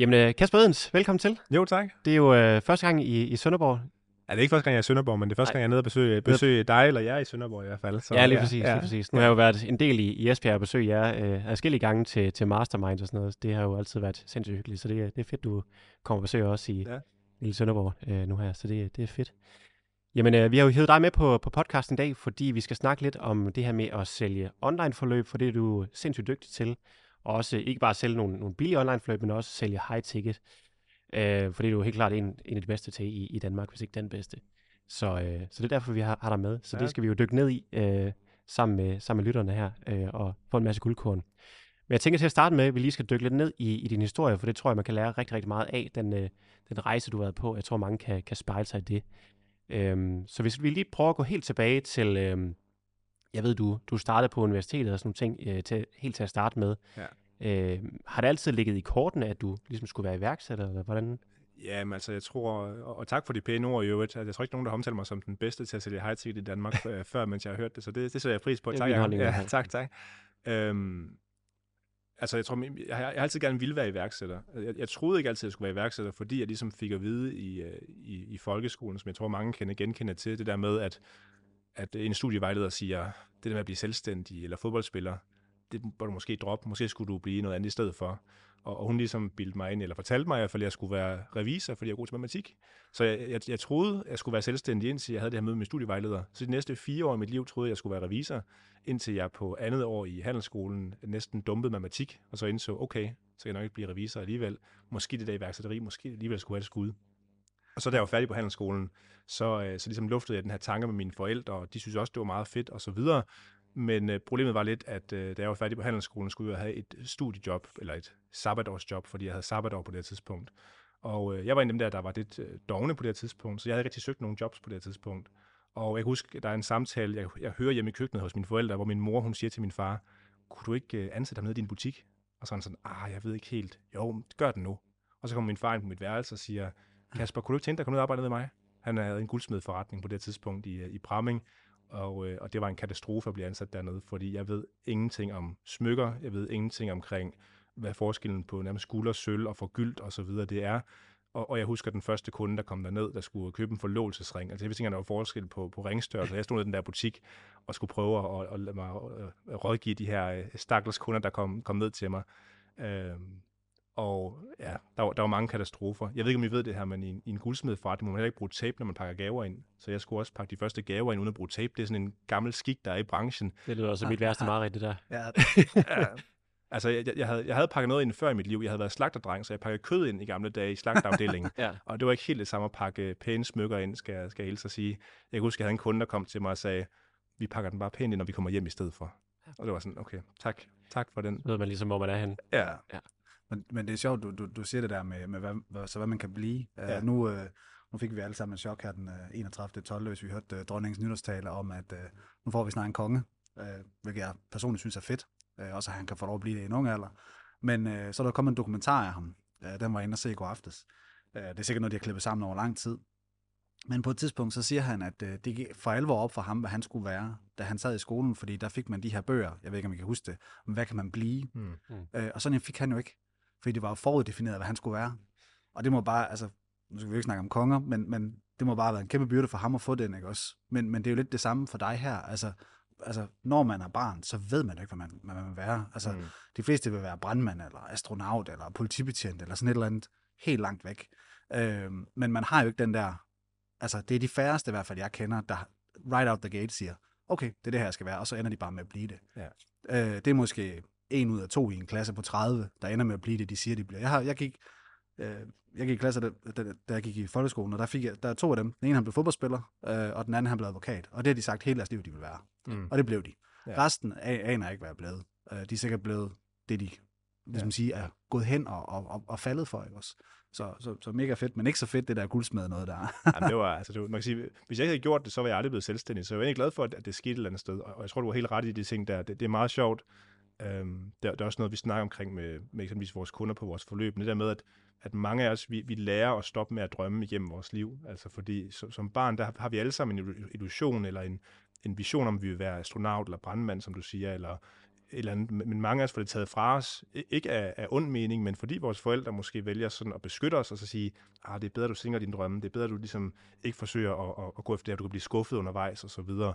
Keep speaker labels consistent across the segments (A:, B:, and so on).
A: Jamen, øh, Kasper Edens, velkommen til.
B: Jo, tak.
A: Det er jo øh, første gang i, i Sønderborg.
B: Ja, det er ikke første gang, jeg er i Sønderborg, men det er første
A: Nej.
B: gang, jeg er nede og besøge, besøge dig eller jer i Sønderborg i hvert fald. Så,
A: ja, lige præcis.
B: Ja,
A: Lige præcis. Nu har jeg jo været en del i, i Esbjerg og besøgt jer øh, adskillige gange til, til Mastermind og sådan noget. Det har jo altid været sindssygt hyggeligt, så det, er- det er fedt, du kommer og besøger os i
B: ja.
A: Lille Sønderborg øh, nu her, så det, det er fedt. Jamen, øh, vi har jo hævet dig med på, på podcasten i dag, fordi vi skal snakke lidt om det her med at sælge online-forløb, for det er du sindssygt dygtig til. Og også ikke bare sælge nogle, nogle billige online-forløb, men også sælge high-ticket. Øh, for det er du helt klart en, en af de bedste til i, i Danmark, hvis ikke den bedste. Så, øh, så det er derfor, vi har, har dig med. Så. Ja. det skal vi jo dykke ned i øh, sammen, med, sammen med lytterne her øh, og få en masse guldkorn. Men jeg tænker til at starte med, at vi lige skal dykke lidt ned i, i din historie, for det tror jeg, man kan lære rigtig, rigtig meget af, den, øh, den rejse, du har været på. Jeg tror, mange kan, kan spejle sig i det. Øhm, så hvis vi lige prøver at gå helt tilbage til, øhm, jeg ved, du, du startede på universitetet og sådan nogle ting, øh, til, helt til at starte med.
B: Ja.
A: Øh, har det altid ligget i kortene, at du ligesom skulle være iværksætter, eller hvordan?
B: Ja, men altså, jeg tror, og, tak for de pæne ord i øvrigt, at jeg tror ikke, nogen, der omtaler mig som den bedste til at sælge high ticket i Danmark, øh, før, mens jeg har hørt det, så det, det sætter jeg pris på.
A: Det
B: Tak,
A: holdning
B: ja, tak, tak. Øhm, altså, jeg tror, jeg, har- jeg har altid gerne ville være iværksætter. Jeg, jeg troede ikke altid, at jeg skulle være iværksætter, fordi jeg ligesom fik at vide i, øh, i, i folkeskolen, som jeg tror, mange kender genkende til, det der med, at, at øh, en studievejleder siger, det der med at blive selvstændig eller fodboldspiller, det bør du måske droppe. Måske skulle du blive noget andet i stedet for. Og, og hun ligesom bildte mig ind, eller fortalte mig i hvert fald, at jeg skulle være revisor, fordi jeg er god til matematik. Så jeg, jeg, jeg troede, jeg skulle være selvstændig, indtil jeg havde det her møde med min studievejleder. Så de næste fire år i mit liv troede jeg, jeg skulle være revisor, indtil jeg på andet år i handelsskolen næsten dumpede matematik, og så indså, okay, så kan jeg nok ikke blive revisor alligevel. Måske det der iværksætteri, måske alligevel skulle have et skud. Og så da jeg var færdig på handelsskolen, så, øh, så ligesom luftede jeg den her tanke med mine forældre, og de synes også, det var meget fedt og så videre. Men øh, problemet var lidt, at øh, da jeg var færdig på handelsskolen, skulle jeg have et studiejob, eller et sabbatårsjob, fordi jeg havde sabbatår på det her tidspunkt. Og øh, jeg var en af dem der, der var lidt øh, dogne på det her tidspunkt, så jeg havde ikke rigtig søgt nogle jobs på det her tidspunkt. Og jeg kan huske, der er en samtale, jeg, jeg hører hjemme i køkkenet hos mine forældre, hvor min mor hun siger til min far, kunne du ikke øh, ansætte ham ned i din butik? Og så er han sådan, ah, jeg ved ikke helt. Jo, gør det nu. Og så kommer min far ind på mit værelse og siger, Kasper, kunne du ikke tænke dig at komme ned og arbejde med mig? Han havde en guldsmedforretning på det tidspunkt i, øh, i Bramming, og, øh, og det var en katastrofe at blive ansat dernede, fordi jeg ved ingenting om smykker, jeg ved ingenting omkring, hvad forskellen på nærmest guld og sølv og forgyldt og så videre det er. Og, og jeg husker den første kunde, der kom derned, der skulle købe en forlovelsesring. Altså jeg vidste ikke, der var forskel på, på ringstørrelse. Jeg stod i den der butik og skulle prøve at, at at, at, at øh, rådgive de her øh, stakkels kunder, der kom, kom ned til mig. Øh, og ja, der var, der var mange katastrofer. Jeg ved ikke, om I ved det her, men i, en- i en guldsmedforretning må man heller ikke bruge tape, når man pakker gaver ind. Så jeg skulle også pakke de første gaver ind uden at bruge tape. Det er sådan en gammel skik, der er i branchen.
A: Det lyder også mit værste mareridt, det der.
C: Ja,
B: Ja. Altså, jeg, jeg, havde, jeg havde pakket noget ind før i mit liv. Jeg havde været slagterdreng, så jeg pakkede kød ind i gamle dage i slagterafdelingen.
A: Ja.
B: og det var ikke helt det samme at pakke pæne smykker ind, skal, jeg- skal jeg hilse at sige. Jeg kan huske, jeg havde en kunde, der kom til mig og sagde, vi pakker den bare pænt ind, når vi kommer hjem i stedet for. Og det var sådan, okay, tak, tak for den.
A: Ved man ligesom, hvor man er henne.
B: Ja,
C: men, men det er sjovt, du, du, du siger det der med, med hvad, hvad, så hvad man kan blive.
B: Ja.
C: Uh, nu, uh, nu fik vi alle sammen en chok her den uh, 31. 12. hvis vi hørte uh, dronningens nytårstale om, at uh, nu får vi snart en konge, uh, hvilket jeg personligt synes er fedt. Uh, også at han kan få lov at blive det i en ung alder. Men uh, så er der kommet en dokumentar af ham. Uh, den var jeg inde og se i går aftes. Uh, det er sikkert noget, de har klippet sammen over lang tid. Men på et tidspunkt, så siger han, at uh, det gik for alvor op for ham, hvad han skulle være, da han sad i skolen, fordi der fik man de her bøger, jeg ved ikke, om I kan huske det, om hvad kan man blive?
B: mm.
C: Øh, og sådan fik han jo ikke, fordi det var jo foruddefineret, hvad han skulle være. Og det må bare, altså, nu skal vi ikke snakke om konger, men, men det må bare have været en kæmpe byrde for ham at få den, ikke også? Men, men det er jo lidt det samme for dig her. Altså, altså når man er barn, så ved man jo ikke, hvad man, hvad man vil være. Altså,
B: mm.
C: de fleste vil være brandmand, eller astronaut, eller politibetjent, eller sådan et eller andet helt langt væk. Øh, men man har jo ikke den der, altså det er de færreste i hvert fald, jeg kender, der right out the gate siger, okay, det er det her, jeg skal være, og så ender de bare med at blive det.
B: Ja.
C: Øh, det er måske en ud af to i en klasse på 30, der ender med at blive det, de siger, de bliver. Jeg, har, jeg gik øh, jeg gik i klasse, da, da, da jeg gik i folkeskolen, og der, fik jeg, der er to af dem. Den ene, han blev fodboldspiller, øh, og den anden, han blev advokat. Og det har de sagt hele deres liv, de vil være.
B: Mm.
C: Og det blev de.
B: Ja.
C: Resten aner ikke, hvad jeg er blevet. Øh, de er sikkert blevet det, de ligesom
B: Ja.
C: sige, er gået hen og, og, og, og faldet for, ikke også? Så, så, så mega fedt, men ikke så fedt, det der guldsmed noget der.
B: Jamen, det var, altså, det var, man kan sige, hvis jeg ikke havde gjort det, så var jeg aldrig blevet selvstændig. Så jeg var egentlig glad for, at det skete et eller andet sted. Og jeg tror, du var helt ret i de ting der. Det, det er meget sjovt. Øhm, det, er- det er også noget, vi snakker omkring med, med eksempelvis vores kunder på vores forløb. Det der med, at, at mange af os, vi, vi lærer at stoppe med at drømme igennem vores liv. Altså fordi som, som barn, der har vi alle sammen en illusion eller en, en vision om, at vi vil være astronaut eller brandmand, som du siger, eller eller andet, men mange af os får det taget fra os, ikke af, af ond mening, men fordi vores forældre måske vælger sådan at beskytte os, og så sige, ah, det er bedre, du sænker din drømme, det er bedre, du ligesom ikke forsøger at, at, at gå efter det, at du kan blive skuffet undervejs, og så videre.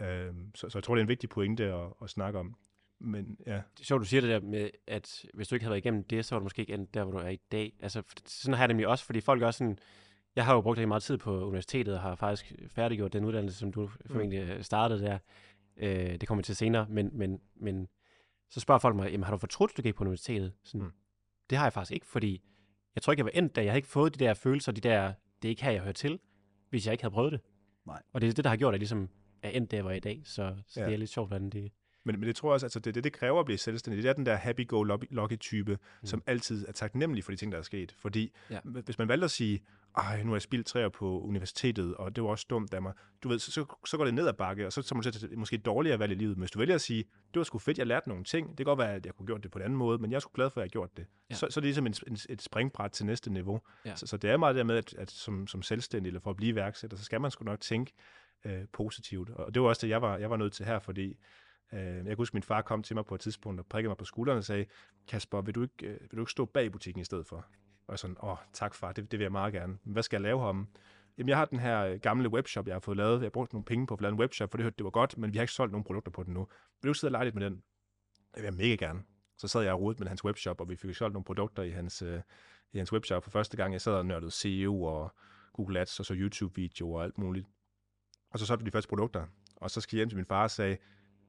B: Øhm, så, så jeg tror, det er en vigtig pointe at, at snakke om. Men ja.
A: Det er sjovt, du siger det der med, at hvis du ikke havde været igennem det, så var du måske ikke endt der, hvor du er i dag. Altså, sådan har jeg nemlig også, fordi folk også sådan, jeg har jo brugt rigtig meget tid på universitetet, og har faktisk færdiggjort den uddannelse, som du mm. formentlig startede der. Øh, det kommer til senere, men, men, men så spørger folk mig, jamen har du fortrudt, du gik på universitetet? Sådan, mm. Det har jeg faktisk ikke, fordi jeg tror ikke, jeg var endt der. Jeg har ikke fået de der følelser, de der, det er ikke her, jeg hører til, hvis jeg ikke havde prøvet det.
C: Nej.
A: Og det er det, der har gjort, at jeg ligesom er endt der, hvor jeg er i dag. Så, så ja. det er lidt sjovt, hvordan det...
B: Men, men det tror jeg også, altså det, det, det kræver at blive selvstændig. Det er den der happy-go-lucky-type, mm. som altid er taknemmelig for de ting, der er sket. Fordi ja. hvis man valgte at sige, ej, nu har jeg spildt træer på universitetet, og det var også dumt af mig. Du ved, så, så, så går det ned ad bakke, og så, så må du sætte måske et dårligere valg i livet. Men hvis du vælger at sige, det var sgu fedt, jeg lærte nogle ting. Det kan godt være, at jeg kunne gjort det på en anden måde, men jeg er sgu glad for, at jeg har gjort det. Ja. Så, så er det ligesom en, en, et springbræt til næste niveau. Ja. Så, så det er meget det med, at, at som, som selvstændig, eller for at blive iværksætter, så skal man sgu nok tænke øh, positivt. Og det var også det, jeg var, jeg var nødt til her, fordi Øh, jeg kan huske, at min far kom til mig på et tidspunkt og prikkede mig på skulderen og sagde, Kasper, vil du ikke, øh, vil du ikke stå bag butikken i stedet for? Og jeg sådan, åh, tak far, det, det vil jeg meget gerne. Men hvad skal jeg lave ham? Jamen, jeg har den her øh, gamle webshop, jeg har fået lavet. Jeg har brugt nogle penge på at få lavet en webshop, for det hørte, det var godt, men vi har ikke solgt nogen produkter på den nu. Vil du ikke sidde og lege lidt med den? Det vil jeg mega gerne. Så sad jeg og rodet med hans webshop, og vi fik solgt nogle produkter i hans, øh, i hans webshop for første gang. Jeg sad og nørdede SEO og Google Ads, og så YouTube-videoer og alt muligt. Og så solgte vi de første produkter. Og så skal jeg hjem til min far og sagde,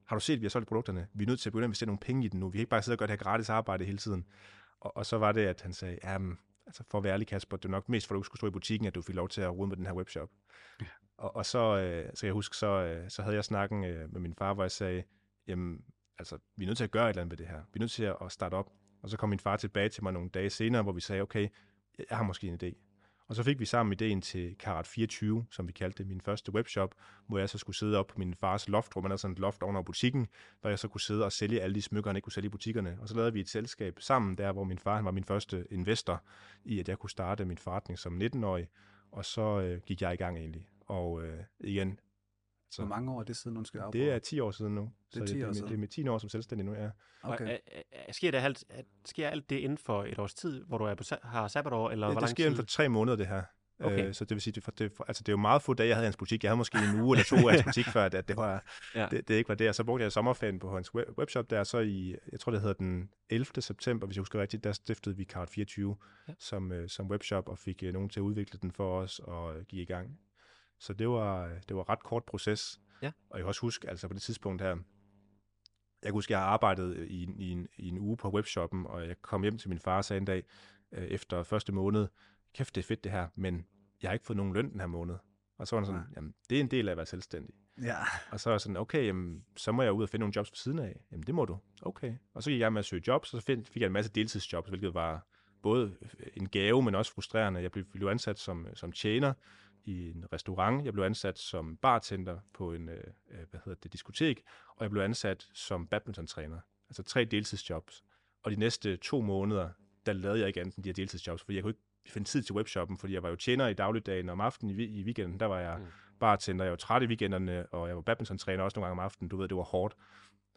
B: har du set, at vi har solgt produkterne? Vi er nødt til at begynde at investere nogle penge i den nu. Vi kan ikke bare sidde og gøre det her gratis arbejde hele tiden. Og, og så var det, at han sagde, ja, altså for at være ærlig, Kasper, det er nok mest for, at du skulle stå i butikken, at du fik lov til at rode med den her webshop. Ja. Og, og så, øh, så jeg husker, så, øh, så havde jeg snakken øh, med min far, hvor jeg sagde, jamen, altså, vi er nødt til at gøre et eller andet ved det her. Vi er nødt til at, at starte op. Og så kom min far tilbage til mig nogle dage senere, hvor vi sagde, okay, jeg har måske en idé. Og så fik vi sammen ideen til Karat 24, som vi kaldte det, min første webshop, hvor jeg så skulle sidde op på min fars loft, hvor man havde sådan et loft under butikken, hvor jeg så kunne sidde og sælge alle de smykker, han ikke kunne sælge i butikkerne. Og så lavede vi et selskab sammen der, hvor min far han var min første investor i, at jeg kunne starte min forretning som 19-årig. Og så øh, gik jeg i gang egentlig. Og øh, igen,
C: så Hvor mange år er det siden, undskyld?
B: Det er 10 år siden nu.
C: Det er 10
B: så det,
C: år
B: det,
C: siden.
B: det er med 10 år som selvstændig nu, ja.
A: Okay. Og, er, sker, det alt, sker alt det inden for et års tid, hvor du er på, har sabbatår? Eller
B: det,
A: hvor
B: det sker inden for tre måneder, det her. Okay. Øh, så det vil sige, det, det, altså det er jo meget få dage, jeg havde hans butik. Jeg havde måske en uge eller to af hans butik, før at det, var, ja. det, det, ikke var. Og så brugte jeg sommerferien på hans webshop der, så i, jeg tror det hedder den 11. september, hvis jeg husker rigtigt, der stiftede vi Card 24 ja. som, øh, som webshop, og fik øh, nogen til at udvikle den for os og øh, give i gang. Så det var, det var ret kort proces. Ja. Og jeg kan også huske, altså på det tidspunkt her, jeg kan huske, jeg har arbejdet i, i, en, i en uge på webshoppen, og jeg kom hjem til min far og sagde en dag, øh, efter første måned, kæft, det er fedt det her, men jeg har ikke fået nogen løn den her måned. Og så var han sådan, ja. jamen, det er en del af at være selvstændig.
C: Ja.
B: Og så var jeg sådan, okay, jamen, så må jeg ud og finde nogle jobs ved siden af. Jamen, det må du. Okay. Og så gik jeg med at søge jobs, og så fik jeg en masse deltidsjobs, hvilket var både en gave, men også frustrerende. Jeg blev, blev ansat som, som tjener i en restaurant. Jeg blev ansat som bartender på en, øh, hvad hedder det, diskotek. Og jeg blev ansat som badmintontræner. Altså tre deltidsjobs. Og de næste to måneder, der lavede jeg ikke andet end de her deltidsjobs, fordi jeg kunne ikke finde tid til webshoppen, fordi jeg var jo tjener i dagligdagen, og om aftenen i, i weekenden, der var jeg mm. bartender, jeg var træt i weekenderne, og jeg var badmintontræner også nogle gange om aftenen, du ved, det var hårdt.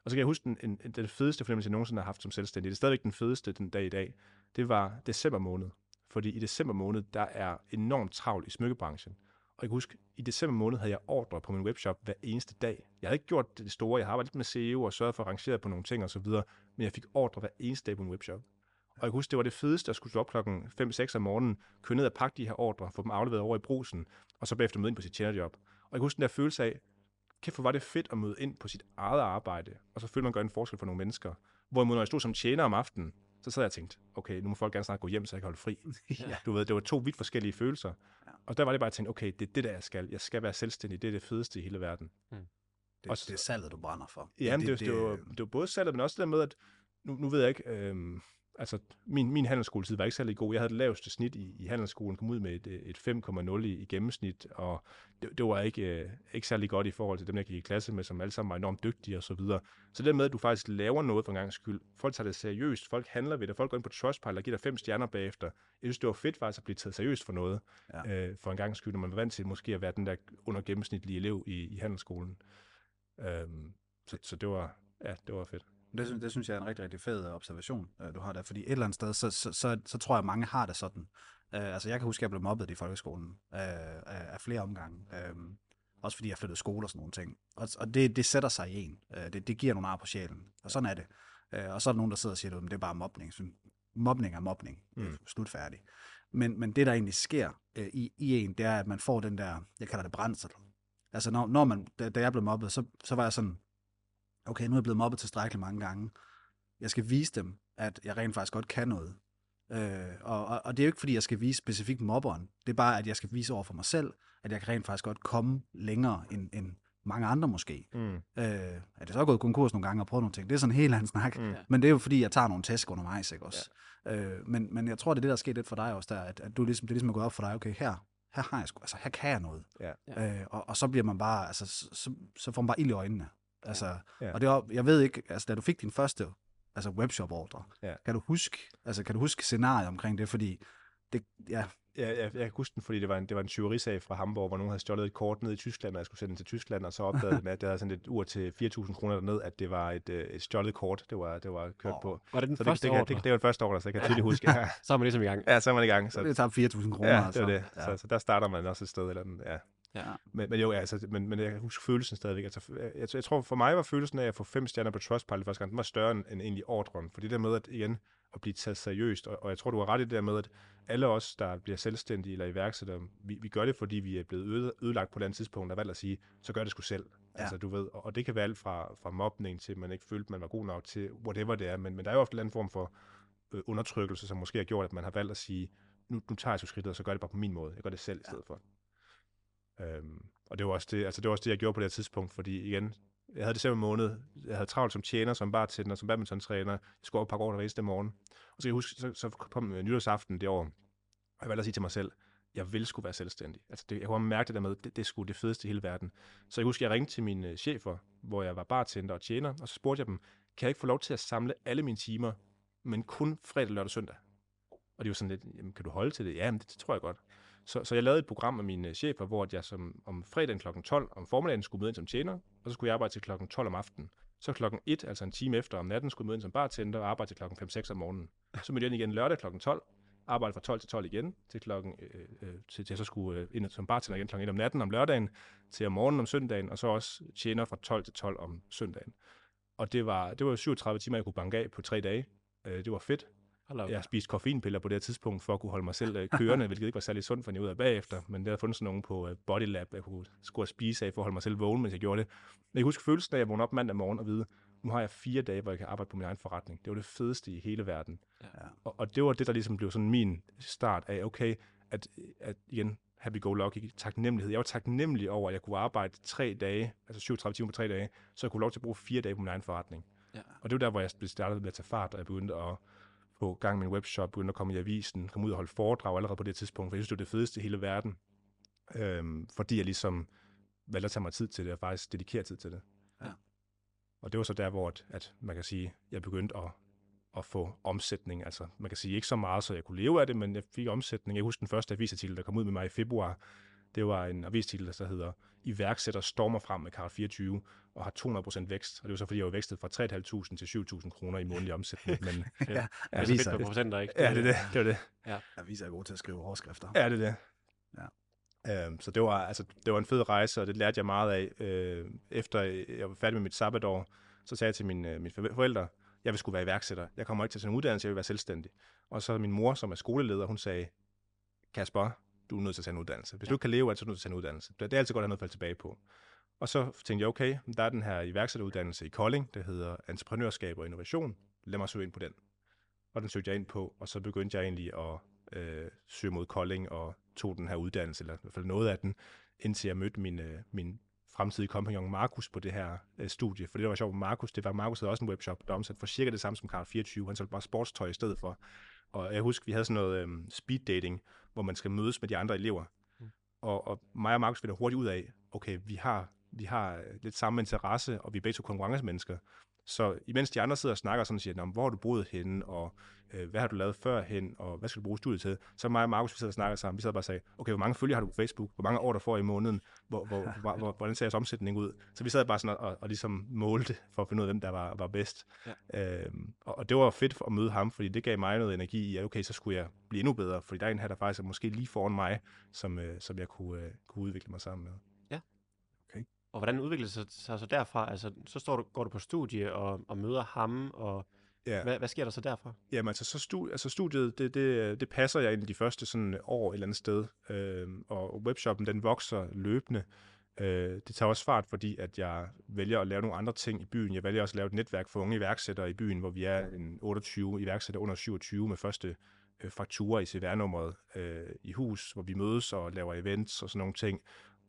B: Og så kan jeg huske, den, en, den fedeste fornemmelse, jeg nogensinde har haft som selvstændig, det er stadigvæk den fedeste den dag i dag, det var december måned. Fordi i december måned, der er enormt travlt i smykkebranchen. Og jeg kan huske, i december måned havde jeg ordre på min webshop hver eneste dag. Jeg havde ikke gjort det store, jeg har arbejdet lidt med SEO og sørget for at rangere på nogle ting osv., men jeg fik ordre hver eneste dag på min webshop. Og jeg kan huske, det var det fedeste at skulle stå op klokken 5-6 om morgenen, køre ned og pakke de her ordre, få dem afleveret over i brusen, og så bagefter møde ind på sit tjenerjob. Og jeg kan huske den der følelse af, kæft hvor var det fedt at møde ind på sit eget arbejde, og så følte man gør en forskel for nogle mennesker. Hvorimod når jeg stod som tjener om aftenen, så sad jeg og tænkte, okay, nu må folk gerne snart gå hjem, så jeg kan holde fri. ja. Du ved, det var to vidt forskellige følelser. Og der var det bare, at jeg tænkte, okay, det er det, der jeg skal. Jeg skal være selvstændig. Det er det fedeste i hele verden. Mm.
C: Det, også, det er salget, du brænder for.
B: Jamen, det, det, det, det, var, det var både salget, men også det der med, at nu, nu ved jeg ikke, øhm, altså min, min handelsskoletid var ikke særlig god. Jeg havde det laveste snit i, i handelsskolen, kom ud med et, et 5,0 i, i gennemsnit, og det, det var ikke, øh, ikke særlig godt i forhold til dem, jeg gik i klasse med, som alle sammen var enormt dygtige og så videre. Så det med, at du faktisk laver noget for en gang skyld, folk tager det seriøst, folk handler ved det, folk går ind på Trustpilot og giver dig fem stjerner bagefter. Jeg synes, det var fedt faktisk at blive taget seriøst for noget, ja. øh, for en gang skyld, når man var vant til måske at være den der under gennemsnitlige elev i, i handelsskolen. Øhm, så, så det var, ja, det var fedt.
C: Det, synes, det synes jeg er en rigtig, rigtig fed øh, observation, øh, du har der. Fordi et eller andet sted, så, så, så, så tror jeg, at mange har det sådan. Uh, altså, jeg kan huske, at jeg blev mobbet i folkeskolen uh, af, flere omgange. Uh, også fordi jeg flyttede skole og sådan nogle ting. Og, og det, det sætter sig i en. Uh, det, det giver nogle ar på sjælen. Og sådan er det. Uh, og så er der nogen, der sidder og siger, at det er bare mobning. Så, mobning er mobning. Mm. Slut færdig. Men, men det, der egentlig sker uh, i, i en, det er, at man får den der, jeg kalder det brændsel. Altså, når, når man, da, da jeg blev mobbet, så, så var jeg sådan, okay, nu er jeg blevet mobbet tilstrækkeligt mange gange. Jeg skal vise dem, at jeg rent faktisk godt kan noget. Øh, og, og, og det er jo ikke, fordi jeg skal vise specifikt mobberen. Det er bare, at jeg skal vise over for mig selv, at jeg kan rent faktisk godt komme længere end, end mange andre måske. Mm. Øh, er det så gået konkurs nogle gange og prøvet nogle ting? Det er sådan en helt anden snak. Mm. Men det er jo, fordi jeg tager nogle tæsk undervejs, ikke også? Ja. Øh, men, men jeg tror, det er det, der er sket lidt for dig også, der, at, at du ligesom, det ligesom er gået op for dig, okay, her, her har jeg sgu, altså her kan jeg noget. Ja. Øh, og, og så bliver man bare, altså, så, så får man bare ild i øjnene. Altså, ja. Og det var, jeg ved ikke, altså da du fik din første altså webshop-ordre, ja. kan du huske, altså kan du huske scenariet omkring det, fordi det, ja,
B: Ja, jeg, jeg kan huske den, fordi det var en, det var en tyverisag fra Hamburg, hvor nogen havde stjålet et kort ned i Tyskland, og jeg skulle sende den til Tyskland, og så opdagede med, at det havde sådan et ur til 4.000 kroner derned, at det var et, øh, et stjålet kort, det var, det var kørt oh. på.
A: Var det den
B: så
A: første
B: det, det, det, det, det, var den første år, så jeg kan tydeligt huske. Ja.
A: så er man ligesom i gang.
B: Ja, så er man i gang.
C: Så, det tager 4.000 kroner.
B: Ja, det var det. Ja. Så, så, der starter man også et sted. Eller den, ja. Ja. Men, men jo, altså, men, men jeg husker følelsen stadigvæk. Altså, jeg, jeg, tror, for mig var følelsen af at få fem stjerner på Trustpilot første gang, den var større end, end egentlig ordren. For det der med, at igen, at blive taget seriøst. Og, og jeg tror, du har ret i det der med, at alle os, der bliver selvstændige eller iværksættere, vi, vi gør det, fordi vi er blevet øde, ødelagt på et andet tidspunkt, og valgt at sige, så gør det sgu selv. Ja. Altså, du ved, og, og det kan være alt fra, fra mobning til, man ikke følte, man var god nok til, whatever det er, men, men der er jo ofte en anden form for øh, undertrykkelse, som måske har gjort, at man har valgt at sige, nu, nu tager jeg så skridtet, og så gør det bare på min måde. Jeg gør det selv i stedet ja. for. Øhm, og det var, også det, altså det var også det, jeg gjorde på det her tidspunkt, fordi igen, jeg havde december måned, jeg havde travlt som tjener, som bartender, som badmintontræner, jeg skulle op par over hver eneste morgen. Og så kan jeg huske, så, så kom nytårsaften det år, og jeg valgte at sige til mig selv, jeg vil skulle være selvstændig. Altså det, jeg kunne mærke det der med, det, det skulle det fedeste i hele verden. Så jeg husker, jeg ringte til mine øh, chefer, hvor jeg var bartender og tjener, og så spurgte jeg dem, kan jeg ikke få lov til at samle alle mine timer, men kun fredag, lørdag og søndag? Og de var sådan lidt, jamen, kan du holde til det? Ja, men det, det tror jeg godt. Så, så jeg lavede et program med mine øh, chefer, hvor jeg som, om fredagen kl. 12 om formiddagen skulle møde ind som tjener, og så skulle jeg arbejde til kl. 12 om aftenen. Så kl. 1, altså en time efter om natten, skulle jeg møde ind som bartender og arbejde til kl. 5-6 om morgenen. Så mødte jeg ind igen lørdag kl. 12, arbejde fra 12 til 12 igen, til klokken, øh, øh, øh, til, til jeg så skulle øh, ind som bartender igen kl. 1 om natten om lørdagen, til om morgenen om søndagen, og så også tjener fra 12 til 12 om søndagen. Og det var, det var 37 timer, jeg kunne banke af på tre dage. Øh, det var fedt. Jeg har spist koffeinpiller på det her tidspunkt, for at kunne holde mig selv øh, kørende, hvilket ikke var særlig sundt for ud af bagefter, men det havde fundet sådan nogen på øh, Bodylab, jeg kunne skulle spise af for at holde mig selv vågen, mens jeg gjorde det. Men jeg husker følelsen af, at jeg vågnede op mandag morgen og vide, nu har jeg fire dage, hvor jeg kan arbejde på min egen forretning. Det var det fedeste i hele verden. Ja. Og, og det var det, der ligesom blev sådan min start af, okay, at, at igen, happy-go-lucky, taknemmelighed. Jeg var taknemmelig over, at jeg kunne arbejde tre dage, altså 37 timer på tre dage, så jeg kunne lov til at bruge fire dage på min egen forretning. Ja. Og det var der, hvor jeg startede med at tage fart, og jeg begyndte at på gang med en webshop, begyndte at komme i avisen, komme ud og holde foredrag allerede på det tidspunkt, for jeg synes, det var det fedeste i hele verden. Øhm, fordi jeg ligesom valgte at tage mig tid til det, og faktisk dedikere tid til det. Ja. Og det var så der, hvor at, at man kan sige, jeg begyndte at, at få omsætning. Altså, man kan sige ikke så meget, så jeg kunne leve af det, men jeg fik omsætning. Jeg husker den første avisartikel, der kom ud med mig i februar. Det var en avisartikel, der hedder Iværksætter stormer frem med Karl 24 og har 200% vækst. Og det var så, fordi jeg var vækstet fra 3.500 til 7.000 kroner i månedlig omsætning. Men,
A: ja, ja, aviser, det procenter, ikke?
B: Ja, det er det. det, var det.
C: Ja. Aviser er gode til at skrive overskrifter.
B: Ja, det er det. Ja. Øhm, så det var, altså, det var en fed rejse, og det lærte jeg meget af. Øh, efter jeg var færdig med mit sabbatår, så sagde jeg til mine, mine forældre, jeg vil skulle være iværksætter. Jeg kommer ikke til sådan en uddannelse, jeg vil være selvstændig. Og så min mor, som er skoleleder, hun sagde, Kasper, du er nødt til at tage en uddannelse. Hvis ja. du ikke kan leve af det, så er du nødt til at tage en uddannelse. Det er altid godt at have noget at falde tilbage på. Og så tænkte jeg, okay, der er den her iværksætteruddannelse i Kolding, der hedder Entreprenørskab og Innovation. Lad mig søge ind på den. Og den søgte jeg ind på, og så begyndte jeg egentlig at øh, søge mod Kolding og tog den her uddannelse, eller i hvert fald noget af den, indtil jeg mødte min, øh, min fremtidige kompagnon Markus på det her øh, studie. For det, der var sjovt med Markus, det var, Markus havde også en webshop, der omsatte for cirka det samme som Karl 24. Han solgte bare sportstøj i stedet for. Og jeg husker, vi havde sådan noget øh, speed dating, hvor man skal mødes med de andre elever. Mm. Og, og mig og Markus finder hurtigt ud af, okay, vi har, vi har lidt samme interesse, og vi er begge to konkurrencemennesker. Så imens de andre sidder og snakker sådan og siger, "Nå, men hvor har du boet henne, og øh, hvad har du lavet førhen, og hvad skal du bruge studiet til? Så mig og Markus, vi sidder og snakker sammen. Vi sidder bare og sagde, okay, hvor mange følgere har du på Facebook? Hvor mange år der får i måneden? Hvor, hvor, hvor, hvor, hvordan ser jeres omsætning ud? Så vi sad bare sådan og, og, og ligesom målte for at finde ud af, hvem der var, var bedst. Ja. Øhm, og, og det var fedt at møde ham, fordi det gav mig noget energi i, at okay, så skulle jeg blive endnu bedre, fordi der er en her, der faktisk er måske lige foran mig, som, øh, som jeg kunne, øh, kunne udvikle mig sammen med.
A: Og hvordan udvikler det sig, sig så derfra? Altså, så står du, går du på studie og, og møder ham, og
B: Ja.
A: hvad, hvad sker der så derfra?
B: Jamen altså, så stu, altså studiet, det, det, det passer jeg ind i de første sådan år et eller andet sted, øh, og webshoppen, den vokser løbende. Øh, det tager også fart, fordi at jeg vælger at lave nogle andre ting i byen. Jeg vælger også at lave et netværk for unge iværksættere i byen, hvor vi er en 28 iværksættere under 27 med første øh, fakturer i CVR-nummeret øh, i hus, hvor vi mødes og laver events og sådan nogle ting.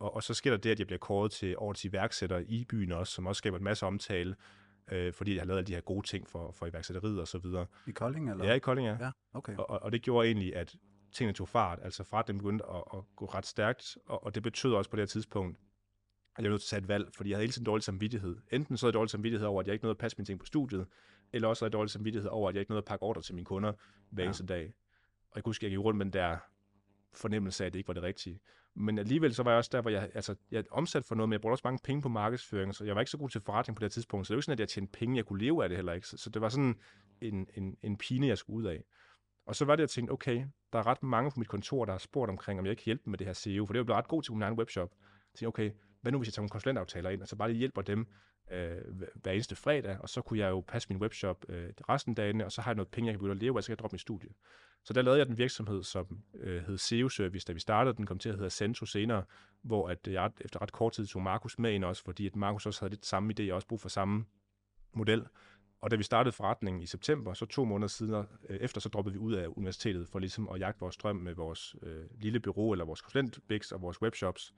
B: Og, og så sker der det, at jeg bliver kåret til årets iværksætter i byen også, som også skaber en masse omtale, øh, fordi jeg har lavet alle de her gode ting for, for iværksætteriet og så videre.
C: I Kolding, eller?
B: Ja, i Kolding, ja.
C: Ja, okay.
B: Og, og, det gjorde egentlig, at tingene tog fart. Altså forretningen begyndte at, at gå ret stærkt, og, og det betød også på det her tidspunkt, at jeg var nødt til at tage et valg, fordi jeg havde hele tiden dårlig samvittighed. Enten så havde jeg dårlig samvittighed over, at jeg ikke nåede at passe mine ting på studiet, eller også havde jeg dårlig samvittighed over, at jeg ikke nåede at pakke ordre til mine kunder hver
C: Ja.
B: eneste dag. Og jeg kunne huske, at jeg gik rundt med den der fornemmelse af, at det ikke var det rigtige. Men alligevel så var jeg også der, hvor jeg, altså, jeg omsat for noget, men jeg brugte også mange penge på markedsføring, så jeg var ikke så god til forretning på det her tidspunkt, så det var ikke sådan, at jeg tjente penge, jeg kunne leve af det heller ikke. Så, så det var sådan en, en, en pine, jeg skulle ud af. Og så var det, jeg tænkte, okay, der er ret mange på mit kontor, der har spurgt omkring, om jeg ikke kan hjælpe dem med det her SEO, for det var jo blevet ret god til min egen webshop. Jeg tænkte, okay, hvad nu hvis jeg tager nogle konsulentaftaler ind, og så bare lige hjælper dem øh, hver- eneste fredag, og så kunne jeg jo passe min webshop øh, resten af dagene, og så har jeg noget penge, jeg kan begynde at leve af, så kan jeg droppe mit studie. Så der lavede jeg den virksomhed, som øh, hed SEO Service, da vi startede. Den kom til at hedde Centro senere, hvor at øh, jeg efter ret kort tid tog Markus med ind også, fordi at Markus også havde lidt samme idé, og også brug for samme model. Og da vi startede forretningen i september, så to måneder siden øh, efter, så droppede vi ud af universitetet for ligesom at jagte vores drøm med vores øh, lille bureau, eller vores konsulentbiks og vores webshops.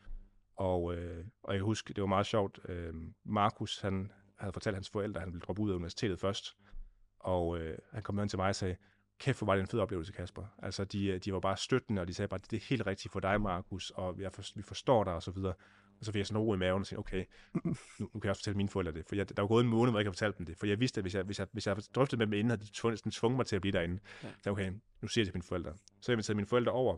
B: Og, øh, og jeg kan huske, det var meget sjovt. Øh, Markus, han havde fortalt hans forældre, at han ville droppe ud af universitetet først. Og øh, han kom hen til mig og sagde, kæft, hvor var det en fed oplevelse, Kasper. Altså, de, øh, de var bare støttende, og de sagde bare, det er helt rigtigt for dig, Markus, og jeg for, vi forstår dig, og så videre. Og så fik jeg sådan ro i maven og sagde, okay, nu, nu kan jeg også fortælle mine forældre det. For jeg, der var gået en måned, hvor jeg ikke havde fortalt dem det. For jeg vidste, at hvis jeg, hvis jeg, hvis jeg drøftede med dem inden, havde de tvunget, sådan tvunget mig til at blive derinde.
A: Ja.
B: Så okay, nu siger jeg til mine forældre. Så jeg inviterede mine forældre over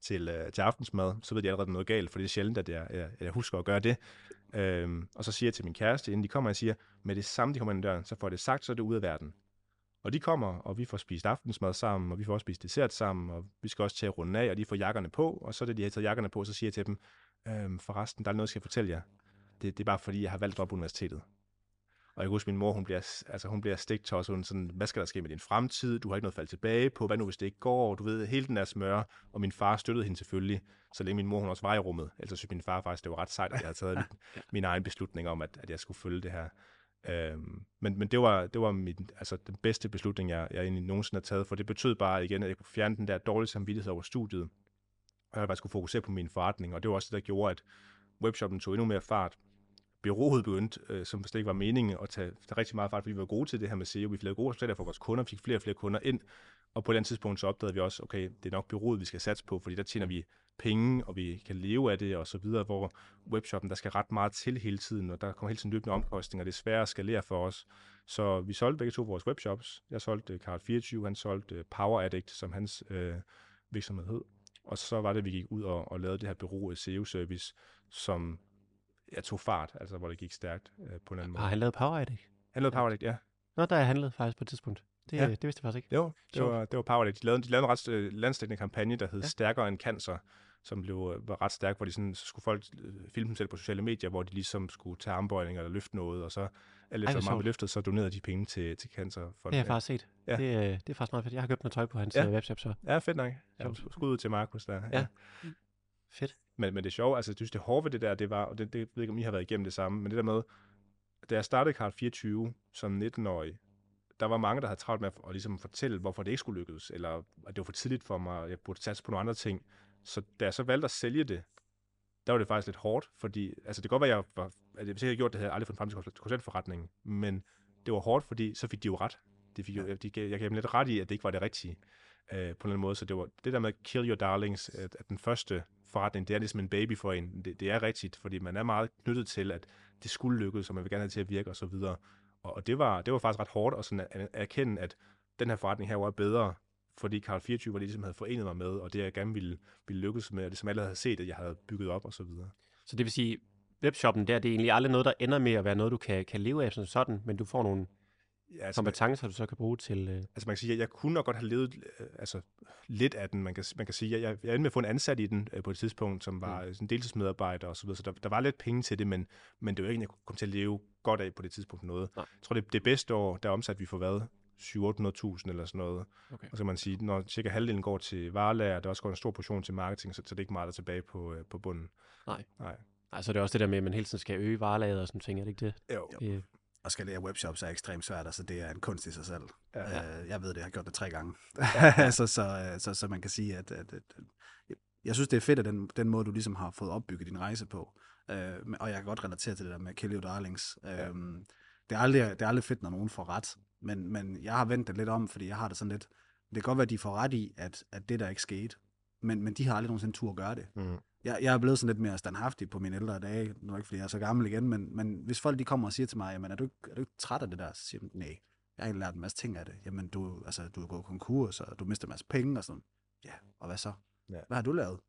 B: til, øh, til aftensmad. Så ved de allerede, at noget galt, for det er sjældent, at jeg, jeg, jeg husker at gøre det. Øhm, og så siger jeg til min kæreste, inden de kommer, jeg siger, med det samme, de kommer ind ad døren, så får det sagt, så er det ude af verden. Og de kommer, og vi får spist aftensmad sammen, og vi får også spist dessert sammen, og vi skal også til at runde af, og de får jakkerne på, og så da de har taget jakkerne på, så siger jeg til dem, øhm, forresten, der er noget, jeg skal fortælle jer. Det, det er bare fordi, jeg har valgt at droppe universitetet. Og jeg kan huske, min mor, hun bliver, altså, hun bliver stigtosset, hun er sådan, hvad skal der ske med din fremtid? Du har ikke noget at falde tilbage på. Hvad nu, hvis det ikke går? Du ved, hele den der smør. Og min far støttede hende selvfølgelig, så længe min mor, hun også var i rummet. Ellers synes min far faktisk, det var ret sejt, at jeg havde taget min, min egen beslutning om, at, at jeg skulle følge det her. Øhm, men men det var, det var min, altså, den bedste beslutning, jeg, jeg egentlig nogensinde har taget, for det betød bare igen, at jeg kunne fjerne den der dårlige samvittighed over studiet, og jeg bare skulle fokusere på min forretning, og det var også det, der gjorde, at webshoppen tog endnu mere fart. Byrådet begyndte, øh, som slet ikke var meningen, at tage, tage rigtig meget fart, fordi vi var gode til det her med SEO. Vi lavede gode resultater for vores kunder, fik flere og flere kunder ind, og på den tidspunkt så opdagede vi også, okay, det er nok byrådet, vi skal satse på, fordi der tjener vi penge, og vi kan leve af det, og så videre, hvor webshoppen, der skal ret meget til hele tiden, og der kommer hele tiden løbende omkostninger, det er svært at skalere for os. Så vi solgte begge to vores webshops. Jeg solgte øh, Card 24, han solgte øh, Power Addict, som hans øh, virksomhed hed. Og så var det, at vi gik ud og, og lavede det her bureau SEO-service, som jeg tog fart, altså hvor det gik stærkt øh, på en anden måde.
A: Har han lavet Power Addict?
B: Han lavede Power Addict, ja.
A: Nå, der er handlet faktisk på et tidspunkt. Det,
B: Ja.
A: ja. det vidste jeg faktisk ikke.
B: Jo, det var, det var Power Addict. De lavede, de lavede en ret øh, landsdækkende kampagne, der hed
A: Ja.
B: ja. Stærkere end cancer, som blev, øh, var ret stærk, hvor de sådan, så skulle folk øh, filme dem selv på sociale medier, hvor de ligesom skulle tage armbøjninger eller løfte noget, og så alt efter meget løftede, så donerede de penge til, til cancer.
A: Det har jeg faktisk set.
B: Ja.
A: Det, øh, det er faktisk meget fedt. Jeg har købt noget tøj på hans
B: Ja.
A: ja. webshop, så
B: Ja, fedt nok. Ja, skud ud til Markus der.
A: Ja. Fedt.
B: Men, men det sjove, altså jeg synes, det hårde ved det der, det var, og det, det jeg ved ikke, om I har været igennem det samme, men det der med, da jeg startede Card 24 som 19-årig, der var mange, der havde travlt med at, at ligesom fortælle, hvorfor det ikke skulle lykkes, eller at det var for tidligt for mig, og jeg burde satse på nogle andre ting. Så da jeg så valgte at sælge det, der var det faktisk lidt hårdt, fordi, altså det kan godt være, at jeg var, at hvis jeg havde gjort det, havde jeg aldrig fundet frem til konsulentforretningen, men det var hårdt, fordi så fik de jo ret. De fik jo, de, jeg gav dem lidt ret i, at det ikke var det rigtige øh, på en eller anden måde. Så det var det der med kill your darlings, at, at den første forretning, det er ligesom en baby for en. Det, det er rigtigt, fordi man er meget knyttet til, at det skulle lykkes, og man vil gerne have det til at virke og så videre. Og, og det, var, det var faktisk ret hårdt at, sådan at, at erkende, at den her forretning her var bedre, fordi Karl 24 var det, ligesom havde forenet mig med, og det jeg gerne ville, ville lykkes med, og det som alle havde set, at jeg havde bygget op og så videre.
A: Så det vil sige, webshoppen der, det er egentlig aldrig noget, der ender med at være noget, du kan, kan leve af som sådan, men du får nogle
B: altså,
A: kompetencer, du så kan bruge til... Øh...
B: Altså man kan sige, at jeg, jeg kunne nok godt have levet øh, altså, lidt af den. Man kan, man kan sige, jeg, jeg, jeg endte med at få en ansat i den øh, på et tidspunkt, som var mm. sådan deltidsmedarbejder og så videre, så der, der var lidt penge til det, men, men det var ikke, jeg kunne komme til at leve godt af på det tidspunkt noget. Nej. Jeg tror, det, det bedste år, der omsat vi for hvad? 700.000 eller sådan noget. Okay. Og så kan man sige, når cirka halvdelen går til varelager, der også går en stor portion til marketing, så, så det er ikke meget der tilbage på, øh, på bunden.
A: Nej. Nej. Altså det er også det der med, at man hele tiden skal øge varelaget og sådan ting, er det ikke det?
C: Jo. Det, at skalere webshops er ekstremt svært, altså det er en kunst i sig selv. Ja, ja. Øh, jeg ved det, jeg har gjort det tre gange. Ja. så, så, så, så man kan sige, at, at, at jeg synes, det er fedt, at den, den måde, du ligesom har fået opbygget din rejse på. Øh, og jeg kan godt relatere til det der med Kelly og Darlings. Ja. Øhm, det, er aldrig, det er aldrig fedt, når nogen får ret. Men, men jeg har vendt det lidt om, fordi jeg har det sådan lidt... Det kan godt være, at de får ret i, at, at det der ikke skete. Men, men de har aldrig nogensinde tur at gøre det. Mm jeg, jeg er blevet sådan lidt mere standhaftig på mine ældre dage, nu er ikke fordi jeg er så gammel igen, men, men hvis folk de kommer og siger til mig, jamen er du, ikke, er du ikke træt af det der? Så siger jeg, nej, jeg har egentlig lært en masse ting af det. Jamen du, altså, du er gået konkurs, og du mister en masse penge og sådan. Ja, og hvad så? Ja. Hvad har du lavet?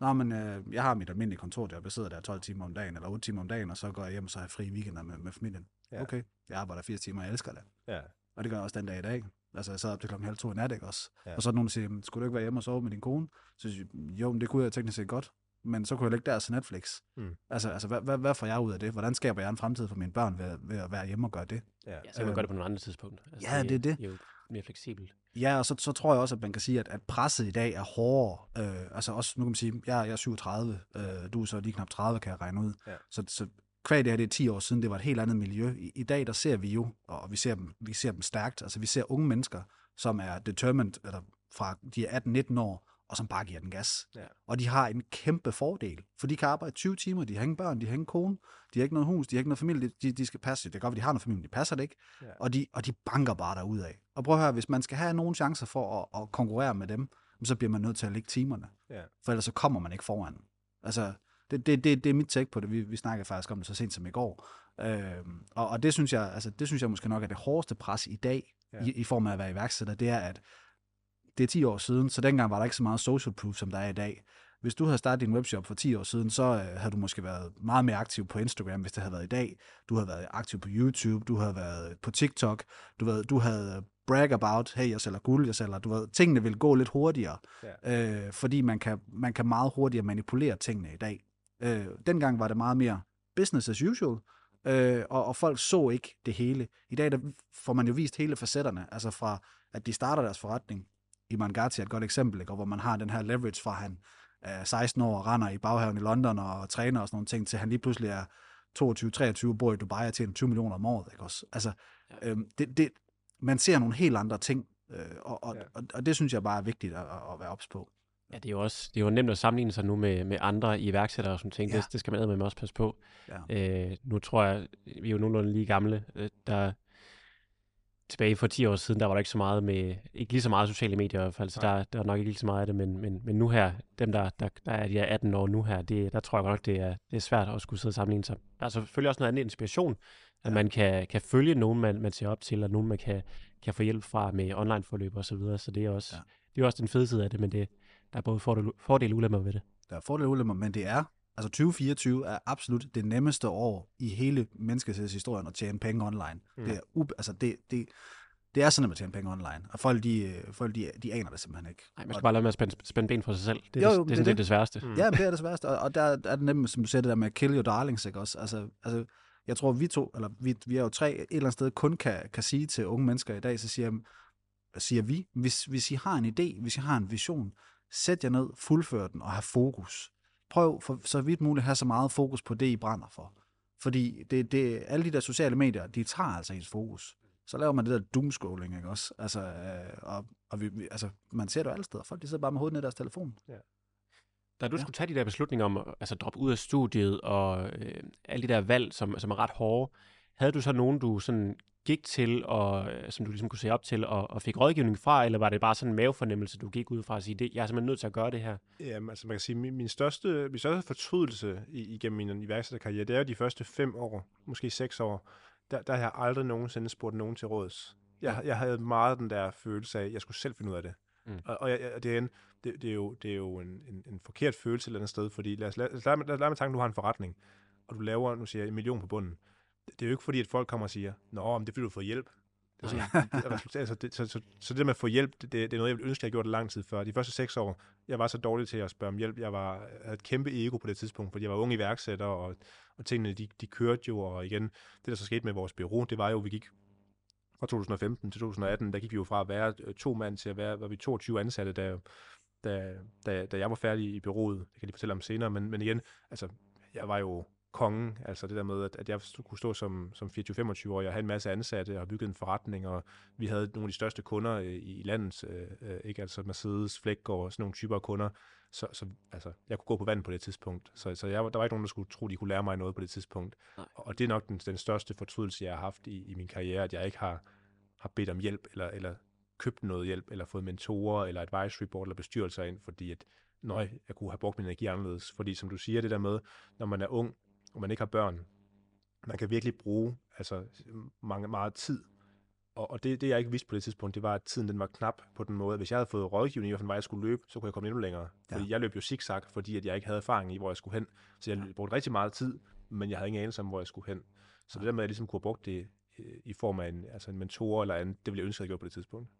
C: Nå, men øh, jeg har mit almindelige kontor, der jeg sidder der 12 timer om dagen, eller 8 timer om dagen, og så går jeg hjem, og så har jeg fri weekender med, med familien. Ja. Okay, jeg arbejder 80 timer, jeg elsker det. Ja. Og det gør jeg også den dag i dag. Altså, jeg sad op til klokken halv to i nat, ikke også? Ja. Og så er nogen, der siger, skulle du ikke være hjemme og sove med din kone? Så siger jeg, jo, men det kunne jeg teknisk set godt men så kunne jeg lægge der til Netflix. Mm. Altså, altså hvad, hvad, hvad får jeg ud af det? Hvordan skaber jeg en fremtid for mine børn ved, ved at være hjemme og gøre det?
A: Ja, så kan man øh, gøre det på nogle andre tidspunkter.
C: Altså, ja, det er det. Jo
A: mere fleksibelt.
C: Ja, og så, så tror jeg også, at man kan sige, at, at presset i dag er hårdere. Øh, altså også, nu kan man sige, jeg, jeg er 37, øh, du er så lige knap 30, kan jeg regne ud. Ja. Så, så kvæg det her, det er 10 år siden, det var et helt andet miljø. I, i dag, der ser vi jo, og vi ser, dem, vi ser dem stærkt, altså vi ser unge mennesker, som er determined, eller fra de er 18-19 år, og som bare giver den gas. Ja. Og de har en kæmpe fordel, for de kan arbejde 20 timer, de har ingen børn, de har ingen kone, de har ikke noget hus, de har ikke noget familie, de, de skal passe. Det kan godt de har noget familie, de passer det ikke. Ja. Og, de, og de banker bare derud af. Og prøv at høre, hvis man skal have nogle chancer for at, at konkurrere med dem, så bliver man nødt til at lægge timerne. Ja. For ellers så kommer man ikke foran. Altså, det, det, det, det er mit take på det. Vi, vi snakkede faktisk om det så sent som i går. Øhm, og, og det synes jeg, altså, det synes jeg måske nok er det hårdeste pres i dag, ja. i, i form af at være iværksætter, det er, at det er 10 år siden, så dengang var der ikke så meget social proof, som der er i dag. Hvis du havde startet din webshop for 10 år siden, så øh, havde du måske været meget mere aktiv på Instagram, hvis det havde været i dag. Du havde været aktiv på YouTube, du havde været på TikTok, du, ved, du havde brag about, hey, jeg sælger guld, jeg sælger, du ved, tingene vil gå lidt hurtigere, ja. øh, fordi man kan, man kan meget hurtigere manipulere tingene i dag. Øh, dengang var det meget mere business as usual, øh, og, og folk så ikke det hele. I dag der får man jo vist hele facetterne, altså fra at de starter deres forretning, Iman Gatti er et godt eksempel, ikke? hvor man har den her leverage fra, han er 16 år og render i baghaven i London og træner og sådan nogle ting, til han lige pludselig er 22-23, bor i Dubai og tjener 20 millioner om året. Ikke også? Altså, øhm, det, det, man ser nogle helt andre ting, øh, og, og, ja. og, og det synes jeg bare er vigtigt at, at være ops på.
A: Ja, det er jo også det er jo nemt at sammenligne sig nu med, med andre iværksættere og sådan ting. Ja. Det, det skal man med også passe på. Ja. Øh, nu tror jeg, vi er jo nogenlunde lige gamle. Øh, der, tilbage for 10 år siden, der var der ikke så meget med, ikke lige så meget sociale medier i hvert fald, så der, der er nok ikke lige så meget af det, men, men, men nu her, dem der, der, der er de er 18 år nu her, det, der tror jeg godt nok, det er, det er svært at skulle sidde og sammenligne sig. Der er selvfølgelig også noget andet inspiration, at ja. man kan, kan følge nogen, man, man ser op til, og nogen, man kan, kan få hjælp fra med online-forløb og så videre, så det er også, ja. det er også den fede side af det, men det, der er både fordele, fordele og ulemper ved det.
C: Der er fordele og ulemper, men det er Altså 2024 er absolut det nemmeste år i hele menneskehedens at tjene penge online. Mm. Det, er up, altså det, det, det er sådan, at man tjener penge online, og folk, de, folk de, de aner det simpelthen ikke.
A: Nej, man skal bare lade med at spænde, spænde ben for sig selv. Det, jo, jo, det, det, det, det er det sværeste.
C: Mm. Ja, det er det sværeste, og, og der er det nemt, som du siger, det der med kill your darlings, ikke også? Altså, altså jeg tror, vi to, eller vi, vi er jo tre, et eller andet sted kun kan, kan sige til unge mennesker i dag, så siger, siger vi, hvis, hvis I har en idé, hvis I har en vision, sæt jer ned, fuldfør den og have fokus prøv for så vidt muligt at have så meget fokus på det, I brænder for. Fordi det, det, alle de der sociale medier, de tager altså ens fokus. Så laver man det der doomscrolling, ikke også? Altså, øh, og, og vi, altså, man ser det jo alle steder. Folk de sidder bare med hovedet ned i deres telefon. Ja.
A: Da du ja. skulle tage de der beslutninger om altså droppe ud af studiet og øh, alle de der valg, som, som er ret hårde, havde du så nogen, du sådan gik til, og øh, som du ligesom kunne se op til, og, og fik rådgivning fra, eller var det bare sådan en mavefornemmelse, du gik ud fra at sige, det, jeg er simpelthen nødt til at gøre det her?
B: Jamen, altså man kan sige, min, min, største, min største fortrydelse igennem min iværksætterkarriere, det er jo de første fem år, måske seks år, der, der har jeg aldrig nogensinde spurgt nogen til råds. Jeg, jeg havde meget den der følelse af, at jeg skulle selv finde ud af det.
A: Mm.
B: Og, og jeg, det, er en, det, det er jo, det er jo en, en, en forkert følelse et eller andet sted, fordi lad os, lad, os lade, lad os lade med tanken, du har en forretning, og du laver, nu siger jeg, en million på bunden. Det, det er jo ikke fordi, at folk kommer og siger, Nå, men det er fordi, du har fået hjælp. Det er sådan, det, altså det, så, så, så, det med at få hjælp, det, det er noget, jeg ville ønske, jeg gjort det lang tid før. De første seks år, jeg var så dårlig til at spørge om hjælp. Jeg var, jeg havde et kæmpe ego på det tidspunkt, fordi jeg var ung iværksætter, og, og tingene, de, de kørte jo, og igen, det der så skete med vores bureau, det var jo, at vi gik fra 2015 til 2018, der gik vi jo fra at være øh, to mand til at være, var vi 22 ansatte, da, da, da, da jeg var færdig i byrådet. Det kan de fortælle om senere, men, men igen, altså, jeg var jo kongen, altså det der med, at, at jeg kunne stå som, som 24-25 år, jeg havde en masse ansatte og bygget en forretning, og vi havde nogle af de største kunder i, i landet, øh, ikke? Altså Mercedes, Flækgaard og sådan nogle typer af kunder, så, så altså, jeg kunne gå på vand på det tidspunkt, så, så jeg, der var ikke nogen, der skulle tro, de kunne lære mig noget på det tidspunkt,
A: Nej.
B: og det er nok den, den største fortrydelse, jeg har haft i, i min karriere, at jeg ikke har, har bedt om hjælp, eller, eller købt noget hjælp, eller fået mentorer, eller advisory board, eller bestyrelser ind, fordi at, nøj, jeg kunne have brugt min energi anderledes, fordi som du siger, det der med, når man er ung, og man ikke har børn, man kan virkelig bruge altså, mange, meget tid. Og, og det, det, jeg ikke vidste på det tidspunkt, det var, at tiden den var knap på den måde. Hvis jeg havde fået rådgivning i, hvilken vej jeg skulle løbe, så kunne jeg komme endnu længere. Fordi
C: Ja.
B: jeg løb jo zigzag, fordi at jeg ikke havde erfaring i, hvor jeg skulle hen. Så jeg brugte rigtig meget tid, men jeg havde ingen anelse om, hvor jeg skulle hen. Så det der med, at jeg ligesom kunne have brugt det øh, i form af en, altså en mentor eller andet, det ville jeg ønske, at jeg gjorde på det tidspunkt.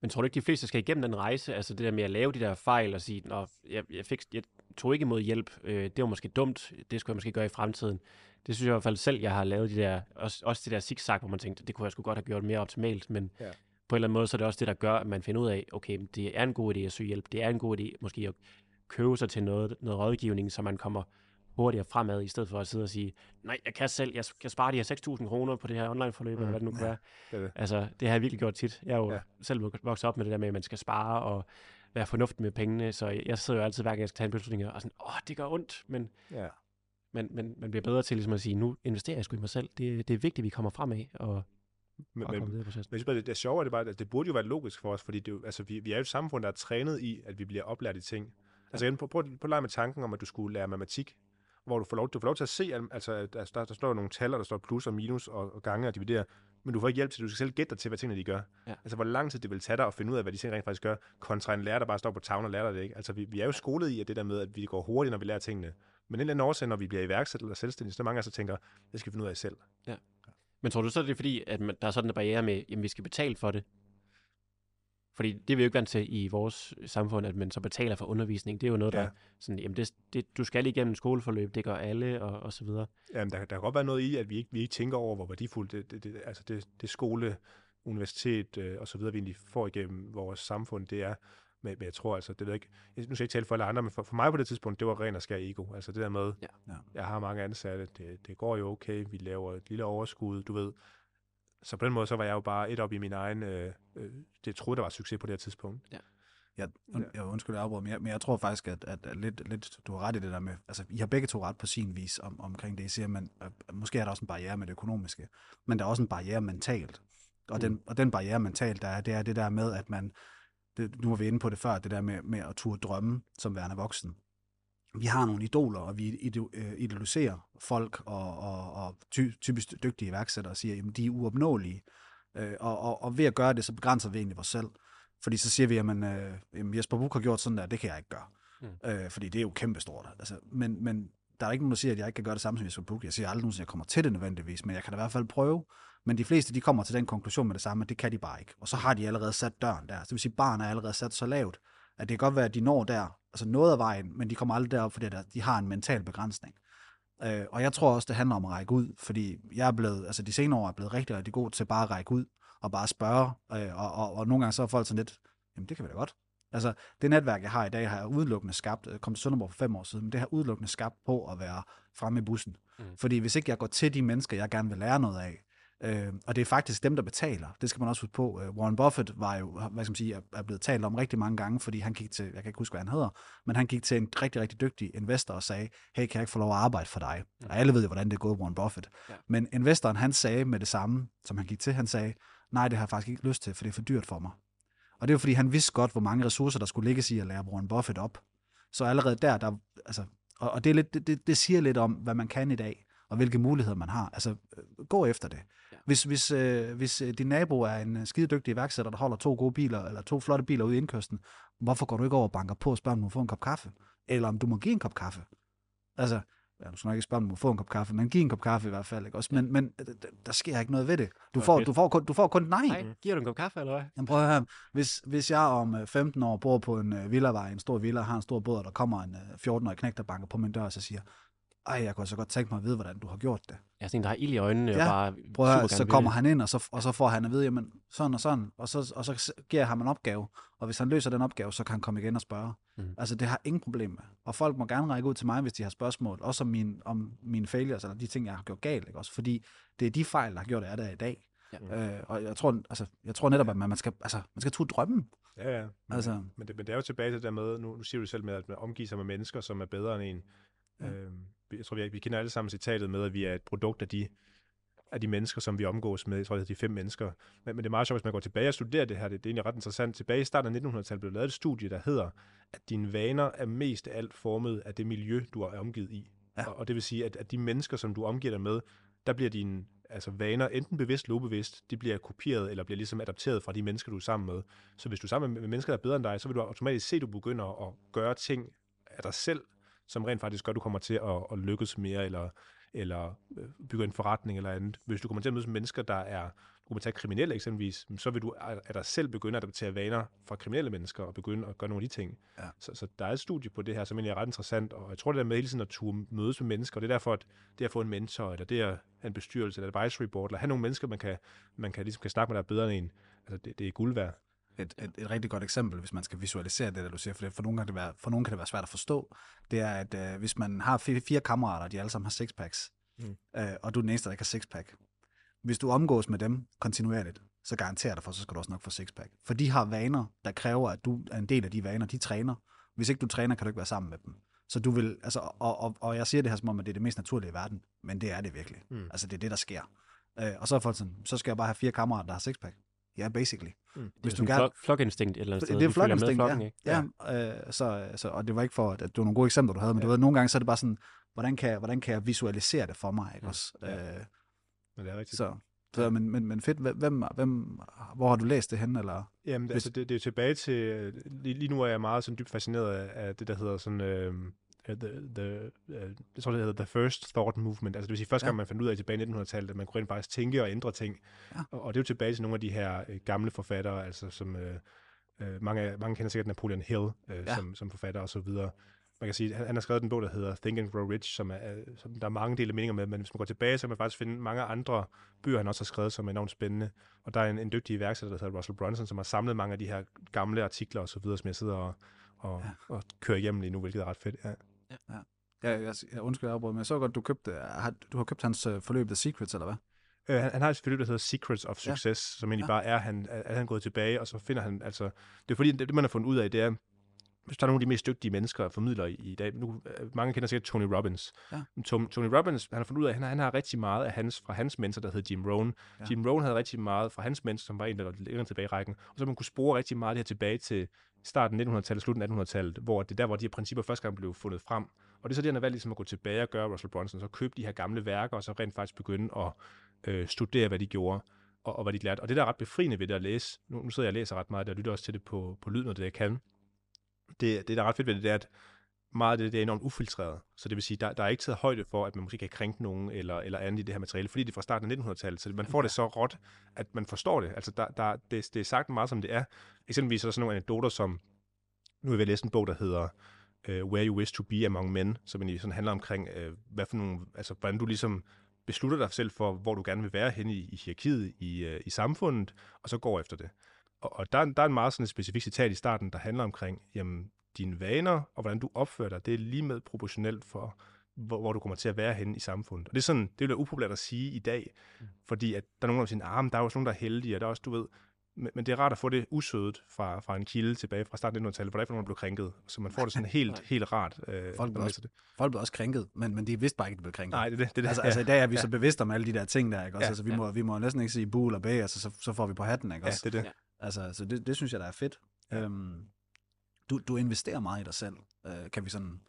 A: Men tror du ikke, de fleste skal igennem den rejse? Altså det der med at lave de der fejl og sige, Nå, jeg, jeg, fik, jeg tog ikke imod hjælp, øh, det var måske dumt, det skulle jeg måske gøre i fremtiden. Det synes jeg i hvert fald selv, jeg har lavet de der, også, også det der zigzag, hvor man tænkte, det kunne jeg sgu godt have gjort mere optimalt, men
B: Ja.
A: på en eller anden måde, så er det også det, der gør, at man finder ud af, okay, det er en god idé at søge hjælp, det er en god idé måske at købe sig til noget, noget rådgivning, så man kommer hurtigere fremad, i stedet for at sidde og sige, nej, jeg kan selv, jeg skal spare de her 6.000 kroner på det her online-forløb, mm, eller hvad det nu kan
C: ja.
A: være.
B: Det er det.
A: Altså, det har jeg virkelig gjort tit. Jeg er jo
B: Ja.
A: selv vokset op med det der med, at man skal spare og være fornuftig med pengene, så jeg sidder jo altid, hver gang jeg skal tage en beslutning, og sådan, åh, det gør ondt, men
B: Ja.
A: man, man, man bliver bedre til ligesom at sige, nu investerer jeg sgu i mig selv. Det, det er vigtigt, at vi kommer fremad og,
B: Men,
A: og
B: men. Men jeg bare, det, det er sjovere, det, er bare, at det burde jo være logisk for os, fordi det, er jo- altså, vi, vi er jo et samfund, der er trænet i, at vi bliver oplært i ting. Altså igen, prøv, prøv, prøv at lege med tanken om, at du skulle lære matematik, hvor du får lov, du får lov til at se, al- altså, at der, der, der står nogle tal, og der står plus og minus og, og gange og dividere, men du får ikke hjælp til, du skal selv gætte dig til, hvad tingene de gør.
A: Ja.
B: Altså, hvor lang tid det vil tage dig at finde ud af, hvad de ting rent faktisk gør, kontra en lærer, der bare står på tavlen og lærer dig det ikke. Altså, vi, vi er jo skolet i, at det der med, at vi går hurtigt, når vi lærer tingene. Men en eller anden årsag, når vi bliver iværksætter eller selvstændige, så mange af os, tænker, det skal vi finde ud af selv.
A: Men tror du så, det er fordi, at der er sådan en barriere med, at vi skal betale for det? Fordi det er vi jo ikke vant til i vores samfund, at man så betaler for undervisning. Det er jo noget, der
B: Ja.
A: sådan, jamen det, det, du skal igennem skoleforløb, det gør alle, og, og så videre.
B: Jamen, der, der kan godt være noget i, at vi ikke, vi ikke tænker over, hvor værdifuldt det, det, det, altså det, det skole, universitet øh, og så videre, vi egentlig får igennem vores samfund, det er. Men, men jeg tror altså, det ved jeg ikke, nu skal jeg ikke tale for alle andre, men for, for mig på det tidspunkt, det var ren og skær ego. Altså det der med,
A: Ja.
C: Ja.
B: jeg har mange ansatte, det, det går jo okay, vi laver et lille overskud, du ved. Så på den måde, så var jeg jo bare et op i min egen, øh, øh, det troede, der var succes på det her tidspunkt.
C: Jeg, und, jeg undskyld, jeg afbryder, men jeg, men jeg tror faktisk, at, at, at lidt, lidt, du har ret i det der med, altså, I har begge to ret på sin vis om, omkring det, I siger, men øh, måske er der også en barriere med det økonomiske, men der er også en barriere mentalt. Og, mm. den, og den barriere mentalt, der er, det er det der med, at man, det, nu var vi inde på det før, det der med, med at turde drømme som værende voksen. Vi har nogle idoler, og vi ido- øh, idoliserer folk og, og, og ty, typisk dygtige iværksættere og siger, at de er uopnåelige. Øh, og, og, og ved at gøre det, så begrænser vi egentlig os selv. Fordi så siger vi, jamen, øh, jamen Jesper Buch har gjort sådan der, det kan jeg ikke gøre. Mm. Øh, fordi det er jo kæmpestort. Altså, men, men der er ikke nogen, der siger, at jeg ikke kan gøre det samme som Jesper Buch. Jeg siger aldrig nogensinde, at jeg kommer til det nødvendigvis, men jeg kan da i hvert fald prøve. Men de fleste, de kommer til den konklusion med det samme, at det kan de bare ikke. Og så har de allerede sat døren der. Så det vil sige, at barnet er allerede sat så lavt, at det kan godt være, at de når der, altså noget af vejen, men de kommer aldrig derop, fordi der, de har en mental begrænsning. Øh, og jeg tror også, det handler om at række ud, fordi jeg er blevet, altså de senere år er blevet rigtig, rigtig god til bare at række ud og bare spørge, øh, og, og, og nogle gange så er folk sådan lidt, jamen det kan vi da godt. Altså det netværk, jeg har i dag, har jeg udelukkende skabt, jeg kom til Sønderborg for fem år siden, men det har udelukkende skabt på at være fremme i bussen. Mm. Fordi hvis ikke jeg går til de mennesker, jeg gerne vil lære noget af, Øh, og det er faktisk dem, der betaler. Det skal man også huske på. Øh, Warren Buffett var jo, hvad skal man sige, er, blevet talt om rigtig mange gange, fordi han gik til, jeg kan ikke huske, hvad han hedder, men han gik til en rigtig, rigtig dygtig investor og sagde, hey, kan jeg ikke få lov at arbejde for dig? Og alle ved jo, hvordan det er gået Warren Buffett.
A: Ja.
C: Men investoren, han sagde med det samme, som han gik til, han sagde, nej, det har jeg faktisk ikke lyst til, for det er for dyrt for mig. Og det er jo, fordi han vidste godt, hvor mange ressourcer, der skulle ligge i at lære Warren Buffett op. Så allerede der, der altså, og, og det, er lidt, det, det, det siger lidt om, hvad man kan i dag. og hvilke muligheder man har. Altså, øh, gå efter det. Hvis, hvis, øh, hvis øh, din nabo er en øh, skidedygtig iværksætter, der holder to gode biler, eller to flotte biler ude i indkøsten, hvorfor går du ikke over og banker på og spørger, om du må få en kop kaffe? Eller om du må give en kop kaffe? Altså, ja, du skal nok ikke spørge, om du må få en kop kaffe, men giv en kop kaffe i hvert fald. Ikke? Også, men, men øh, der, sker ikke noget ved det. Du får, du får, kun, du får kun nej.
A: Nej, giver du en kop kaffe, eller hvad?
C: Jamen prøv at høre, hvis, hvis jeg om øh, 15 år bor på en villavej, en stor villa, har en stor båd, og der kommer en øh, 14-årig knæk, der banker på min dør og så siger, ej, jeg kunne så godt tænke mig at vide, hvordan du har gjort det.
A: Ja, sådan en, der har ild i øjnene
C: Ja,
A: og bare
C: Prøv at
A: super
C: så kommer han ind, og så, og så får han at vide, jamen, sådan og sådan, og så, og så giver jeg ham en opgave, og hvis han løser den opgave, så kan han komme igen og spørge. Mm. Altså, det har ingen problem med. Og folk må gerne række ud til mig, hvis de har spørgsmål, også om, min, om mine failures, eller de ting, jeg har gjort galt, ikke? Også fordi det er de fejl, der har gjort, at jeg er der i dag.
A: Ja.
C: Øh, og jeg tror, altså, jeg tror netop, at man, man skal, altså, man skal turde drømme.
B: Ja, ja. Men,
C: Altså-
B: altså. men, det, men det er jo tilbage til det der med, nu, nu siger du selv med, at man omgiver sig med mennesker, som er bedre end en.
C: Ja.
B: Ja. Jeg tror, vi, vi kender alle sammen citatet med, at vi er et produkt af de, af de mennesker, som vi omgås med. Jeg tror, det er de fem mennesker. Men, men det er meget sjovt, hvis man går tilbage og studerer det her. Det, det er egentlig ret interessant. Tilbage i starten af 1900-tallet blev lavet et studie, der hedder, at dine vaner er mest af alt formet af det miljø, du er omgivet i.
C: Ja.
B: Og, og det vil sige, at, at de mennesker, som du omgiver dig med, der bliver dine altså vaner, enten bevidst eller ubevidst, de bliver kopieret eller bliver ligesom adapteret fra de mennesker, du er sammen med. Så hvis du er sammen med, med mennesker, der er bedre end dig, så vil du automatisk se, at du begynder at gøre ting af dig selv, som rent faktisk gør, at du kommer til at, at lykkes mere, eller, eller øh, bygge en forretning eller andet. Hvis du kommer til at møde mennesker, der er, du kommer til at kriminelle eksempelvis, så vil du af dig selv begynde at adaptere vaner fra kriminelle mennesker og begynde at gøre nogle af de ting.
C: Ja.
B: Så, så der er et studie på det her, som egentlig er ret interessant, og jeg tror, det der med hele tiden at turde mødes med mennesker, og det er derfor, at det at få en mentor, eller det at have en bestyrelse, eller et advisory board, eller have nogle mennesker, man kan, man kan, ligesom kan snakke med, der er bedre end en, altså det, det er guld værd.
C: Et, et, et rigtig godt eksempel, hvis man skal visualisere det, der du siger, for, det, for, nogen kan det være, for nogen kan det være svært at forstå, det er, at øh, hvis man har fire, fire kammerater, de alle sammen har sixpacks,
B: mm.
C: øh, og du er den eneste, der ikke har sixpack. Hvis du omgås med dem kontinuerligt, så garanterer dig for, så skal du også nok få sixpack. For de har vaner, der kræver, at du er en del af de vaner, de træner. Hvis ikke du træner, kan du ikke være sammen med dem. Så du vil, altså, og, og, og jeg siger det her som om, at det er det mest naturlige i verden, men det er det virkelig.
B: Mm.
C: Altså, det er det, der sker. Øh, og så er folk sådan, så skal jeg bare have fire kammerater, der har sixpack. Ja, basically.
B: Mm.
A: Det
C: Hvis
A: er
C: du
A: sådan
C: gerne-
A: flok, flokinstinkt et eller andet sted.
C: Det er
A: Du
C: flokinstinkt,
A: flokken,
C: ja.
A: ikke?
C: ja. Øh, så, så, og det var ikke for, at det var nogle gode eksempler, du havde, men ja. du ved, nogle gange så er det bare sådan, hvordan kan, hvordan kan jeg visualisere det for mig, ikke
A: Ja.
C: også?
B: Ja.
C: Øh,
B: Men det er rigtigt.
C: så, så men, men, men fedt, hvem, hvem, hvor har du læst det hen, eller?
B: Jamen,
C: Hvis-
B: altså, det, det er jo tilbage til... øh, Lige, lige nu er jeg meget sådan dybt fascineret af, af det, der hedder sådan... Øh, the, the, uh, jeg tror, det hedder The First Thought Movement. Altså det vil sige, første
C: Ja.
B: gang man fandt ud af tilbage i 1900-tallet, at man kunne rent faktisk tænke og ændre ting.
C: Ja.
B: Og, og det er jo tilbage til nogle af de her øh, gamle forfattere, altså som... Øh, øh, mange, mange kender sikkert Napoleon Hill øh,
C: Ja.
B: som, som forfatter og så videre. Man kan sige, han, han har skrevet en bog, der hedder Think and Grow Rich, som, er, øh, som der er mange dele meninger med, men hvis man går tilbage, så kan man faktisk finde mange andre bøger, han også har skrevet, som er enormt spændende. Og der er en, en dygtig iværksætter, der hedder Russell Brunson, som har samlet mange af de her gamle artikler og så videre, som jeg sidder og, og,
C: ja.
B: og kører igennem lige nu, hvilket er ret fedt. Ja.
C: Jeg, jeg, jeg undskyld, jeg afbryder, men jeg så godt, du, købte, har, du har købt hans øh, forløb The Secrets, eller hvad?
B: Øh, han, han har et forløb, der hedder Secrets of
C: Ja.
B: Success, som egentlig
C: Ja.
B: bare er, han, at han er gået tilbage, og så finder han, altså, det er fordi, det, det man har fundet ud af, det er, hvis der er nogle af de mest dygtige mennesker og formidlere i, i dag, nu, øh, mange kender sikkert Tony Robbins.
C: Ja.
B: Tom, Tony Robbins, han har fundet ud af, at han, han har rigtig meget af hans, fra hans mentor, der hedder Jim Rohn.
C: Ja.
B: Jim Rohn havde rigtig meget fra hans mentor, som var en, der var længere tilbage i rækken, og så man kunne spore rigtig meget det her tilbage til starten af 1900-tallet, slutningen af 1800-tallet, hvor det er der, hvor de her principper første gang blev fundet frem. Og det er så det, han har valgt ligesom at gå tilbage og gøre Russell Brunson, så købe de her gamle værker, og så rent faktisk begynde at øh, studere, hvad de gjorde, og, og hvad de lærte. Og det, der er ret befriende ved det at læse, nu, nu sidder jeg og læser ret meget, og lytter også til det på, på lyd, når det jeg kan, det, det, der er ret fedt ved det, det er, at meget af det, det er enormt ufiltreret. Så det vil sige, der, der er ikke taget højde for, at man måske kan krænke nogen eller, eller andet i det her materiale, fordi det er fra starten af 1900-tallet, så man får det så råt, at man forstår det. Altså, der, der, det, det er sagt meget, som det er. Eksempelvis er der sådan nogle anekdoter, som, nu er jeg ved at læse en bog, der hedder uh, Where You Wish to Be Among Men, som egentlig sådan handler omkring, uh, hvad for nogle, altså, hvordan du ligesom beslutter dig selv for, hvor du gerne vil være henne i, i hierarkiet i, uh, i samfundet, og så går efter det. Og, og der, er- der er en meget sådan et specifik citat i starten, der handler omkring, jamen, dine vaner og hvordan du opfører dig, det er lige med proportionelt for, hvor, hvor du kommer til at være henne i samfundet. Og det er sådan, det være upopulært at sige i dag, mm. fordi at der er nogen, der siger, ah, men der er også nogen, der er heldige, og der er også, du ved, men, men det er rart at få det usødet fra, fra en kilde tilbage fra starten af 1900-tallet, hvor der ikke var nogen, der blev krænket. Så man får det sådan helt, helt rart. Øh,
C: Folk blev også-
B: det.
C: Folk blev også krænket, men, men de vidste bare ikke, at de blev krænket.
B: Nej, det er det. det, er det.
C: Altså,
B: ja.
C: altså i dag er vi
B: ja.
C: så bevidste om alle de der ting der, ikke? Også,
B: Ja,
C: altså, vi,
A: ja.
C: må, vi må næsten ikke sige bu eller bæ, altså, så, så får vi på hatten, ikke?
B: ja,
C: Også?
B: det er det.
C: Altså, så det, det synes jeg, der er fedt.
B: Ja.
C: Øhm, du, du investerer meget i dig selv, øh, kan vi sådan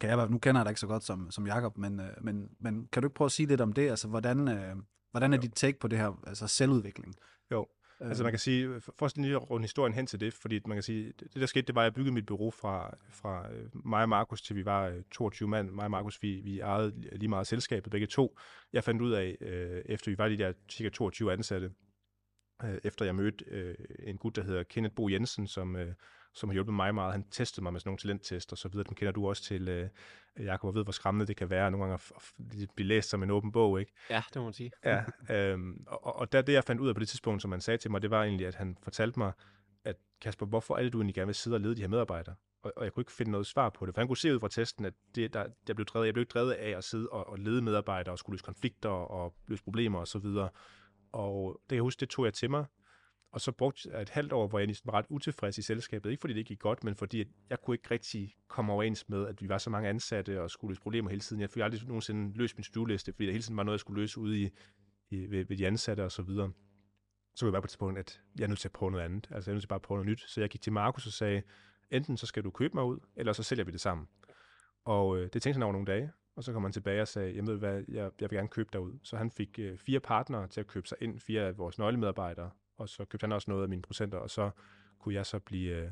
C: kan jeg, nu kender jeg dig ikke så godt som, som Jakob, men, øh, men, men kan du ikke prøve at sige lidt om det? Altså, hvordan, øh, hvordan er dit take på det her altså selvudvikling?
B: Jo, Altså man kan sige, for at lige runde historien hen til det, fordi man kan sige, det der skete, det var, at jeg byggede mit bureau fra, fra øh, mig og Markus til vi var 22 øh, mand. Mig og Markus, vi, vi ejede lige meget selskabet, begge to. Jeg fandt ud af, øh, efter vi var de der cirka 22 ansatte, efter jeg mødte en gut, der hedder Kenneth Bo Jensen, som, som har hjulpet mig meget. Han testede mig med sådan nogle talenttest og så videre. Dem kender du også til, øh, Jacob, og ved, hvor skræmmende det kan være nogle gange at, blive læst som en åben bog, ikke?
A: Ja, det må man sige.
B: Ja, øhm, og, og der, det jeg fandt ud af på det tidspunkt, som han sagde til mig, det var egentlig, at han fortalte mig, at Kasper, hvorfor er det, du egentlig gerne vil sidde og lede de her medarbejdere? Og, og jeg kunne ikke finde noget svar på det, for han kunne se ud fra testen, at det, der, der blev drevet, jeg blev ikke drevet af at sidde og, og lede medarbejdere og skulle løse konflikter og løse problemer osv. Og, og det jeg husker, det tog jeg til mig, og så brugte jeg et halvt år, hvor jeg ligesom var ret utilfreds i selskabet. Ikke fordi det ikke gik godt, men fordi jeg kunne ikke rigtig komme overens med, at vi var så mange ansatte og skulle løse problemer hele tiden. Jeg fik aldrig nogensinde løst min stueliste, fordi der hele tiden var noget, jeg skulle løse ude i, i, ved, ved de ansatte og så videre. Så kunne jeg bare på et punkt, at jeg er nødt til at prøve noget andet. Altså jeg er nødt til bare at prøve noget nyt. Så jeg gik til Markus og sagde, enten så skal du købe mig ud, eller så sælger vi det sammen. Og øh, det tænkte han over nogle dage, og så kom han tilbage og sagde, jeg ved hvad, jeg, jeg vil gerne købe derud. Så han fik øh, fire partnere til at købe sig ind, fire af vores nøglemedarbejdere, og så købte han også noget af mine procenter, og så kunne jeg så blive, øh,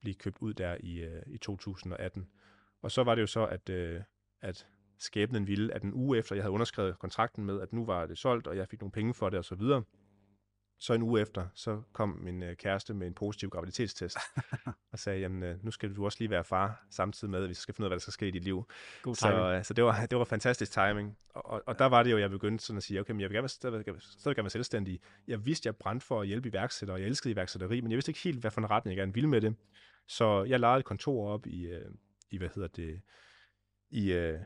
B: blive købt ud der i, øh, i 2018. Og så var det jo så, at, øh, at skæbnen ville, at en uge efter, jeg havde underskrevet kontrakten med, at nu var det solgt, og jeg fik nogle penge for det og så en uge efter, så kom min øh, kæreste med en positiv graviditetstest, og sagde, jamen øh, nu skal du også lige være far, samtidig med, at vi skal finde ud af, hvad der skal ske i dit liv.
A: God
B: så, øh, så det var, det var fantastisk timing. Og, og, og der var det jo, jeg begyndte sådan at sige, okay, men jeg vil gerne stadig, stadig gerne være selvstændig. Jeg vidste, jeg brændte for at hjælpe iværksættere, og jeg elskede iværksætteri, men jeg vidste ikke helt, hvad for en retning jeg gerne ville med det. Så jeg lejede et kontor op i, øh, i hvad hedder det, i øh,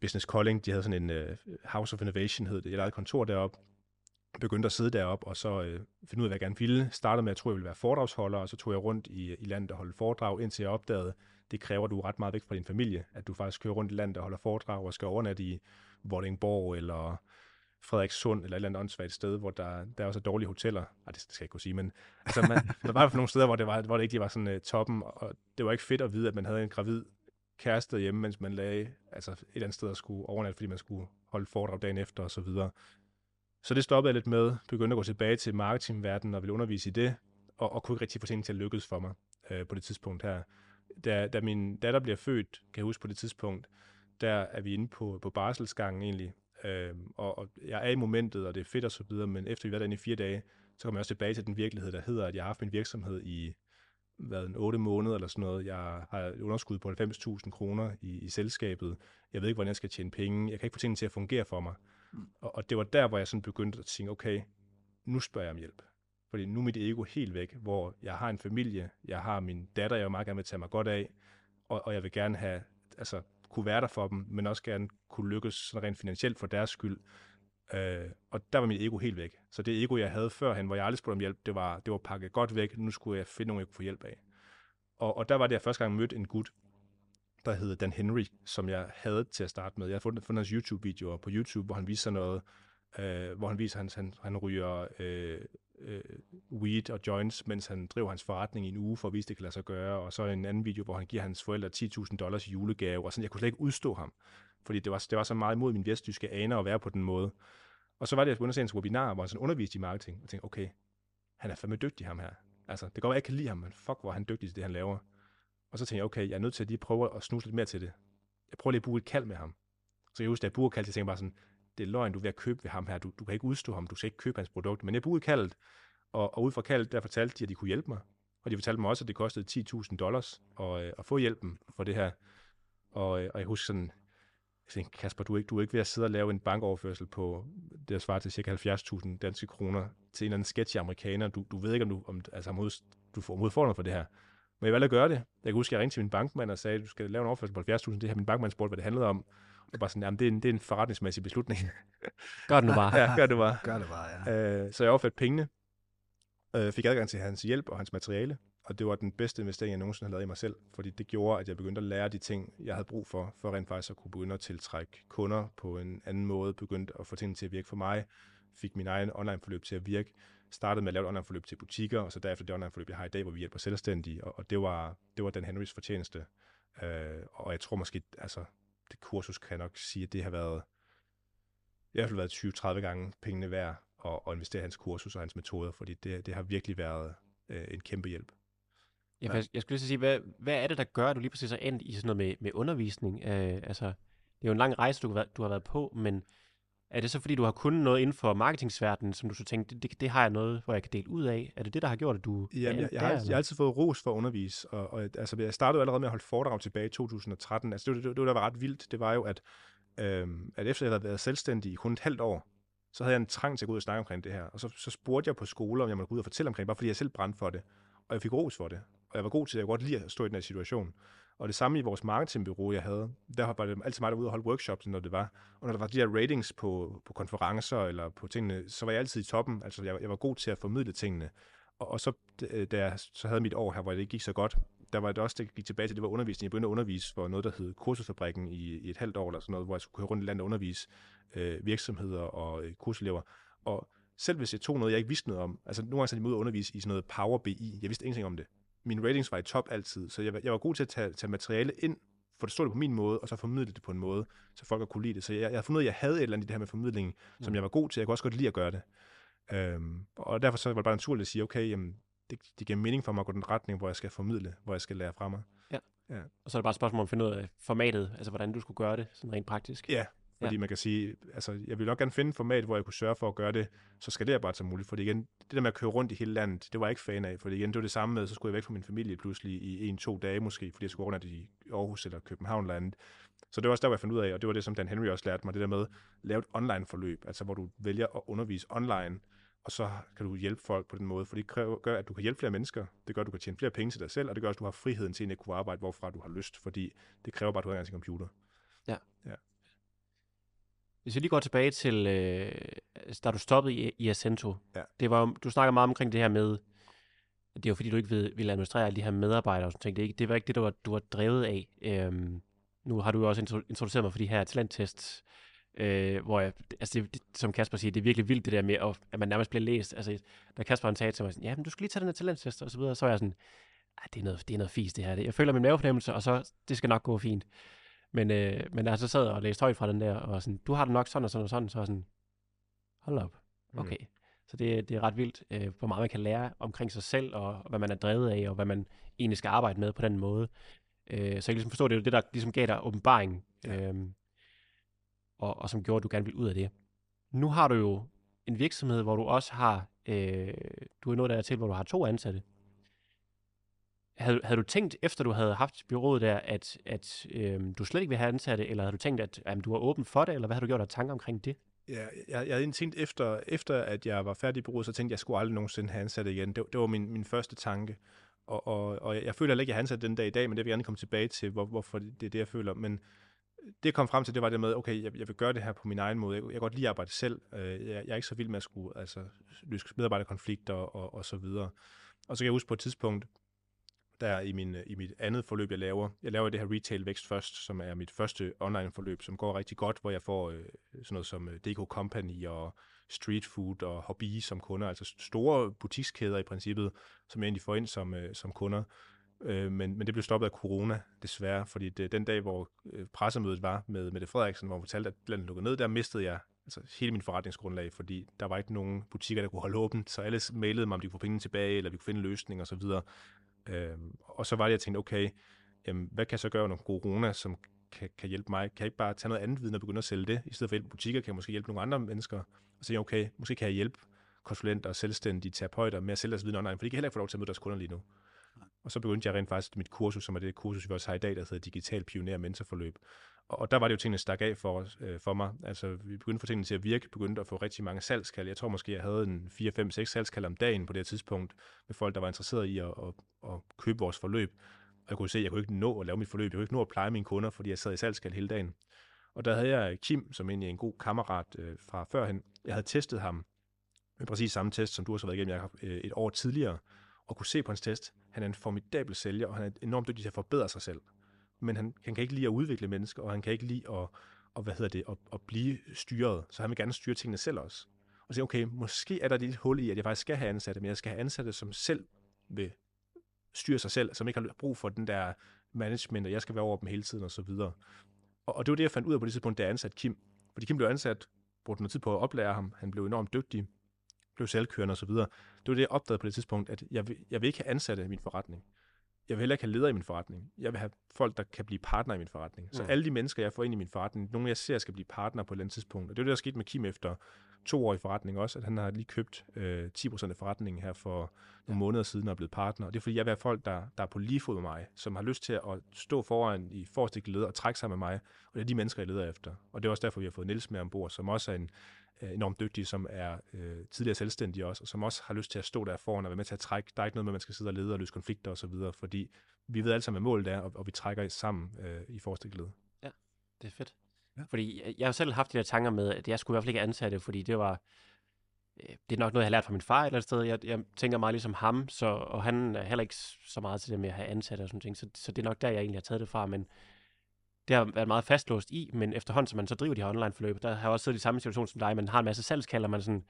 B: Business Calling. De havde sådan en uh, House of Innovation, hed det. Jeg lejede et kontor deroppe, begyndte at sidde deroppe og så øh, finde ud af, hvad jeg gerne ville. Startede med, at jeg tror, jeg ville være foredragsholder, og så tog jeg rundt i, i landet og holdt foredrag, indtil jeg opdagede, det kræver, at du er ret meget væk fra din familie, at du faktisk kører rundt i landet og holder foredrag og skal overnatte i Vordingborg eller Frederikssund eller et eller andet åndssvagt sted, hvor der, der er også dårlige hoteller. Ej, det skal jeg ikke kunne sige, men altså, man, der var for nogle steder, hvor det, var, hvor det ikke var sådan uh, toppen, og det var ikke fedt at vide, at man havde en gravid kæreste hjemme, mens man lagde altså et eller andet sted og skulle overnatte, fordi man skulle holde foredrag dagen efter og så videre. Så det stoppede jeg lidt med, begyndte at gå tilbage til marketingverdenen og ville undervise i det, og, og kunne ikke rigtig få tingene til at lykkes for mig øh, på det tidspunkt her. Da, da min datter bliver født, kan jeg huske på det tidspunkt, der er vi inde på, på barselsgangen egentlig, øh, og, og jeg er i momentet, og det er fedt og så videre, men efter vi har været derinde i fire dage, så kommer jeg også tilbage til den virkelighed, der hedder, at jeg har haft min virksomhed i været en 8 måneder eller sådan noget. Jeg har et underskud på 90.000 kroner i, i selskabet. Jeg ved ikke, hvordan jeg skal tjene penge. Jeg kan ikke få tingene til at fungere for mig. Og, og det var der, hvor jeg sådan begyndte at tænke, okay, nu spørger jeg om hjælp. Fordi nu er mit ego helt væk, hvor jeg har en familie, jeg har min datter, jeg vil meget gerne vil tage mig godt af, og, og jeg vil gerne have, altså, kunne være der for dem, men også gerne kunne lykkes sådan rent finansielt for deres skyld. Øh, og der var mit ego helt væk. Så det ego, jeg havde førhen, hvor jeg aldrig spurgte om hjælp, det var, det var pakket godt væk. Nu skulle jeg finde nogen, jeg kunne få hjælp af. Og, og der var det, jeg første gang mødte en gut, der hedder Dan Henry, som jeg havde til at starte med. Jeg har fundet, fundet hans YouTube-videoer på YouTube, hvor han viser noget, øh, hvor han viser, at han, han, han ryger øh, øh, weed og joints, mens han driver hans forretning i en uge for at vise, at det kan lade sig gøre. Og så en anden video, hvor han giver hans forældre 10.000 dollars i julegave. Og sådan, jeg kunne slet ikke udstå ham, fordi det var, det var så meget imod min vesttyske aner at være på den måde. Og så var det, jeg at hans webinar, hvor han sådan underviste i marketing. Og tænkte, okay, han er fandme dygtig, ham her. Altså, det går godt, at jeg kan lide ham, men fuck, hvor er han dygtig til det, han laver. Og så tænkte jeg, okay, jeg er nødt til at lige prøve at snuse lidt mere til det. Jeg prøver lige at bruge et kald med ham. Så jeg husker, da jeg bruger kaldet, jeg tænkte bare sådan, det er løgn, du er ved at købe ved ham her. Du, du kan ikke udstå ham, du skal ikke købe hans produkt. Men jeg brugte kaldet, og, og ud fra kaldet, der fortalte de, at de kunne hjælpe mig. Og de fortalte mig også, at det kostede 10.000 dollars at, øh, at få hjælpen for det her. Og, øh, og jeg husker sådan, jeg tænkte, Kasper, du er, ikke, du er ikke ved at sidde og lave en bankoverførsel på det, der svarer til ca. 70.000 danske kroner til en eller anden sketchy amerikaner. Du, du ved ikke, om du, om, altså, du får modfordring for det her. Men jeg valgte at gøre det. Jeg kan huske, at jeg ringte til min bankmand og sagde, at du skal lave en overførsel på 70.000. Det her min bankmand spurgte, hvad det handlede om. Og bare sådan, jamen, det er en, det er en forretningsmæssig beslutning.
A: Gør det nu bare.
B: ja, gør det bare.
C: Gør det bare, ja.
B: Øh, så jeg overførte pengene, øh, fik adgang til hans hjælp og hans materiale, og det var den bedste investering, jeg nogensinde har lavet i mig selv, fordi det gjorde, at jeg begyndte at lære de ting, jeg havde brug for, for rent faktisk at kunne begynde at tiltrække kunder på en anden måde, begyndte at få tingene til at virke for mig, fik min egen online-forløb til at virke, startede med at lave et online-forløb til butikker, og så derefter det online-forløb, jeg har i dag, hvor vi hjælper selvstændige, og, og det, var, det var den Henrys fortjeneste. Øh, og jeg tror måske, altså, det kursus kan jeg nok sige, at det har været, i hvert fald været 20-30 gange pengene værd at, at investere i hans kursus og hans metoder, fordi det, det har virkelig været øh, en kæmpe hjælp.
A: Ja, jeg, jeg skulle lige sige, hvad, hvad er det, der gør, at du lige præcis er endt i sådan noget med, med undervisning? Øh, altså, det er jo en lang rejse, du, du har været på, men er det så, fordi du har kun noget inden for marketingsverdenen, som du så tænkte, det, det, det har jeg noget, hvor jeg kan dele ud af? Er det det, der har gjort, at du...
B: Jamen, jeg, jeg, har, jeg har altid fået ros for at undervise, og, og altså, jeg startede allerede med at holde foredrag tilbage i 2013. Altså, det, det, det, det der var ret vildt, det var jo, at, øhm, at efter jeg havde været selvstændig i kun et halvt år, så havde jeg en trang til at gå ud og snakke omkring det her. Og så, så spurgte jeg på skoler, om jeg måtte gå ud og fortælle omkring det, bare fordi jeg selv brændte for det. Og jeg fik ros for det. Og jeg var god til, at jeg godt lide at stå i den her situation. Og det samme i vores marketingbureau, jeg havde. Der var det altid mig, der ude og holde workshops, når det var. Og når der var de her ratings på, på konferencer eller på tingene, så var jeg altid i toppen. Altså, jeg, jeg var god til at formidle tingene. Og, og så, øh, da jeg så havde mit år her, hvor det ikke gik så godt, der var det også, det gik tilbage til, det var undervisning. Jeg begyndte at undervise for noget, der hed Kursusfabrikken i, i et halvt år, eller sådan noget, hvor jeg skulle køre rundt i landet og undervise øh, virksomheder og øh, kurselever. Og selv hvis jeg tog noget, jeg ikke vidste noget om, altså nogle gange så jeg ud og undervise i sådan noget Power BI, jeg vidste ingenting om det. Min ratings var i top altid, så jeg, jeg var god til at tage, tage materiale ind, for det på min måde, og så formidle det på en måde, så folk kunne lide det. Så jeg, jeg har fundet ud af, at jeg havde et eller andet i det her med formidling, som mm. jeg var god til. Jeg kunne også godt lide at gøre det. Øhm, og derfor så var det bare naturligt at sige, okay, jamen, det, det giver mening for mig at gå den retning, hvor jeg skal formidle, hvor jeg skal lære fra mig.
A: Ja. ja. Og så er det bare et spørgsmål om at finde ud af formatet, altså hvordan du skulle gøre det, sådan rent praktisk.
B: Ja, fordi ja. man kan sige, altså jeg vil nok gerne finde et format, hvor jeg kunne sørge for at gøre det så skalerbart som muligt. Fordi igen, det der med at køre rundt i hele landet, det var jeg ikke fan af. Fordi igen, det var det samme med, så skulle jeg væk fra min familie pludselig i en-to dage måske, fordi jeg skulle rundt i Aarhus eller København eller andet. Så det var også der, hvor jeg fandt ud af, og det var det, som Dan Henry også lærte mig, det der med at lave et online-forløb, altså hvor du vælger at undervise online, og så kan du hjælpe folk på den måde, for det gør, at du kan hjælpe flere mennesker, det gør, at du kan tjene flere penge til dig selv, og det gør, at du har friheden til at kunne arbejde, hvorfra du har lyst, fordi det kræver bare, at du har en computer.
A: Ja. ja. Hvis vi lige går tilbage til, øh, da du stoppede i, i Ascento, ja. det var, du snakker meget omkring det her med, det er jo fordi, du ikke vil, vil administrere alle de her medarbejdere og sådan ting. Det, ikke, det var ikke det, du var, du var drevet af. Øhm, nu har du jo også introduceret mig for de her talenttests, øh, hvor jeg, altså det, det, som Kasper siger, det er virkelig vildt det der med, at, at man nærmest bliver læst. Altså, da Kasper han sagde til mig, sådan, ja, men du skal lige tage den her talenttest og så videre, så er jeg sådan, det er noget, det er noget fisk det her. Jeg føler min mavefornemmelse, og så, det skal nok gå fint. Men, øh, men da jeg så sad og læste højt fra den der, og sådan, du har det nok sådan og sådan og sådan, så sådan, hold op, mm. okay. Mm. Så det, det er ret vildt, øh, hvor meget man kan lære omkring sig selv, og hvad man er drevet af, og hvad man egentlig skal arbejde med på den måde. Øh, så jeg kan ligesom forstå, det er det, der ligesom gav dig åbenbaring, øh, og, og som gjorde, at du gerne vil ud af det. Nu har du jo en virksomhed, hvor du også har, øh, du er nået der til, hvor du har to ansatte havde, havde du tænkt, efter du havde haft byrådet der, at, at øhm, du slet ikke ville have ansatte, eller havde du tænkt, at jamen, du var åben for det, eller hvad har du gjort af tanker omkring det?
B: Ja, jeg, jeg havde tænkt efter, efter, at jeg var færdig i byrådet, så tænkte jeg, at jeg skulle aldrig nogensinde have ansatte igen. Det, det var min, min første tanke. Og, og, og jeg føler heller ikke, at jeg har ansat den dag i dag, men det vil jeg gerne komme tilbage til, hvor, hvorfor det, det er det, jeg føler. Men det jeg kom frem til, det var det med, okay, jeg, jeg vil gøre det her på min egen måde. Jeg, jeg kan godt lide at arbejde selv. Øh, jeg, jeg er ikke så vild med at skulle altså, løse medarbejderkonflikter og, og så videre. Og så kan jeg huske på et tidspunkt, der i, min, i mit andet forløb, jeg laver. Jeg laver det her Retail Vækst Først, som er mit første online-forløb, som går rigtig godt, hvor jeg får øh, sådan noget som øh, DK Company og Street Food og Hobby som kunder, altså store butikskæder i princippet, som jeg egentlig får ind som, øh, som kunder. Øh, men, men det blev stoppet af corona, desværre, fordi det, den dag, hvor øh, pressemødet var med Mette Frederiksen, hvor hun fortalte, at landet lukkede ned, der mistede jeg altså hele min forretningsgrundlag, fordi der var ikke nogen butikker, der kunne holde åbent, så alle mailede mig, om de kunne få penge tilbage, eller vi kunne finde en løsning osv. Øhm, og så var det, jeg tænkte, okay, jamen, hvad kan jeg så gøre under corona, som kan, kan hjælpe mig? Kan jeg ikke bare tage noget andet viden og begynde at sælge det? I stedet for at butikker, kan jeg måske hjælpe nogle andre mennesker. Og så okay, måske kan jeg hjælpe konsulenter og selvstændige terapeuter med at sælge deres viden online, for de kan heller ikke få lov til at møde deres kunder lige nu. Og så begyndte jeg rent faktisk mit kursus, som er det kursus, vi også har i dag, der hedder Digital Pioner Mentorforløb. Og der var det jo tingene stak af for, øh, for mig. Altså, vi begyndte at få tingene til at virke, begyndte at få rigtig mange salgskald. Jeg tror måske, jeg havde en 4, 5, 6 salgskald om dagen på det her tidspunkt, med folk, der var interesseret i at, at, at købe vores forløb. Og jeg kunne se, at jeg kunne ikke nå at lave mit forløb. Jeg kunne ikke nå at pleje mine kunder, fordi jeg sad i salgskald hele dagen. Og der havde jeg Kim, som egentlig er en god kammerat øh, fra førhen. Jeg havde testet ham med præcis samme test, som du også har været igennem Jacob, øh, et år tidligere, og kunne se på hans test, han er en formidabel sælger, og han er enormt dygtig til at forbedre sig selv men han, han kan ikke lide at udvikle mennesker, og han kan ikke lide at, og, hvad hedder det, at, at blive styret, så han vil gerne styre tingene selv også. Og sige, okay, måske er der et lille hul i, at jeg faktisk skal have ansatte, men jeg skal have ansatte, som selv vil styre sig selv, som ikke har brug for den der management, og jeg skal være over dem hele tiden og så videre. Og, og det var det, jeg fandt ud af på det tidspunkt, da jeg ansatte Kim. Fordi Kim blev ansat, brugte noget tid på at oplære ham, han blev enormt dygtig, blev selvkørende og så videre. Det var det, jeg opdagede på det tidspunkt, at jeg vil, jeg vil ikke have ansatte i min forretning. Jeg vil heller ikke have ledere i min forretning. Jeg vil have folk, der kan blive partner i min forretning. Så
A: Mm.
B: alle de mennesker, jeg får ind i min forretning, nogle jeg ser skal blive partner på et eller andet tidspunkt. Og det er det, der skete med Kim efter to år i forretning også, at han har lige købt øh, 10% af forretningen her for nogle måneder siden og er blevet partner. Og det er fordi, jeg vil have folk, der, der er på lige fod med mig, som har lyst til at stå foran i forreste leder og trække sig med mig. Og det er de mennesker, jeg leder efter. Og det er også derfor, vi har fået Niels med ombord, som også er en enormt dygtig, som er øh, tidligere selvstændig også, og som også har lyst til at stå der foran og være med til at trække. Der er ikke noget med, at man skal sidde og lede og løse konflikter osv., fordi vi ved alle sammen, hvad målet er, og, og vi trækker sammen øh, i forreste led.
A: Det er fedt.
C: Ja.
A: Ja. Fordi jeg- har selv haft de der tanker med, at jeg skulle i hvert fald ikke ansatte, fordi det var... øh, Det er nok noget, jeg har lært fra min far et eller andet sted. Jeg, jeg tænker meget ligesom ham, så, og han er heller ikke så meget til det med at have ansatte og sådan ting. Så, så det er nok der, jeg egentlig har taget det fra. Men det har været meget fastlåst i, men efterhånden, som man så driver de her online-forløb, der har jeg også siddet i samme situation som dig, man har en masse salgskalder, man sådan,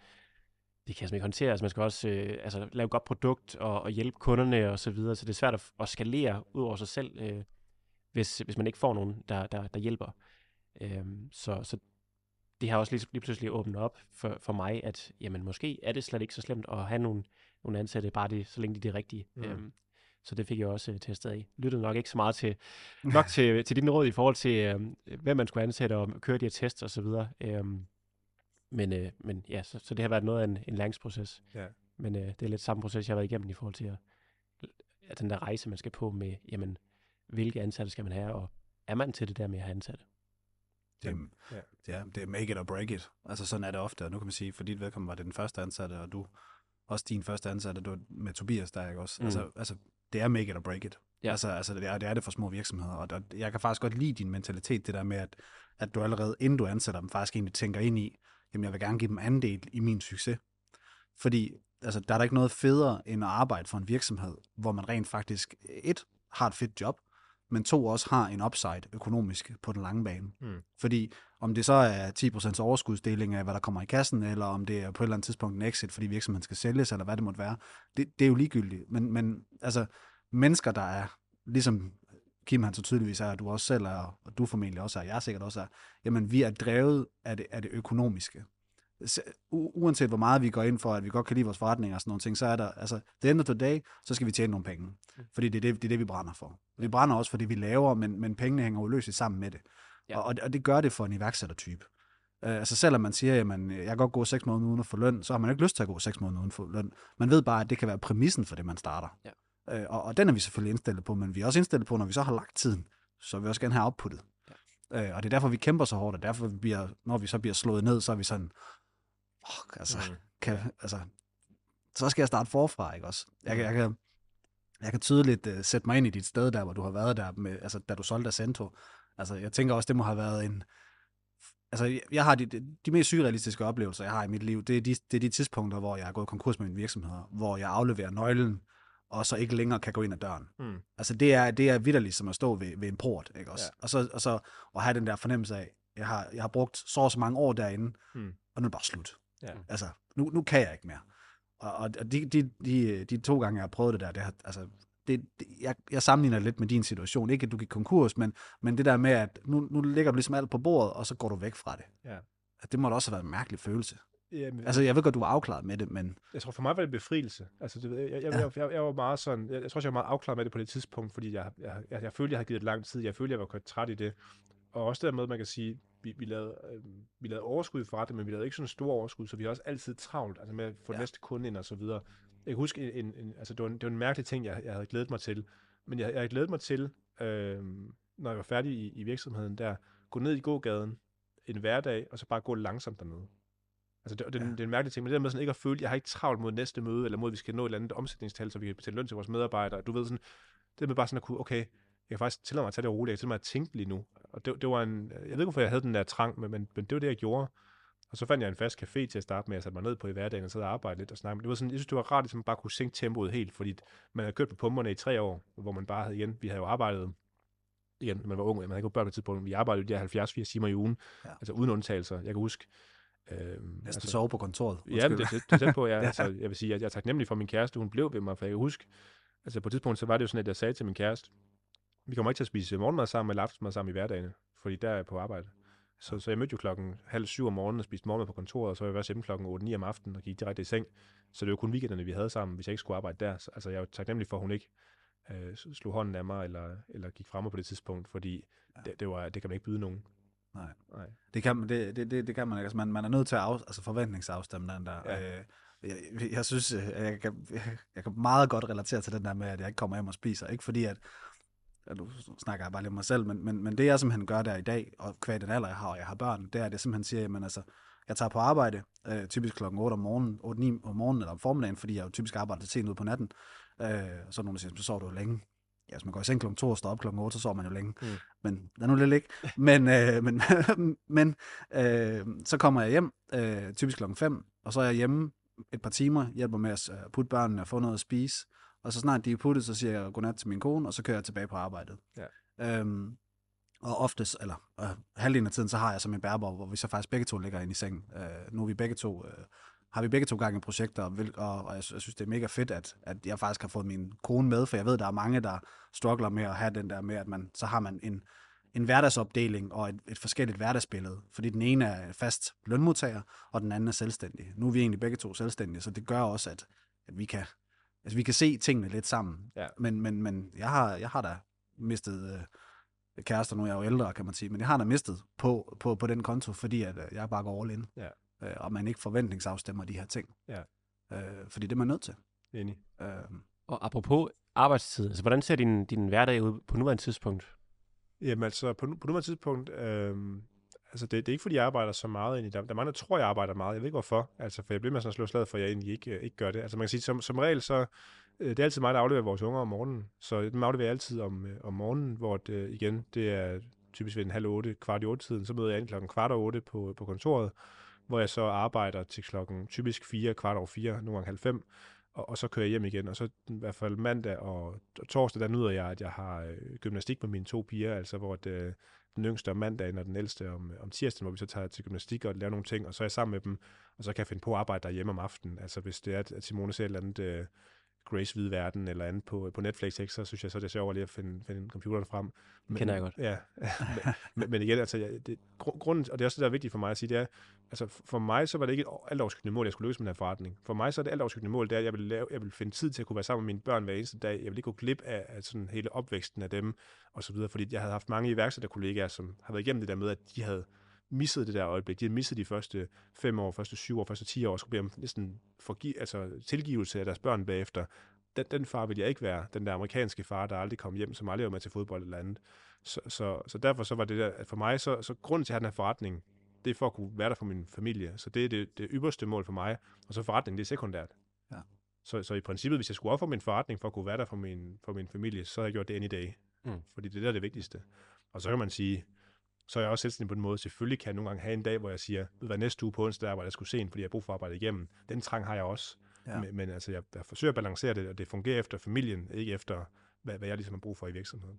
A: det kan jeg ikke håndtere. Altså, man skal også øh, altså, lave et godt produkt og, og hjælpe kunderne og så videre, så det er svært at, at skalere ud over sig selv, øh, hvis, hvis man ikke får nogen, der, der, der hjælper. Øhm, så, så det har også lige, lige pludselig åbnet op for, for mig, at jamen, måske er det slet ikke så slemt at have nogle, nogle ansatte, bare det, så længe de er det rigtige.
B: Mm.
A: Øhm, så det fik jeg også øh, testet af. Lyttede nok ikke så meget til, nok til, til dine råd i forhold til, øhm, hvem man skulle ansætte og køre de her tests osv. Øhm, men, øh, men ja, så, så det har været noget af en, en læringsproces.
B: Ja.
A: Men øh, det er lidt samme proces, jeg har været igennem i forhold til at, at den der rejse, man skal på med, jamen, hvilke ansatte skal man have, og er man til det der med at have ansatte?
C: Det,
B: Ja.
C: ja. ja, det er make it or break it. Altså sådan er det ofte, og nu kan man sige, for dit vedkommende var det den første ansatte, og du også din første ansatte, du med Tobias der, ikke også?
A: Mm.
C: Altså, altså, det er make it or break it.
A: Ja.
C: Altså, altså det, er, det er det for små virksomheder, og der, jeg kan faktisk godt lide din mentalitet, det der med, at, at du allerede, inden du ansætter dem, faktisk egentlig tænker ind i, jamen jeg vil gerne give dem andel i min succes. Fordi altså, der er der ikke noget federe, end at arbejde for en virksomhed, hvor man rent faktisk, et, har et fedt job, men to, også har en upside økonomisk på den lange bane.
B: Mm.
C: Fordi om det så er 10% overskudsdeling af, hvad der kommer i kassen, eller om det er på et eller andet tidspunkt en exit, fordi virksomheden skal sælges, eller hvad det måtte være, det, det er jo ligegyldigt. Men, men altså, mennesker, der er, ligesom Kim han så tydeligvis er, og du også selv er, og du formentlig også er, jeg sikkert også er, jamen vi er drevet af det, af det økonomiske. Uanset hvor meget vi går ind for, at vi godt kan lide vores forretninger og sådan nogle ting, så er der, altså, the end of the day, så skal vi tjene nogle penge. Fordi det er det, det, er det vi brænder for. Vi brænder også for det, vi laver, men, men pengene hænger uløseligt sammen med det.
A: Ja.
C: Og, og, det- gør det for en iværksættertype. Uh, altså selvom man siger, at jeg kan godt gå seks måneder uden at få løn, så har man ikke lyst til at gå seks måneder uden at få løn. Man ved bare, at det kan være præmissen for det, man starter.
A: Ja.
C: Uh, og, og den er vi selvfølgelig indstillet på, men vi er også indstillet på, når vi så har lagt tiden, så vil vi også gerne have outputtet. Ja. Uh, og det er derfor, vi kæmper så hårdt, og derfor, vi bliver, når vi så bliver slået ned, så er vi sådan, oh, altså,
B: Mm.
C: kan, altså, så skal jeg starte forfra, ikke også? Jeg, kan- jeg, kan, jeg kan tydeligt uh, sætte mig ind i dit sted der, hvor du har været der, med, altså, da du solgte Acento. Altså, jeg tænker også, det må have været en... Altså, jeg- har de, de, de mest surrealistiske oplevelser, jeg har i mit liv, det er, de, det er de tidspunkter, hvor jeg er gået konkurs med min virksomhed, hvor jeg afleverer nøglen, og så ikke længere kan gå ind ad døren.
B: Mm.
C: Altså, det er, det er vidderligt som at stå ved, ved en port, ikke også?
B: Ja.
C: Og, så, og så og have den der fornemmelse af, jeg har, jeg har brugt så og så mange år derinde,
B: Mm.
C: og nu er det bare slut.
B: Ja.
C: Altså, nu, nu kan jeg ikke mere. Og, og de, de, de, de to gange, jeg har prøvet det der, det har, altså, det, det, jeg, jeg sammenligner lidt med din situation. Ikke, at du gik konkurs, men, men det der med, at nu, nu ligger du ligesom alt på bordet, og så går du væk fra det.
B: Ja.
C: At det må da også have været en mærkelig følelse.
B: Jamen,
C: Altså, jeg ved godt, du var afklaret med det, men...
B: jeg tror for mig var det en befrielse. Altså, det, ved jeg, jeg,
C: Ja.
B: jeg, jeg, jeg, var meget sådan, jeg, jeg tror også, jeg var meget afklaret med det på det tidspunkt, fordi jeg, jeg, jeg, jeg følte, jeg havde givet det lang tid. Jeg følte, jeg var kørt træt i det. Og også dermed, man kan sige, vi, vi, lavede, øh, vi lavede overskud i forretningen, men vi lavede ikke sådan en stor overskud, så vi har også altid travlt altså med at få ja. Næste kunde ind og så videre. Jeg kan huske, en, en, altså, det, var en, det var en mærkelig ting, jeg, jeg havde glædet mig til. Men jeg, jeg havde glædet mig til, øh, når jeg var færdig i, i virksomheden der, gå ned i gågaden en hverdag, og så bare gå langsomt dernede. Altså, det, det. Ja. det er en mærkelig ting, men det der med sådan ikke at føle, at jeg har ikke travlt mod næste møde, eller mod, at vi skal nå et eller andet omsætningstal, så vi kan betale løn til vores medarbejdere. Du ved sådan, det med bare sådan at kunne, okay, jeg kan faktisk tillade mig at tage det roligt, jeg kan mig at tænke lige nu. Og det, det var en, jeg ved ikke, hvorfor jeg havde den der trang, men, men, men det var det, jeg gjorde. Og så fandt jeg en fast café til at starte med, jeg satte mig ned på i hverdagen og sad og arbejdede lidt og snakke. Men det var sådan, jeg synes, det var rart, at man bare kunne sænke tempoet helt, fordi man havde kørt på pumperne i tre år, hvor man bare havde igen, vi havde jo arbejdet igen, man var ung, man havde ikke børn på tidspunkt, vi arbejdede de her 70-80 timer i ugen, ja. Altså uden undtagelser. Jeg kan huske, Øhm,
C: Næsten altså, sove på kontoret.
B: Ja, det, det, det er på, ja.
C: Ja.
B: altså, jeg vil sige, at jeg er taknemmelig for min kæreste, hun blev ved mig, for jeg kan huske, altså på et tidspunkt, så var det jo sådan, at jeg sagde til min kæreste, vi kommer ikke til at spise morgenmad sammen eller aftensmad sammen i hverdagen, fordi der er jeg på arbejde. Så, så jeg mødte jo klokken halv syv om morgenen og spiste morgenmad på kontoret, og så var jeg først hjemme klokken 8-9 om aftenen og gik direkte i seng. Så det var kun weekenderne, vi havde sammen, hvis jeg ikke skulle arbejde der. Så, altså, jeg er jo taknemmelig for, at hun ikke øh, slog hånden af mig, eller, eller gik frem på det tidspunkt, fordi ja. det, det, var, det kan man ikke byde nogen.
C: Nej. Nej. Det, kan, det, det, det, det kan man ikke. Altså, man, man er nødt til at af, altså forventningsafstemme den der. Ja. Øh, jeg, jeg synes, øh, jeg kan, jeg kan meget godt relatere til den der med, at jeg ikke kommer hjem og spiser. Ikke fordi, at ja, nu snakker jeg bare lidt om mig selv, men, men, men det jeg simpelthen gør der i dag, og kvæg den alder, jeg har, og jeg har børn, det er, at jeg simpelthen siger, jamen altså, jeg tager på arbejde, øh, typisk klokken 8 om morgenen, 8-9 om morgenen eller om formiddagen, fordi jeg jo typisk arbejder til sent ud på natten. Øh, så nogen der siger, så sover du længe. Ja, hvis man går i seng klokken 2 og står op klokken 8, så sover man jo længe. Mm. Men er nu lidt ikke. Men, øh, men, men øh, så kommer jeg hjem, øh, typisk klokken 5, og så er jeg hjemme et par timer, hjælper med at øh, putte børnene og få noget at spise. Og så snart de er puttet, så siger jeg godnat til min kone, og så kører jeg tilbage på arbejdet. Ja. Øhm, og oftest, eller øh, halvdelen af tiden, så har jeg så min bærbar, hvor vi så faktisk begge to ligger ind i seng. Øh, nu er vi begge to, øh, har vi begge to gang i projekter, og, og, og jeg, jeg synes, det er mega fedt, at, at jeg faktisk har fået min kone med, for jeg ved, der er mange, der struggler med at have den der med, at man, så har man en, en hverdagsopdeling og et, et forskelligt hverdagsbillede. Fordi den ene er fast lønmodtager, og den anden er selvstændig. Nu er vi egentlig begge to selvstændige, så det gør også, at, at vi kan altså, vi kan se tingene lidt sammen. Ja. Men, men, men jeg, har, jeg har da mistet øh, kærester, nu er jeg jo ældre, kan man sige, men jeg har da mistet på, på, på den konto, fordi at, øh, jeg bare går all in. Ja. Øh, og man ikke forventningsafstemmer de her ting. Ja. Øh, fordi det er man nødt til.
B: Enig. Øh,
A: og apropos arbejdstid, altså hvordan ser din, din hverdag ud på nuværende tidspunkt?
B: Jamen altså, på, på nuværende tidspunkt, øh, altså det, det er ikke fordi, jeg arbejder så meget ind i det. der er mange, der tror, jeg arbejder meget. Jeg ved ikke hvorfor. Altså, for jeg bliver med sådan at slå slaget for, at jeg egentlig ikke, øh, ikke gør det. Altså man kan sige, som, som regel, så øh, det er altid mig, der afleverer vores unger om morgenen. Så dem afleverer jeg altid om, øh, om morgenen, hvor det, igen, det er typisk ved en halv otte, kvart i otte tiden. Så møder jeg ind klokken kvart over otte på, på kontoret, hvor jeg så arbejder til klokken typisk fire, kvart over fire, nogle gange halv fem og, og så kører jeg hjem igen. Og så i hvert fald mandag og, og torsdag, der nyder jeg, at jeg har øh, gymnastik med mine to piger, altså hvor det, den yngste om mandagen og den ældste om, øh, om tirsdagen, hvor vi så tager til gymnastik og laver nogle ting, og så er jeg sammen med dem, og så kan jeg finde på at arbejde derhjemme om aftenen. Altså hvis det er, at Simone ser et eller andet øh, Grace Hvide Verden eller andet på, på Netflix, ikke, så synes jeg så er det sjovt lige at finde, finde computeren frem.
A: Men, Kender jeg godt.
B: Ja, men, men igen, altså, jeg, det, grunden, og det er også det, der er vigtigt for mig at sige, det er, altså for mig så var det ikke et alt mål, jeg skulle lykkes med den her forretning. For mig så er det alt mål, det er, at jeg vil, lave, jeg vil finde tid til at kunne være sammen med mine børn hver eneste dag. Jeg vil ikke gå glip af, af sådan hele opvæksten af dem og så videre, fordi jeg havde haft mange iværksætterkollegaer, som har været igennem det der med, at de havde misset det der øjeblik. De havde misset de første fem år, første syv år, første ti år, og skulle om næsten forgive, altså tilgivelse af deres børn bagefter. Den, den far vil jeg ikke være. Den der amerikanske far, der aldrig kom hjem, som aldrig var med til fodbold eller andet. Så, så, så derfor så var det der, at for mig, så, så grunden til at have den her forretning, det er for at kunne være der for min familie. Så det er det, det ypperste mål for mig. Og så forretningen, det er sekundært. Ja. Så, så i princippet, hvis jeg skulle ofre min forretning for at kunne være der for min, for min familie, så havde jeg gjort det any day. Mm. Fordi det er der det vigtigste. Og så kan man sige, så er jeg også selvstændig på en måde. Selvfølgelig kan jeg nogle gange have en dag, hvor jeg siger, ved hvad næste uge på onsdag, hvor jeg skulle se en, fordi jeg har brug for at arbejde igennem. Den trang har jeg også. Ja. Men, men altså, jeg, jeg forsøger at balancere det, og det fungerer efter familien, ikke efter, hvad, hvad jeg ligesom har brug for i virksomheden.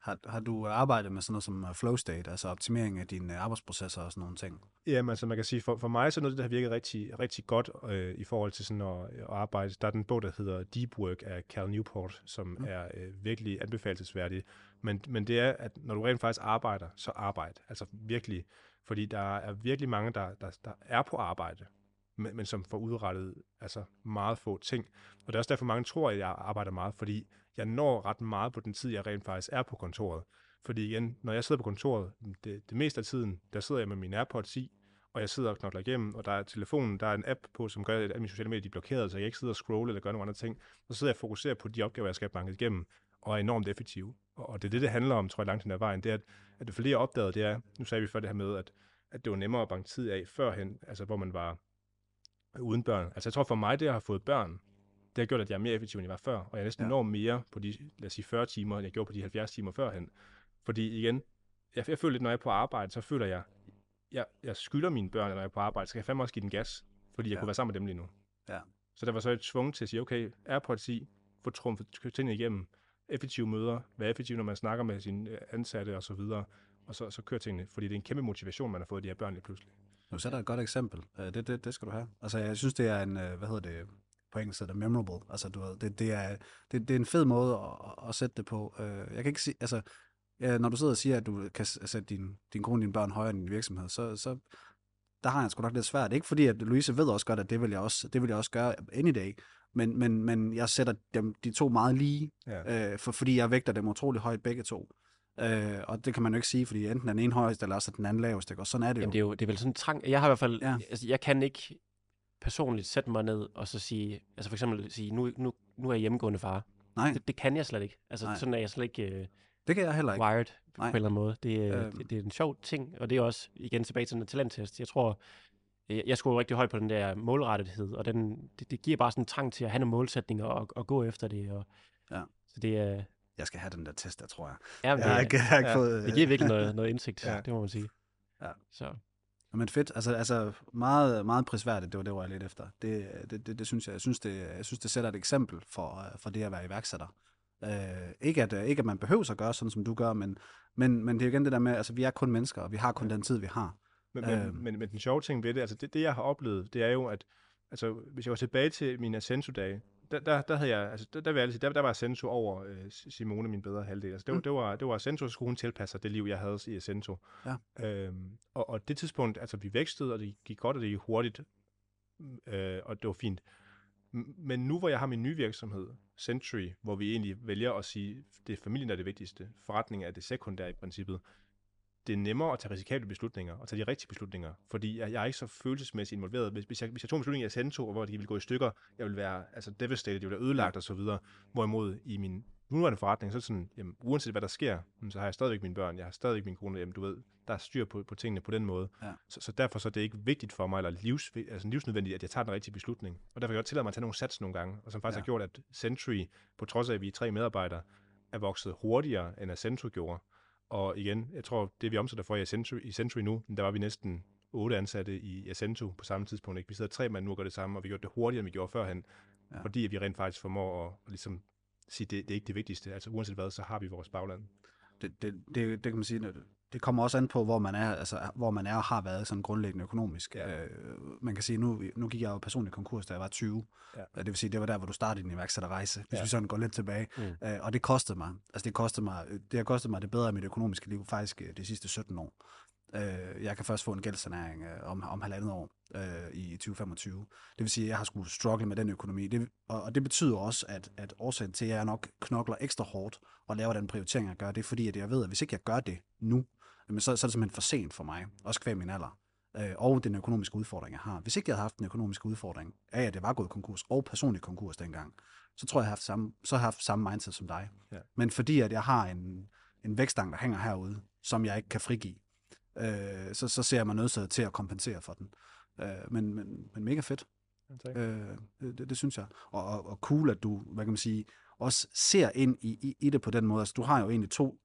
C: Har, har du arbejdet med sådan noget som øh, flow state, altså optimering af dine øh, arbejdsprocesser og sådan nogle ting?
B: Jamen, altså man kan sige, for, for mig så er noget, der har virket rigtig, rigtig godt øh, i forhold til sådan at, at arbejde. Der er den bog, der hedder Deep Work af Cal Newport, som mm. er øh, virkelig anbefalesværdig. Men, men det er, at når du rent faktisk arbejder, så arbejde. Altså virkelig. Fordi der er virkelig mange, der, der, der er på arbejde, men, men som får udrettet altså meget få ting. Og det er også derfor, mange tror, at jeg arbejder meget, fordi jeg når ret meget på den tid, jeg rent faktisk er på kontoret. Fordi igen, når jeg sidder på kontoret, det, det meste af tiden, der sidder jeg med min AirPods i, og jeg sidder og knokler igennem, og der er telefonen, der er en app på, som gør, at mine sociale medier er blokeret, så jeg ikke sidder og scroller eller gør nogle andre ting. Så sidder jeg og fokuserer på de opgaver, jeg skal banke igennem, og er enormt effektiv. Og, det er det, det handler om, tror jeg, langt hen ad vejen. Det er, at, at det for lige opdaget, det er, nu sagde vi før det her med, at, at det var nemmere at banke tid af førhen, altså hvor man var uden børn. Altså jeg tror for mig, det at have fået børn, det har gjort, at jeg er mere effektiv, end jeg var før, og jeg næsten ja. når mere på de, lad os sige, 40 timer, end jeg gjorde på de 70 timer førhen. Fordi igen, jeg, jeg føler lidt, når jeg er på arbejde, så føler jeg, jeg, jeg skylder mine børn, når jeg er på arbejde, så kan jeg fandme også give den gas, fordi jeg ja. kunne være sammen med dem lige nu. Ja. Så der var så et tvunget til at sige, okay, AirPods i, få trumfet tingene igennem, effektive møder, være effektiv, når man snakker med sine øh, ansatte og så videre, og så, så kører tingene, fordi det er en kæmpe motivation, man har fået de her børn lige pludselig.
C: Nu sætter et godt eksempel. Øh, det, det, det skal du have. Altså, jeg synes, det er en, øh, hvad hedder det, på engelsk hedder det memorable. Altså, du ved, det, det, er, det, det er en fed måde at, at sætte det på. Jeg kan ikke sige, altså, når du sidder og siger, at du kan sætte din, din kone og dine børn højere end din virksomhed, så, så der har jeg sgu nok lidt svært. Ikke fordi, at Louise ved også godt, at det vil jeg også, det vil jeg også gøre any day, men, men, men jeg sætter dem, de to meget lige,
B: Ja.
C: øh, for, fordi jeg vægter dem utrolig højt begge to. Øh, og det kan man jo ikke sige, fordi enten den ene højest, eller også den anden lavest, ikke? og sådan er det jo.
A: Jamen, det er jo det er vel sådan en trang... Jeg har i hvert fald...
C: Ja.
A: Altså, jeg kan ikke personligt sætte mig ned og så sige... Altså for eksempel sige, nu, nu, nu er jeg hjemmegående far.
C: Nej,
A: Det, det kan jeg slet ikke. Altså
C: Nej.
A: sådan er jeg slet ikke uh,
C: det kan jeg heller ikke.
A: wired
C: Nej.
A: på en eller anden måde. Det, øh,
C: Øhm.
A: det, det er en sjov ting, og det er også igen tilbage til den talenttest. Jeg tror, øh, jeg skulle rigtig højt på den der målrettethed, og den, det, det giver bare sådan en trang til at have nogle målsætninger og, og gå efter det. Og,
C: Ja.
A: Så det er...
C: Jeg skal have den der test, der tror jeg.
A: Ja,
C: Jeg har
A: det,
C: ikke, jeg har ikke
B: ja,
C: fået...
A: det giver virkelig noget, noget indsigt,
B: Ja.
A: ja. det må man sige.
C: Ja.
A: Så
C: Men fedt, altså, altså meget, meget prisværdigt, det var det, var jeg lidt efter. Det, det, det, det synes jeg, jeg synes, det, jeg synes, det sætter et eksempel for, øh, for det at være iværksætter. Øh, ikke, at, øh, ikke at man behøver at gøre sådan, som du gør, men, men, men det er igen det der med, altså vi er kun mennesker, og vi har kun den tid, vi har.
B: Men, men,
C: Øhm.
B: men, men den sjove ting ved det, altså det, det jeg har oplevet, det er jo, at altså, hvis jeg var tilbage til mine Ascenso-dage, der, der, der, havde jeg, altså, der, der, vil jeg sige, der, der var Ascenso over øh, Simone, min bedre halvdel. Altså, det, var,
C: Mm.
B: det, var, det var Ascenso, så skulle hun tilpasse sig det liv, jeg havde i Ascenso.
C: Ja.
B: Øhm, og, og det tidspunkt, altså vi vækstede, og det gik godt, og det gik hurtigt, øh, og det var fint. Men nu hvor jeg har min nye virksomhed, Century, hvor vi egentlig vælger at sige, det er familien, der er det vigtigste, forretningen er det sekundære i princippet, det er nemmere at tage risikable beslutninger, og tage de rigtige beslutninger, fordi jeg, jeg er ikke så følelsesmæssigt involveret. Hvis, hvis, jeg, hvis jeg tog en beslutning i Ascento, hvor de ville gå i stykker, jeg ville være altså, devastated, jeg ville være ødelagt osv., hvorimod i min nuværende forretning, så er det sådan, jamen, uanset hvad der sker, så har jeg stadigvæk mine børn, jeg har stadigvæk min kone, jamen, du ved, der er styr på, på tingene på den måde.
C: Ja.
B: Så, så, derfor så er det ikke vigtigt for mig, eller livs, altså livsnødvendigt, at jeg tager den rigtige beslutning. Og derfor kan jeg godt tillade mig at tage nogle sats nogle gange, og som faktisk
C: Ja.
B: har gjort, at Century, på trods af, at vi er tre medarbejdere, er vokset hurtigere, end Accentro gjorde. Og igen, jeg tror, det vi omsætter for i Century, i Century nu, der var vi næsten otte ansatte i Accento på samme tidspunkt. Ikke? Vi sidder tre mand nu og gør det samme, og vi gjorde det hurtigere, end vi gjorde førhen,
C: ja.
B: fordi at vi rent faktisk formår at, at ligesom sige, det, det er ikke det vigtigste. Altså uanset hvad, så har vi vores bagland.
C: Det, det, det, det kan man sige, det- kommer også an på, hvor man er, altså, hvor man er og har været sådan grundlæggende økonomisk.
B: Ja.
C: Øh, man kan sige, nu, nu gik jeg jo personligt konkurs, da jeg var 20.
B: Ja.
C: Det vil sige, det var der, hvor du startede din iværksætterrejse, hvis
B: Ja.
C: vi sådan går lidt tilbage.
A: Mm.
C: Øh, og det kostede mig. Altså det kostede mig, det har kostet mig det bedre i mit økonomiske liv faktisk øh, de sidste 17 år. Øh, jeg kan først få en gældssanering øh, om, om halvandet år øh, i 2025. Det vil sige, at jeg har skulle struggle med den økonomi. Det, og, og det betyder også, at, at årsagen til, at jeg nok knokler ekstra hårdt og laver den prioritering, jeg gør, det er fordi, at jeg ved, at hvis ikke jeg gør det nu, jamen, så, så er det simpelthen for sent for mig, også kvæg min alder, øh, og den økonomiske udfordring, jeg har. Hvis ikke jeg havde haft den økonomiske udfordring af, at jeg var gået konkurs, og personlig konkurs dengang, så tror jeg, jeg har haft samme, så har jeg haft samme mindset som dig.
B: Ja.
C: Men fordi, at jeg har en, en vækstang, der hænger herude, som jeg ikke kan frigive, øh, så, så ser jeg mig nødt til at kompensere for den. Øh, men, men, men mega fedt. Øh, det, det synes jeg. Og, og, og cool, at du, hvad kan man sige, også ser ind i, i, i det på den måde. Altså, du har jo egentlig to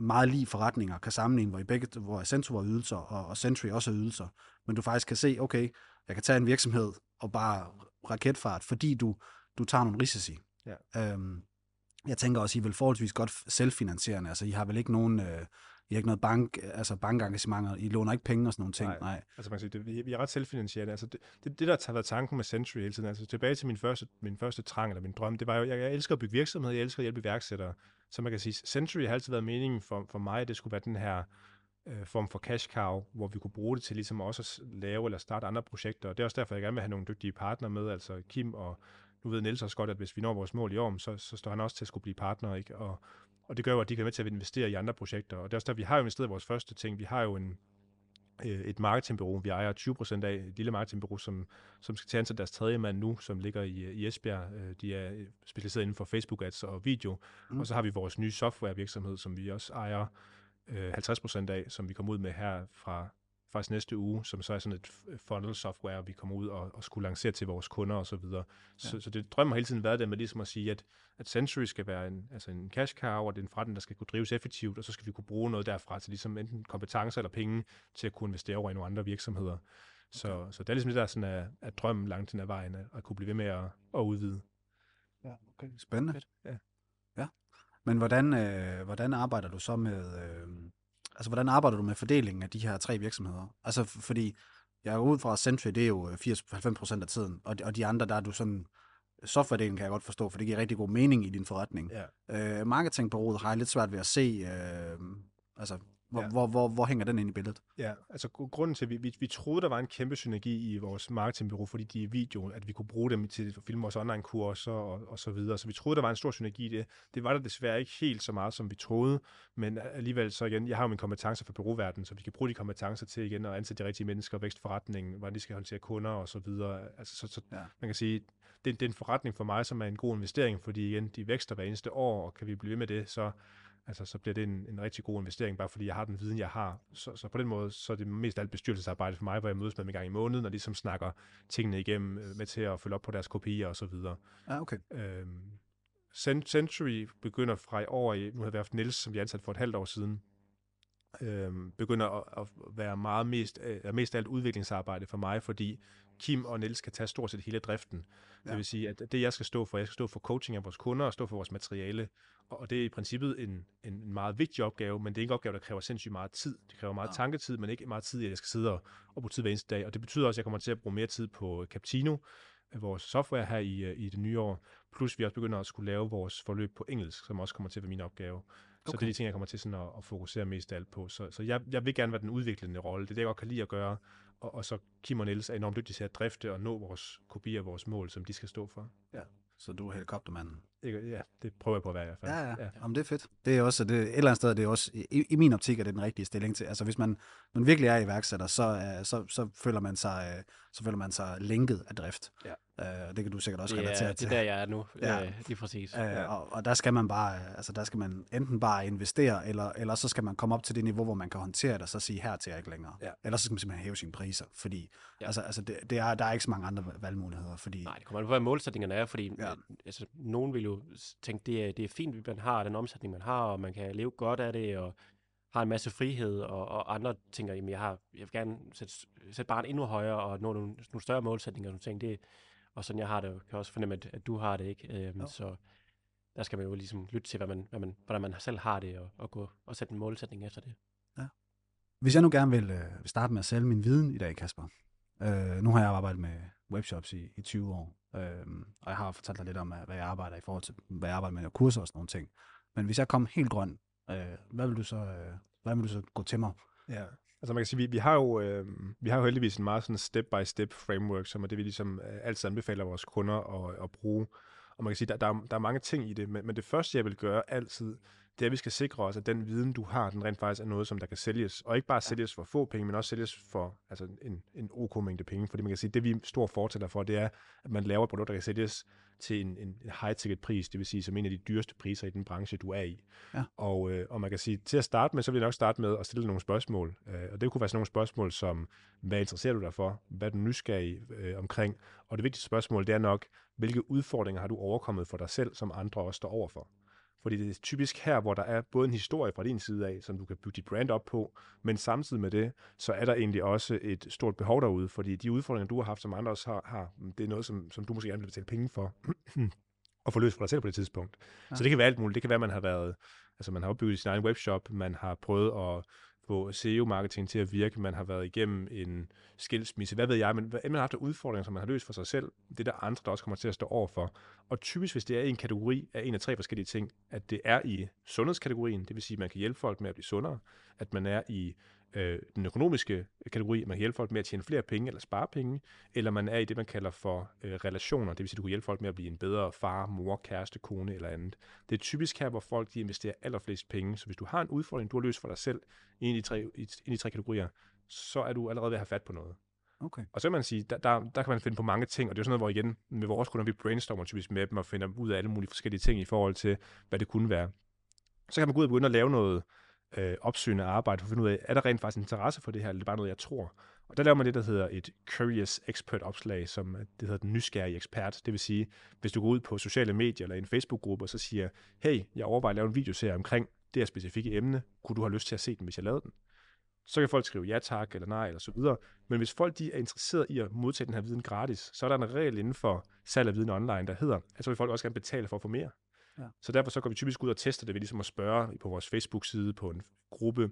C: meget lige forretninger, kan sammenligne, hvor, I begge, hvor Accenture var ydelser, og, og Century også er ydelser. Men du faktisk kan se, okay, jeg kan tage en virksomhed og bare raketfart, fordi du, du tager nogle risici.
B: Ja.
C: Øhm, jeg tænker også, I er vel forholdsvis godt selvfinansierende. Altså, I har vel ikke nogen... Øh, I har ikke noget bank, altså bankengagementer, I låner ikke penge og sådan nogle ting.
B: Nej.
C: Nej.
B: Altså man kan sige, det, vi, vi er ret selvfinansierende. Altså det, det, det, der har været tanken med Century hele tiden, altså tilbage til min første, min første trang eller min drøm, det var jo, jeg, jeg elsker at bygge virksomheder, jeg elsker at hjælpe iværksættere. Så man kan sige, Century har altid været meningen for, for mig, at det skulle være den her øh, form for cash cow, hvor vi kunne bruge det til ligesom også at lave eller starte andre projekter. Og det er også derfor, jeg gerne vil have nogle dygtige partnere med, altså Kim og nu ved Niels også godt, at hvis vi når vores mål i år, så, så står han også til at skulle blive partner, ikke? Og, og det gør jo, at de kan være med til at investere i andre projekter. Og det er også der, vi har jo investeret i vores første ting. Vi har jo en, øh, et marketingbureau, vi ejer 20% af, et lille marketingbureau, som, som skal til at ansætte deres tredje mand nu, som ligger i, i Esbjerg. Øh, De er øh, specialiseret inden for Facebook ads og video.
C: Mm.
B: Mm. Og så har vi vores nye softwarevirksomhed, som vi også ejer øh, 50% af, som vi kommer ud med her fra faktisk næste uge, som så er sådan et funnel software, vi kommer ud og, og skulle lancere til vores kunder og så videre. Så,
C: Ja.
B: så det drømmer hele tiden været det med ligesom at sige, at, at Century skal være en, altså en cash cow, og det er en forretning, der skal kunne drives effektivt, og så skal vi kunne bruge noget derfra til ligesom enten kompetencer eller penge til at kunne investere over i nogle andre virksomheder. Så, okay. så det er ligesom det, der sådan er, er drømmen langt hen ad vejen, at, at kunne blive ved med at, at udvide.
C: Ja, okay. Spændende.
B: Ja.
C: ja. Men hvordan, øh, hvordan arbejder du så med, øh, altså hvordan arbejder du med fordelingen af de her tre virksomheder? Altså fordi, jeg er ud fra, at Century, det er jo 80-90% af tiden, og, de- og de andre, der er du sådan softwaredelen kan jeg godt forstå, for det giver rigtig god mening i din forretning.
B: Ja.
C: Øh, marketingbureauet har jeg lidt svært ved at se, øh, altså, hvor,
B: Ja.
C: hvor, hvor, hvor hænger den ind i billedet?
B: Ja, altså gru- grunden til, at vi, vi, vi troede, der var en kæmpe synergi i vores marketingbureau, fordi de er video, at vi kunne bruge dem til at filme vores online-kurser og, og så videre. Så vi troede, der var en stor synergi i det. Det var der desværre ikke helt så meget, som vi troede, men alligevel så igen, jeg har jo mine kompetencer for bureauverdenen, så vi kan bruge de kompetencer til igen at ansætte de rigtige mennesker, vækstforretningen, hvordan de skal håndtere kunder og så videre. Altså, så, så
C: Ja.
B: man kan sige, det, det er en forretning for mig, som er en god investering, fordi igen, de vækster hver eneste år, og kan vi blive ved med det, så altså, så bliver det en, en rigtig god investering, bare fordi jeg har den viden, jeg har. Så, så på den måde, så er det mest alt bestyrelsesarbejde for mig, hvor jeg mødes med dem en gang i måneden, og ligesom snakker tingene igennem øh, med til at følge op på deres kopier og så videre.
C: Ja, okay.
B: Øhm, Cent- Century begynder fra i år, i- nu har vi haft Niels, som vi ansatte for et halvt år siden, øhm, begynder at, at være meget mest, øh, mest alt udviklingsarbejde for mig, fordi Kim og Niels kan tage stort set hele driften. Ja.
C: Ja.
B: Det vil sige, at det jeg skal stå for, jeg skal stå for coaching af vores kunder og stå for vores materiale, og det er i princippet en, en meget vigtig opgave, men det er ikke en opgave, der kræver sindssygt meget tid. Det kræver meget
C: Nå.
B: tanketid, men ikke meget tid, at jeg skal sidde og, og bruge tid hver eneste dag. Og det betyder også, at jeg kommer til at bruge mere tid på Captino, vores software her i, øh, i det nye år. Plus vi også begynder at skulle lave vores forløb på engelsk, som også kommer til at være min opgave. Så
C: Okay.
B: det er de ting, jeg kommer til sådan at, at fokusere mest af alt på. Så, så jeg, jeg vil gerne være den udviklende rolle. Det er det, jeg godt kan lide at gøre. Og, og så Kim og Niels er enormt dygtige til at drifte og nå vores kopier vores mål, som de skal stå for.
C: Ja, Så du er helikoptermanden.
B: Ikke? Ja, det prøver jeg på at være i hvert fald.
C: Ja, ja. ja. Jamen, det er fedt. Det er også, det, et eller andet sted, det er også, i, i min optik er det den rigtige stilling til. Altså, hvis man, man virkelig er iværksætter, så, uh, så, så, føler man sig, uh, så føler man sig linket af drift.
B: Ja.
C: Uh, det kan du sikkert også relatere
A: er,
C: til.
A: det er der, jeg er nu.
C: Ja.
A: Ja. Øh, lige præcis.
C: Uh,
B: Ja.
C: og, og der skal man bare, øh, altså der skal man enten bare investere, eller, eller så skal man komme op til det niveau, hvor man kan håndtere det, og så sige, her til jeg ikke længere.
B: Ja.
C: Ellers så skal man simpelthen hæve sine priser, fordi
A: Ja.
C: ja. altså, altså det, det er, der er ikke så mange andre valgmuligheder, fordi
A: Nej, det kommer an på, hvad målsætningerne er, fordi
C: Ja.
A: ja. altså, nogen vil jo tænke, det er, det er fint, man har den omsætning, man har, og man kan leve godt af det, og har en masse frihed, og, og andre tænker, jamen jeg, har, jeg vil gerne sætte, sætte barn endnu højere, og nå nogle, nogle større målsætninger, og nogle ting, det, og sådan jeg har det, kan også fornemme, at, at du har det, ikke? Øhm, så der skal man jo ligesom lytte til, hvad man, hvad man, hvordan man selv har det, og, og, gå, og sætte en målsætning efter det.
C: Hvis jeg nu gerne vil, øh, vil starte med at sælge min viden i dag, Kasper. Øh, nu har jeg arbejdet med webshops i, i 20 år, øh, og jeg har fortalt dig lidt om, hvad jeg arbejder i forhold til, hvad jeg arbejder med, og kurser og sådan nogle ting. Men hvis jeg kom helt grøn, øh, hvad vil du så, øh, hvad vil du så gå til mig?
B: Ja, altså man kan sige, vi, vi har jo øh, vi har jo heldigvis en meget sådan step-by-step framework, som er det, vi ligesom øh, altid anbefaler vores kunder at, at bruge. Og man kan sige, der, der, er, der er mange ting i det, men, men det første, jeg vil gøre altid, det er, at vi skal sikre os, at den viden, du har, den rent faktisk er noget, som der kan sælges. Og ikke bare sælges for få penge, men også sælges for altså en, en ok mængde penge. Fordi man kan sige, det vi er stor fortæller for, det er, at man laver et produkt, der kan sælges til en, en high-ticket pris, det vil sige som en af de dyreste priser i den branche, du er i.
C: Ja.
B: Og, øh, og man kan sige, til at starte med, så vil jeg nok starte med at stille nogle spørgsmål. Øh, og det kunne være sådan nogle spørgsmål som, hvad interesserer du dig for? Hvad er du nysgerrig øh, omkring? Og det vigtigste spørgsmål, det er nok, hvilke udfordringer har du overkommet for dig selv, som andre også står overfor? Fordi det er typisk her, hvor der er både en historie fra din side af, som du kan bygge dit brand op på, men samtidig med det, så er der egentlig også et stort behov derude, fordi de udfordringer, du har haft, som andre også har, har det er noget, som, som du måske gerne vil betale penge for, og få løst for dig selv på det tidspunkt. Ja. Så det kan være alt muligt. Det kan være, at man har været, altså man har opbygget sin egen webshop, man har prøvet at få SEO-marketing til at virke, man har været igennem en skilsmisse, hvad ved jeg, men hvad end man har haft udfordringer, som man har løst for sig selv, det er der andre, der også kommer til at stå over for. Og typisk, hvis det er i en kategori af en af tre forskellige ting, at det er i sundhedskategorien, det vil sige, at man kan hjælpe folk med at blive sundere, at man er i øh, den økonomiske kategori, at man kan hjælpe folk med at tjene flere penge eller spare penge, eller man er i det, man kalder for øh, relationer, det vil sige, at du kan hjælpe folk med at blive en bedre far, mor, kæreste, kone eller andet. Det er typisk her, hvor folk de investerer allerflest penge, så hvis du har en udfordring, du har løst for dig selv i en af de tre, i, af de tre kategorier, så er du allerede ved at have fat på noget.
C: Okay.
B: Og så kan man sige, der, der, der kan man finde på mange ting, og det er jo sådan noget, hvor igen, med vores kunder, vi brainstormer typisk med dem og finder ud af alle mulige forskellige ting i forhold til, hvad det kunne være. Så kan man gå ud og begynde at lave noget øh, opsøgende arbejde for at finde ud af, er der rent faktisk interesse for det her, eller er det bare noget, jeg tror? Og der laver man det, der hedder et Curious Expert opslag, som øh, det hedder den nysgerrige ekspert. Det vil sige, hvis du går ud på sociale medier eller en Facebook-gruppe, og så siger, hey, jeg overvejer at lave en videoserie omkring det her specifikke emne, kunne du have lyst til at se den, hvis jeg lavede den? Så kan folk skrive ja tak, eller nej, eller så videre. Men hvis folk de er interesseret i at modtage den her viden gratis, så er der en regel inden for salg af viden online, der hedder, at så vil folk også gerne betale for at få mere.
C: Ja.
B: Så derfor så går vi typisk ud og tester det ved ligesom at spørge på vores Facebook-side, på en gruppe,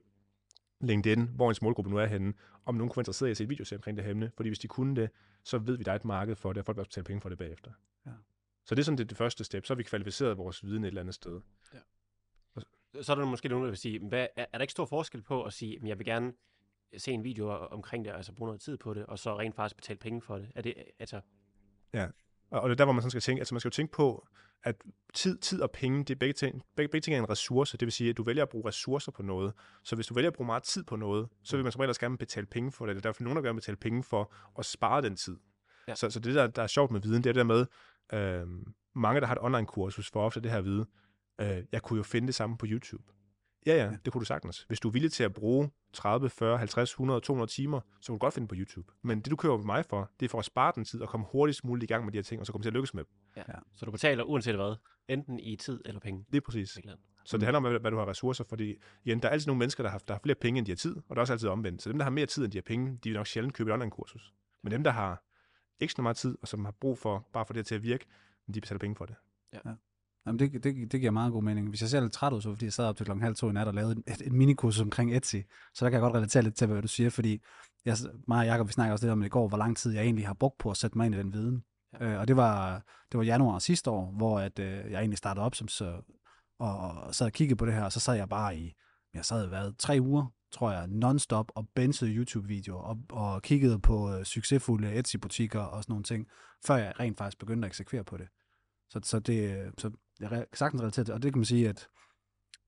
B: LinkedIn, hvor ens målgruppe nu er henne, om nogen kunne være interesseret i at se et video omkring det her emne. Fordi hvis de kunne det, så ved vi, der er et marked for det, og folk vil også betale penge for det bagefter. Så det er sådan det, det første step. Så har vi kvalificeret vores viden et eller andet sted.
A: Så er der måske nogen, der vil sige, hvad, er, er der ikke stor forskel på at sige, at jeg vil gerne se en video omkring det, altså bruge noget tid på det, og så rent faktisk betale penge for det? Er det, altså...
B: Og, og det er der, hvor man sådan skal tænke, altså man skal jo tænke på, at tid, tid og penge, det er begge ting, begge, begge ting er en ressource. Det vil sige, at du vælger at bruge ressourcer på noget. Så hvis du vælger at bruge meget tid på noget, så vil man som regel også gerne betale penge for det. Der er derfor nogen, der gerne betale penge for at spare den tid.
A: Ja.
B: Så, så det, der, der er sjovt med viden, det er det der med, øh, mange, der har et online-kursus, for ofte det her at vide, øh, jeg kunne jo finde det samme på YouTube. Ja, ja, det kunne du sagtens. Hvis du er villig til at bruge 30, 40, 50, 100, 200 timer, så kan du godt finde på YouTube. Men det, du køber med mig for, det er for at spare den tid og komme hurtigst muligt i gang med de her ting, og så komme til at lykkes med dem.
A: Ja. Så du betaler uanset hvad, enten i tid eller penge.
B: Det er præcis. Så det handler om, hvad, du har ressourcer, fordi igen, der er altid nogle mennesker, der har, der har flere penge, end de har tid, og der er også altid omvendt. Så dem, der har mere tid, end de har penge, de vil nok sjældent købe et online-kursus. Men dem, der har ikke så meget tid, og som har brug for, bare for det til at virke, de betaler penge for det.
C: Jamen, det, det, det giver meget god mening. Hvis jeg ser lidt træt ud, så fordi jeg sad op til klokken halv to i nat og lavede et, et, minikursus omkring Etsy, så der kan jeg godt relatere lidt til, hvad du siger, fordi jeg, mig og Jacob, vi snakker også lidt om i går, hvor lang tid jeg egentlig har brugt på at sætte mig ind i den viden. Ja. Øh, og det var, det var januar sidste år, hvor at, øh, jeg egentlig startede op som så, og, og sad og kiggede på det her, og så sad jeg bare i, jeg sad været tre uger, tror jeg, non-stop og bensede YouTube-videoer og, og kiggede på øh, succesfulde Etsy-butikker og sådan nogle ting, før jeg rent faktisk begyndte at eksekvere på det. Så, så, det, så jeg sagtens relatere til, og det kan man sige, at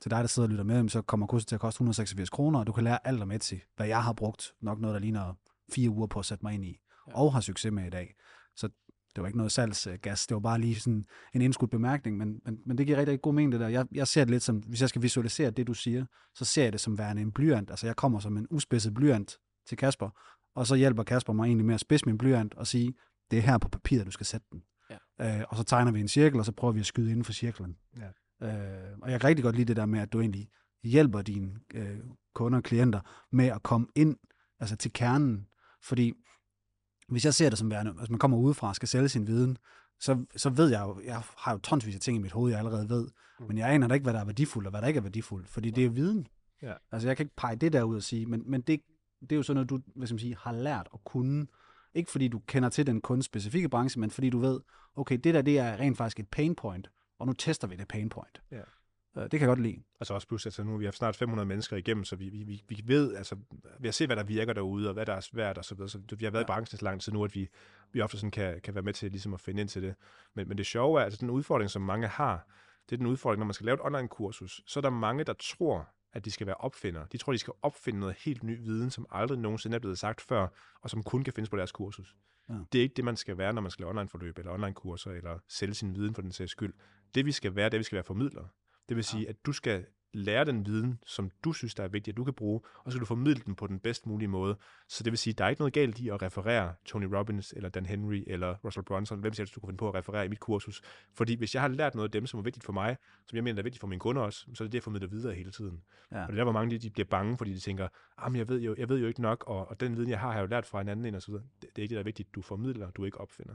C: til dig, der sidder og lytter med, så kommer kurset til at koste 186 kroner, og du kan lære alt om Etsy, hvad jeg har brugt nok noget, der ligner fire uger på at sætte mig ind i, ja. og har succes med i dag. Så det var ikke noget salgsgas, det var bare lige sådan en indskudt bemærkning, men, men, men det giver rigtig, rigtig god mening det der. Jeg, jeg ser det lidt som, hvis jeg skal visualisere det, du siger, så ser jeg det som værende en blyant. Altså jeg kommer som en uspidset blyant til Kasper, og så hjælper Kasper mig egentlig med at spidse min blyant og sige, det er her på papiret, du skal sætte den. Ja. Øh, og så tegner vi en cirkel, og så prøver vi at skyde inden for cirklen.
B: Ja.
C: Øh, og jeg kan rigtig godt lide det der med, at du egentlig hjælper dine øh, kunder og klienter med at komme ind altså til kernen. Fordi hvis jeg ser det som værende, altså man kommer udefra og skal sælge sin viden, så, så ved jeg jo, jeg har jo tonsvis af ting i mit hoved, jeg allerede ved, mm. men jeg aner da ikke, hvad der er værdifuldt, og hvad der ikke er værdifuldt, fordi det er viden.
B: Ja.
C: Altså jeg kan ikke pege det der ud og sige, men, men det, det er jo sådan noget, du hvad skal man sige, har lært at kunne, ikke fordi du kender til den kun specifikke branche, men fordi du ved, okay, det der, det er rent faktisk et pain point, og nu tester vi det pain point.
B: Ja.
C: Øh, Det kan jeg godt lide.
B: Altså også plus, altså nu vi har snart 500 mennesker igennem, så vi, vi, vi, vi ved, altså vi har set, hvad der virker derude, og hvad der er svært og så videre. Så vi har været ja. i branchen så lang tid nu, at vi, vi ofte sådan kan, kan være med til ligesom at finde ind til det. Men, men det sjove er, altså den udfordring, som mange har, det er den udfordring, når man skal lave et online-kursus, så er der mange, der tror, at de skal være opfindere. De tror, de skal opfinde noget helt ny viden, som aldrig nogensinde er blevet sagt før, og som kun kan findes på deres kursus.
C: Ja.
B: Det er ikke det, man skal være, når man skal lave online-forløb, eller online-kurser, eller sælge sin viden for den sags skyld. Det, vi skal være, det er, vi skal være formidlere. Det vil sige, at du skal lære den viden, som du synes, der er vigtig, at du kan bruge, og så skal du formidle den på den bedst mulige måde. Så det vil sige, at der er ikke noget galt i at referere Tony Robbins, eller Dan Henry, eller Russell Brunson, hvem selv du kunne finde på at referere i mit kursus. Fordi hvis jeg har lært noget af dem, som er vigtigt for mig, som jeg mener er vigtigt for mine kunder også, så er det det, jeg formidler videre hele tiden.
C: Ja.
B: Og det er der, hvor mange de, de bliver bange, fordi de tænker, ah, men jeg ved, jo, jeg ved jo ikke nok, og, og den viden, jeg har, har jeg jo lært fra en anden en, og så videre. Det, det er ikke det, der er vigtigt. Du formidler, du ikke opfinder.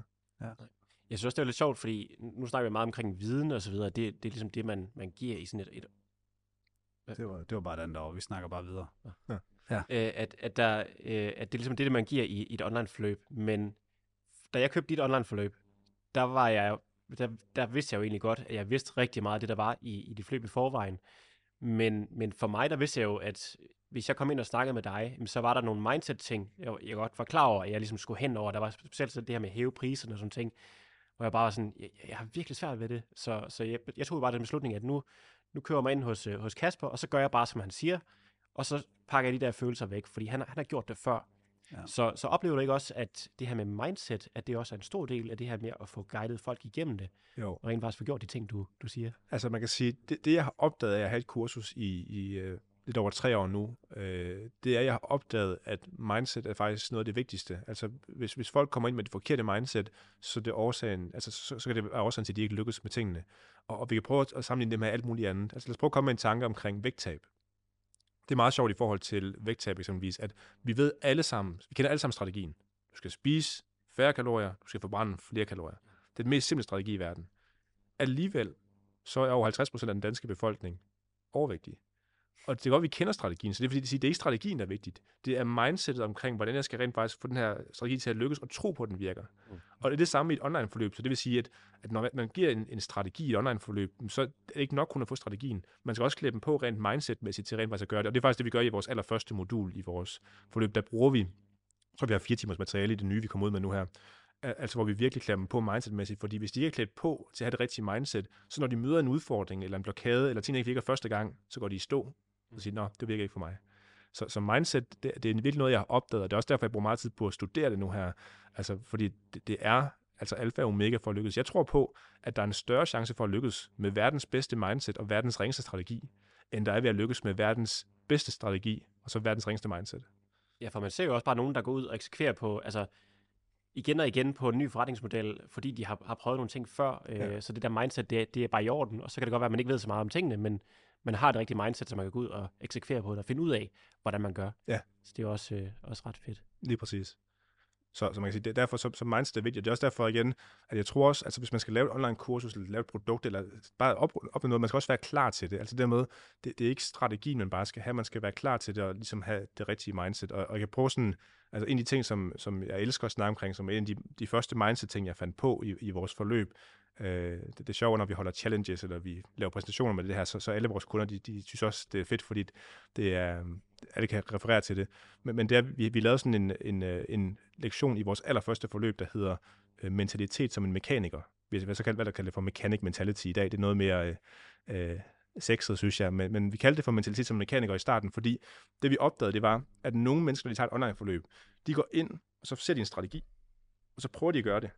A: Jeg synes også, det er lidt sjovt, fordi nu snakker vi meget omkring viden og så videre. Det, det er ligesom det, man, man giver i sådan et, et
C: Det var, det var bare den der, og vi snakker bare videre.
A: øh, at, at, der, øh, at det er ligesom det, man giver i, i et online-forløb. Men da jeg købte dit online-forløb, der var jeg, der, der vidste jeg jo egentlig godt, at jeg vidste rigtig meget af det, der var i, i de forløb i forvejen. Men, men for mig, der vidste jeg jo, at hvis jeg kom ind og snakkede med dig, så var der nogle mindset-ting, jeg, jeg godt var klar over, at jeg ligesom skulle hen over. Der var specielt så det her med at hæve priserne og sådan ting, hvor jeg bare var sådan, jeg, jeg har virkelig svært ved det. Så, så jeg, jeg tog bare den beslutning, at nu, nu kører jeg mig ind hos, øh, hos Kasper, og så gør jeg bare, som han siger, og så pakker jeg de der følelser væk, fordi han, har- han har gjort det før.
C: Ja.
A: Så, så oplever du ikke også, at det her med mindset, at det også er en stor del af det her med at få guidet folk igennem det,
B: Jo.
A: og rent faktisk få gjort de ting, du, du siger?
B: Altså man kan sige, det, det jeg har opdaget af at have et kursus i, i øh, lidt over tre år nu, øh, det er, at jeg har opdaget, at mindset er faktisk noget af det vigtigste. Altså hvis, hvis folk kommer ind med det forkerte mindset, så, det er årsagen, altså, så, så kan det være årsagen til, at de ikke lykkes med tingene. Og, og vi kan prøve at- sammenligne det med alt muligt andet. Altså lad os prøve at komme med en tanke omkring vægttab. Det er meget sjovt i forhold til vægttab eksempelvis, at vi ved alle sammen, vi kender alle sammen strategien. Du skal spise færre kalorier, du skal forbrænde flere kalorier. Det er den mest simple strategi i verden. Alligevel, så er over 50 procent af den danske befolkning overvægtige. Og det er godt, at vi kender strategien, så det er fordi, det, siger, det er ikke strategien, der er vigtigt. Det er mindsetet omkring, hvordan jeg skal rent faktisk få den her strategi til at lykkes, og tro på, at den virker. Mm. Og det er det samme i et online-forløb, så det vil sige, at, at når man giver en, en strategi i et online-forløb, så er det ikke nok kun at få strategien. Man skal også klæde dem på rent mindset-mæssigt til rent faktisk at gøre det. Og det er faktisk det, vi gør i vores allerførste modul i vores forløb. Der bruger vi, så vi har fire timers materiale i det nye, vi kommer ud med nu her, altså hvor vi virkelig klæder dem på mindsetmæssigt, fordi hvis de ikke er klædt på til at have det rigtige mindset, så når de møder en udfordring eller en blokade, eller tingene ikke virker første gang, så går de i stå og siger, nå, det virker ikke for mig. Så, så mindset, det, det er virkelig noget, jeg har opdaget, og det er også derfor, jeg bruger meget tid på at studere det nu her, altså fordi det, det er altså alfa og omega for at lykkes. Jeg tror på, at der er en større chance for at lykkes med verdens bedste mindset og verdens ringeste strategi, end der er ved at lykkes med verdens bedste strategi og så verdens ringeste mindset.
A: Ja, for man ser jo også bare nogen, der går ud og eksekverer på, altså igen og igen på en ny forretningsmodel, fordi de har, har prøvet nogle ting før. Øh, ja. så det der mindset, det, det er bare i orden. Og så kan det godt være, at man ikke ved så meget om tingene, men man har det rigtige mindset, så man kan gå ud og eksekvere på det og finde ud af, hvordan man gør.
B: Ja.
A: Så det er også, øh, også ret fedt.
B: Lige præcis. Så, så man kan sige, det er derfor, så, så mindset er vigtigt. Det er også derfor igen, at jeg tror også, altså hvis man skal lave et online kursus, eller lave et produkt, eller bare op, op noget, man skal også være klar til det. Altså dermed, det, det er ikke strategien, man bare skal have, man skal være klar til det, og ligesom have det rigtige mindset. Og, og jeg kan prøve sådan, altså en af de ting, som, som jeg elsker at snakke omkring, som en af de, de første mindset-ting, jeg fandt på i, i vores forløb, Øh, det, det er sjovt, når vi holder challenges, eller vi laver præsentationer med det her, så, så alle vores kunder, de, de synes også, det er fedt, fordi det er, alle kan referere til det. Men, men det er, vi, vi lavede sådan en, en, øh, en lektion i vores allerførste forløb, der hedder øh, mentalitet som en mekaniker. Vi så kaldt, hvad der kalder for mechanic mentality i dag. Det er noget mere øh, øh, sexet, synes jeg. Men, men vi kaldte det for mentalitet som mekaniker i starten, fordi det vi opdagede, det var, at nogle mennesker, når de tager et online forløb, de går ind, og så ser de en strategi, og så prøver de at gøre det.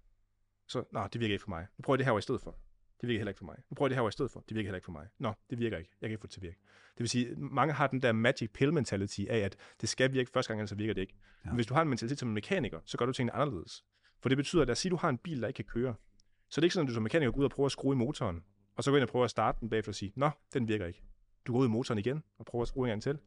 B: Så, nej, det virker ikke for mig. Nu prøver jeg det her i stedet for. Det virker heller ikke for mig. Nu prøver jeg det her i stedet for. Det virker heller ikke for mig. Nå, det virker ikke. Jeg kan ikke få det til at virke. Det vil sige, mange har den der magic pill mentality af, at det skal virke første gang, så virker det ikke. Ja. Men hvis du har en mentalitet som en mekaniker, så gør du tingene anderledes. For det betyder, at lad os sige, at du har en bil, der ikke kan køre. Så det er ikke sådan, at du som mekaniker går ud og prøver at skrue i motoren, og så går ind og prøver at starte den bagefter og sige, nå, den virker ikke. Du går ud i motoren igen og prøver at skrue en gang til.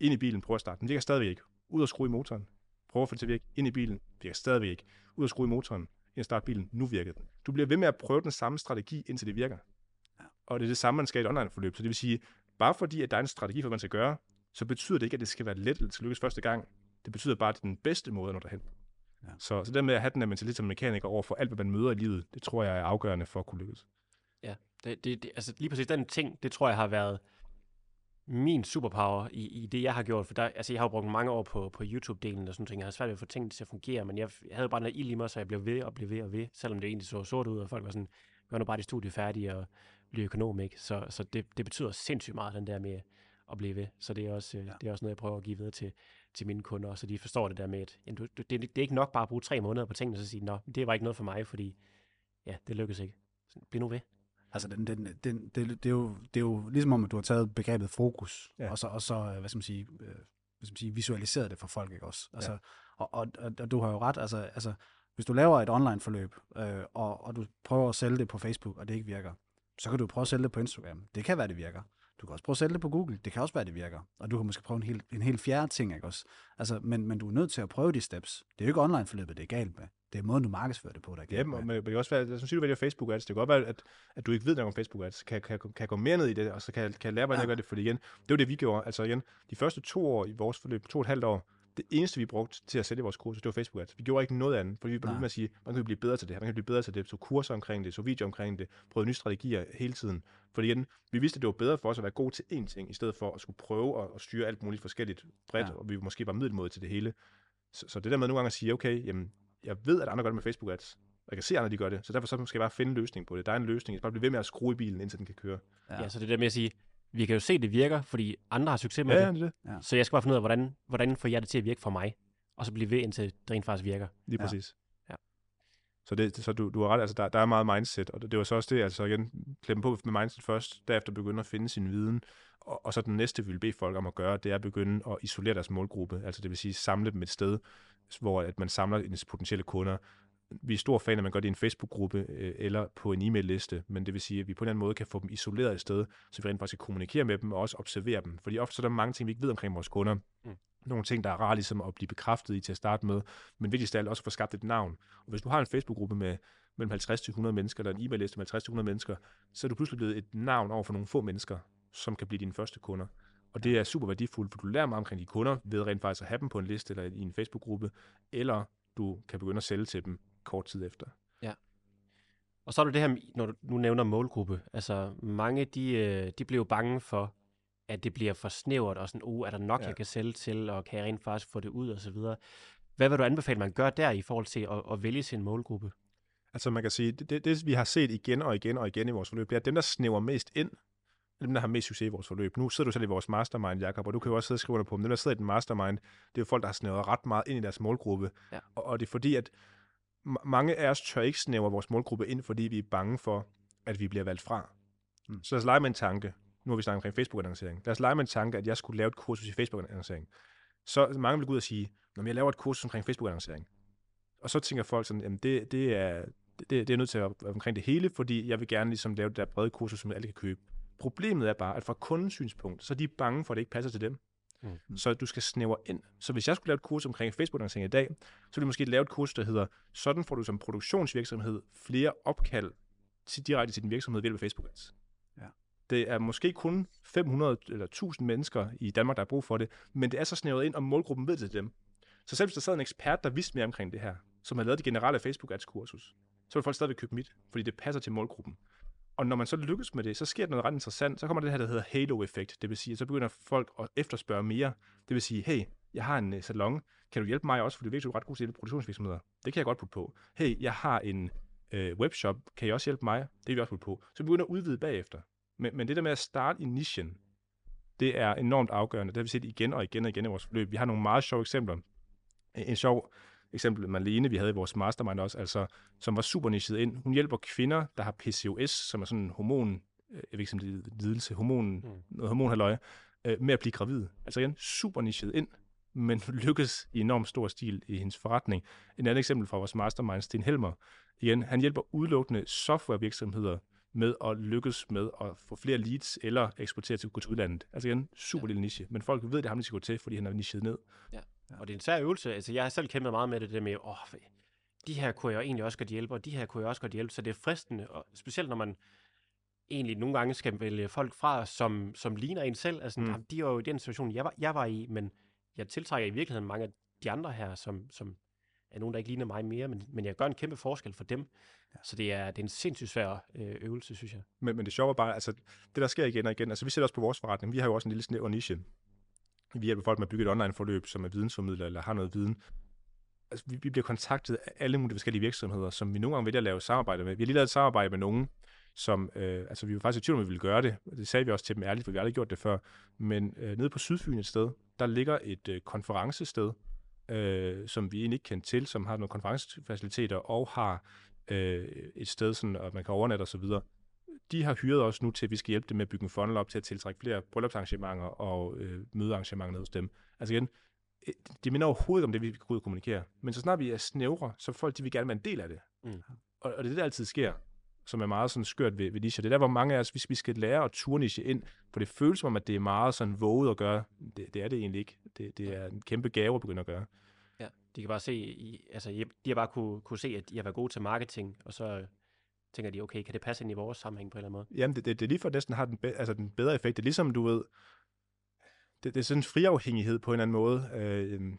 B: Ind i bilen, prøver at starte. Den virker stadigvæk ikke. Ud og skrue i motoren. Prøv at få det til at virke. Ind i bilen, virker stadigvæk ikke. Ud og skrue i motoren end at starte bilen. Nu virker den. Du bliver ved med at prøve den samme strategi, indtil det virker. Ja. Og det er det samme, man skal i et online-forløb. Så det vil sige, bare fordi, at der er en strategi for, hvad man skal gøre, så betyder det ikke, at det skal være let eller skal lykkes første gang. Det betyder bare, at det er den bedste måde at nå derhen. Ja. Så, så det med at have den her mentalitet som mekaniker over for alt, hvad man møder i livet, det tror jeg er afgørende for at kunne lykkes.
A: Ja, det, det, det, altså lige præcis den ting, det tror jeg har været min superpower i, i det, jeg har gjort. For der, altså, jeg har jo brugt mange år på, på YouTube-delen og sådan ting. Jeg har svært ved at få tingene til at fungere, men jeg, jeg havde bare noget ild i mig, så jeg blev ved og blev ved og ved, selvom det egentlig så sort ud, og folk var sådan, gør nu bare de studie færdige og blive økonom, ikke? Så, så det, det betyder sindssygt meget, den der med at blive ved. Så det er også, ja. det er også noget, jeg prøver at give videre til, til mine kunder, så de forstår det der med, at jamen, du, det, det, er ikke nok bare at bruge tre måneder på tingene, og så sige, nå, det var ikke noget for mig, fordi ja, det lykkedes ikke. Så bliv nu ved.
C: Altså, den, den, den, det, det, er jo, det er jo ligesom om, at du har taget begrebet fokus, ja. og så, og så hvad skal man sige, øh, hvad skal man sige, visualiseret det for folk, ikke også? Altså, ja. og, og, og, og, du har jo ret, altså, altså hvis du laver et online-forløb, øh, og, og du prøver at sælge det på Facebook, og det ikke virker, så kan du prøve at sælge det på Instagram. Det kan være, det virker. Du kan også prøve at sælge det på Google. Det kan også være, det virker. Og du kan måske prøve en helt, en helt fjerde ting, ikke også? Altså, men, men du er nødt til at prøve de steps. Det er jo ikke online-forløbet, det er galt med. Det er måden, du markedsfører det på, der er
B: galt ja, med. men det kan også være, som siger, du vælger Facebook ads. Det kan godt være, at, at du ikke ved noget om Facebook ads. Kan, kan, kan gå mere ned i det, og så kan, kan lære, hvordan ja. jeg gør det. For igen, det var det, vi gjorde. Altså igen, de første to år i vores forløb, to og et halvt år, det eneste, vi brugte til at sælge vores kurser, det var Facebook Ads. Vi gjorde ikke noget andet, fordi vi blev med at sige, man kan blive bedre til det her, man kan blive bedre til det, så kurser omkring det, så videoer omkring det, prøvede nye strategier hele tiden. Fordi igen, vi vidste, at det var bedre for os at være god til én ting, i stedet for at skulle prøve at, at styre alt muligt forskelligt bredt, ja. og vi måske var middelmåde til det hele. Så, så det der med nogle gange at sige, okay, jamen, jeg ved, at andre gør det med Facebook Ads, og jeg kan se, at andre de gør det, så derfor så skal jeg bare finde en løsning på det. Der er en løsning, jeg skal bare blive ved med at skrue i bilen, indtil den kan køre.
A: Ja, ja så det der med at sige, vi kan jo se, at det virker, fordi andre har succes med
B: ja,
A: det.
B: det. Ja.
A: Så jeg skal bare finde ud af, hvordan, hvordan får jeg det til at virke for mig, og så blive ved, indtil det rent faktisk virker.
B: Lige præcis. Ja. Så, det, så du, du har ret, altså der, der er meget mindset, og det, det var så også det, altså igen, klemme på med mindset først, derefter begynde at finde sin viden, og, og så den næste, vi vil bede folk om at gøre, det er at begynde at isolere deres målgruppe, altså det vil sige samle dem et sted, hvor at man samler ens potentielle kunder, vi er stor fan at man gør det i en Facebook-gruppe øh, eller på en e-mail-liste, men det vil sige, at vi på en eller anden måde kan få dem isoleret et sted, så vi rent faktisk kan kommunikere med dem og også observere dem. Fordi ofte så er der mange ting, vi ikke ved omkring vores kunder. Mm. Nogle ting, der er rart ligesom at blive bekræftet i til at starte med, men vigtigst af alt også at få skabt et navn. Og hvis du har en Facebook-gruppe med mellem 50 til 100 mennesker, eller en e-mail-liste med 50 til 100 mennesker, så er du pludselig blevet et navn over for nogle få mennesker, som kan blive dine første kunder. Og det er super værdifuldt, for du lærer meget omkring de kunder ved rent faktisk at have dem på en liste eller i en Facebook-gruppe, eller du kan begynde at sælge til dem kort tid efter.
A: Og så er det det her, når du nu nævner målgruppe. Altså, mange, de, øh, de bliver jo bange for, at det bliver for snævert, og sådan, uh, er der nok,
B: Ja.
A: ja. jeg kan sælge til, og kan jeg rent faktisk få det ud, og så videre. Hvad vil du anbefale, man gør der i forhold til at, at vælge sin målgruppe?
B: Altså man kan sige, det, det, vi har set igen og igen og igen i vores forløb, det er, at dem, der snæver mest ind, er dem, der har mest succes i vores forløb. Nu sidder du selv i vores mastermind, Jacob, og du kan jo også sidde og skrive under på dem. Dem, der sidder i den mastermind, det er jo folk, der har snævret ret meget ind i deres målgruppe.
A: Ja.
B: Og, og det er fordi, at mange af os tør ikke snævre vores målgruppe ind, fordi vi er bange for, at vi bliver valgt fra.
C: Mm.
B: Så lad os lege med en tanke. Nu har vi snakket omkring Facebook-annoncering. Lad os lege med en tanke, at jeg skulle lave et kursus i Facebook-annoncering. Så mange vil gå ud og sige, når jeg laver et kursus omkring Facebook-annoncering. Og så tænker folk sådan, jamen det, det, er, det, det er nødt til at være omkring det hele, fordi jeg vil gerne ligesom lave det der brede kursus, som alle kan købe. Problemet er bare, at fra kundens synspunkt, så er de bange for, at det ikke passer til dem.
A: Mm.
B: Så du skal snævre ind. Så hvis jeg skulle lave et kursus omkring Facebook-annoncering i dag, så ville jeg måske lave et kursus, der hedder, sådan får du som produktionsvirksomhed flere opkald til, direkte til din virksomhed ved hjælp af Facebook Ads.
C: Ja.
B: Det er måske kun 500 eller 1000 mennesker i Danmark, der har brug for det, men det er så snævret ind, om målgruppen ved det til dem. Så selv hvis der sad en ekspert, der vidste mere omkring det her, som havde lavet det generelle Facebook Ads kursus, så vil folk stadigvæk købe mit, fordi det passer til målgruppen. Og når man så lykkes med det, så sker der noget ret interessant. Så kommer det her, der hedder halo-effekt. Det vil sige, at så begynder folk at efterspørge mere. Det vil sige, hey, jeg har en øh, salon. Kan du hjælpe mig også? For du er ret god til at hjælpe produktionsvirksomheder. Det kan jeg godt putte på. Hey, jeg har en øh, webshop. Kan I også hjælpe mig? Det vil vi også putte på. Så vi begynder at udvide bagefter. Men, men det der med at starte i nichen, det er enormt afgørende. Det har vi set igen og igen og igen i vores forløb. Vi har nogle meget sjove eksempler. En en sjov eksempel, Marlene, vi havde i vores mastermind også, altså, som var super nichet ind. Hun hjælper kvinder, der har PCOS, som er sådan en hormon, øh, jeg ved ikke, om det er lidelse, hormon,
A: Mm.
B: noget hormonhalløj, øh, med at blive gravid. Altså igen, super nichet ind, men lykkes i enormt stor stil i hendes forretning. En andet eksempel fra vores mastermind, Sten Helmer. Igen, han hjælper udelukkende softwarevirksomheder med at lykkes med at få flere leads eller eksportere til, gå til udlandet. Altså igen, super
A: Ja.
B: lille niche. Men folk ved, det er ham, de skal gå til, fordi han er nichet ned.
A: Og det er en svær øvelse. Altså, jeg har selv kæmpet meget med det, det med, åh, de her kunne jeg egentlig også godt hjælpe, og de her kunne jeg også godt hjælpe. Så det er fristende, og specielt når man egentlig nogle gange skal vælge folk fra, som, som ligner en selv. Altså,
B: Mm.
A: mm. de var jo i den situation, jeg var, jeg var i, men jeg tiltrækker i virkeligheden mange af de andre her, som, som er nogen, der ikke ligner mig mere, men, men jeg gør en kæmpe forskel for dem. Ja. Så det er, det er en sindssygt svær øh, øvelse, synes jeg.
B: Men, men det sjove er bare, altså, det der sker igen og igen, altså vi sætter også på vores forretning, vi har jo også en lille snæver niche. Vi hjælper folk med at bygge et online-forløb, som er vidensformidler eller har noget viden. Altså, vi, vi bliver kontaktet af alle mulige forskellige virksomheder, som vi nogle gange vælger at lave samarbejde med. Vi har lige lavet et samarbejde med nogen, som, øh, altså vi var faktisk i tvivl om, vi ville gøre det. Det sagde vi også til dem ærligt, for vi har aldrig gjort det før. Men øh, nede på Sydfyn et sted, der ligger et øh, konferencested, øh, som vi egentlig ikke kendte til, som har nogle konferencefaciliteter og har øh, et sted, sådan, at man kan overnatte og så videre. De har hyret os nu til, at vi skal hjælpe dem med at bygge en funnel op til at tiltrække flere bryllupsarrangementer og øh, mødearrangementer ned hos dem. Altså igen, øh, det minder overhovedet om det, vi kan ud og kommunikere. Men så snart vi er snævre, så folk de vil gerne være en del af det.
A: Mm.
B: Og, og det er det, der altid sker, som er meget sådan skørt ved, ved niche. Det er der, hvor mange af os, hvis vi skal lære at turniche ind, for det føles som om, at det er meget sådan våget at gøre. Det, det er det egentlig ikke. Det, det er en kæmpe gave at begynde at gøre.
A: Ja, de kan bare se, i, altså de har bare kunne, kunne se, at de har været gode til marketing, og så tænker de, okay, kan det passe ind i vores sammenhæng på en eller anden måde?
B: Jamen, det, det, det er lige for, at næsten har den, be, altså den bedre effekt. Det er ligesom, du ved, det, det er sådan en friafhængighed på en eller anden måde. Øh, øhm,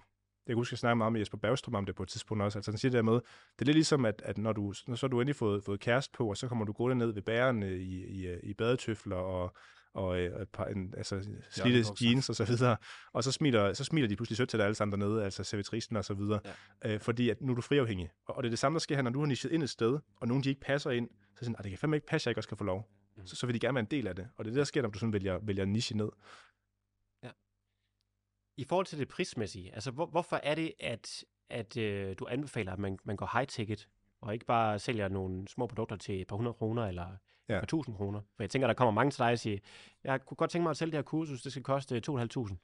B: jeg kan huske, at jeg snakkede meget med Jesper Bergstrøm om det på et tidspunkt også. Altså, han siger det der med, det er lidt ligesom, at, at når, du, når så har du endelig fået, fået kæreste på, og så kommer du gående ned ved bæren i, i, i badetøfler og, og øh, et par, en, altså, slidte
C: Joggebukser.
B: jeans og så videre. Og så smiler, så smiler de pludselig sødt til dig alle sammen dernede, altså servitrisen og så videre. Ja. Øh, fordi at nu er du friafhængig. Og, og det er det samme, der sker her, når du har nichet ind et sted, og nogen de ikke passer ind, så siger de, det kan fandme ikke passe, at jeg ikke også kan få lov.
A: Mm.
B: Så, så vil de gerne være en del af det. Og det er det, der sker, når du sådan vælger, vælger niche ned.
A: I forhold til det prismæssige, altså hvor, hvorfor er det, at, at øh, du anbefaler, at man, man går high-ticket, og ikke bare sælger nogle små produkter til et par hundrede kroner, eller ja.
B: Ja.
A: par tusind kroner? For jeg tænker, der kommer mange til dig og siger, jeg kunne godt tænke mig at sælge det her kursus, det skal koste 2.500.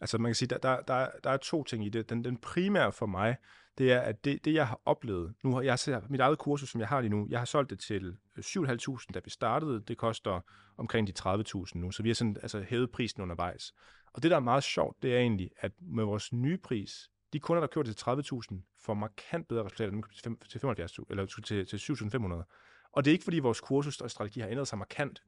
B: Altså man kan sige, der, der, der, der er to ting i det. Den, den primære for mig, det er, at det, det jeg har oplevet, nu har jeg ser mit eget kursus, som jeg har lige nu, jeg har solgt det til 7.500, da vi startede. Det koster omkring de 30.000 nu, så vi har sådan, altså, hævet prisen undervejs. Og det, der er meget sjovt, det er egentlig, at med vores nye pris, de kunder, der køber det til 30.000, får markant bedre resultater end til 75.000, eller til, til 7.500. Og det er ikke, fordi vores kursus og strategi har ændret sig markant,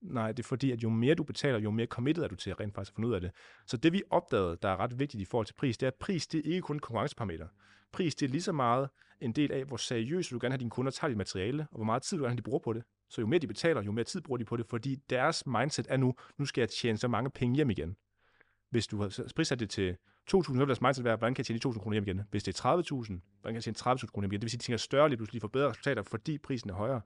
B: Nej, det er fordi, at jo mere du betaler, jo mere committed er du til at rent faktisk finde ud af det. Så det vi opdagede, der er ret vigtigt i forhold til pris, det er, at pris det er ikke kun konkurrenceparameter. Pris det er lige så meget en del af, hvor seriøst du gerne have dine kunder tager dit materiale, og hvor meget tid du gerne have, de bruger på det. Så jo mere de betaler, jo mere tid bruger de på det, fordi deres mindset er nu, nu skal jeg tjene så mange penge hjem igen. Hvis du har prissat det til 2.000, så vil deres mindset være, hvordan kan jeg tjene 2.000 kroner hjem igen? Hvis det er 30.000, hvordan kan jeg tjene 30.000 kroner hjem igen? Det vil sige, at de tænker større lige pludselig får bedre resultater, fordi prisen er højere.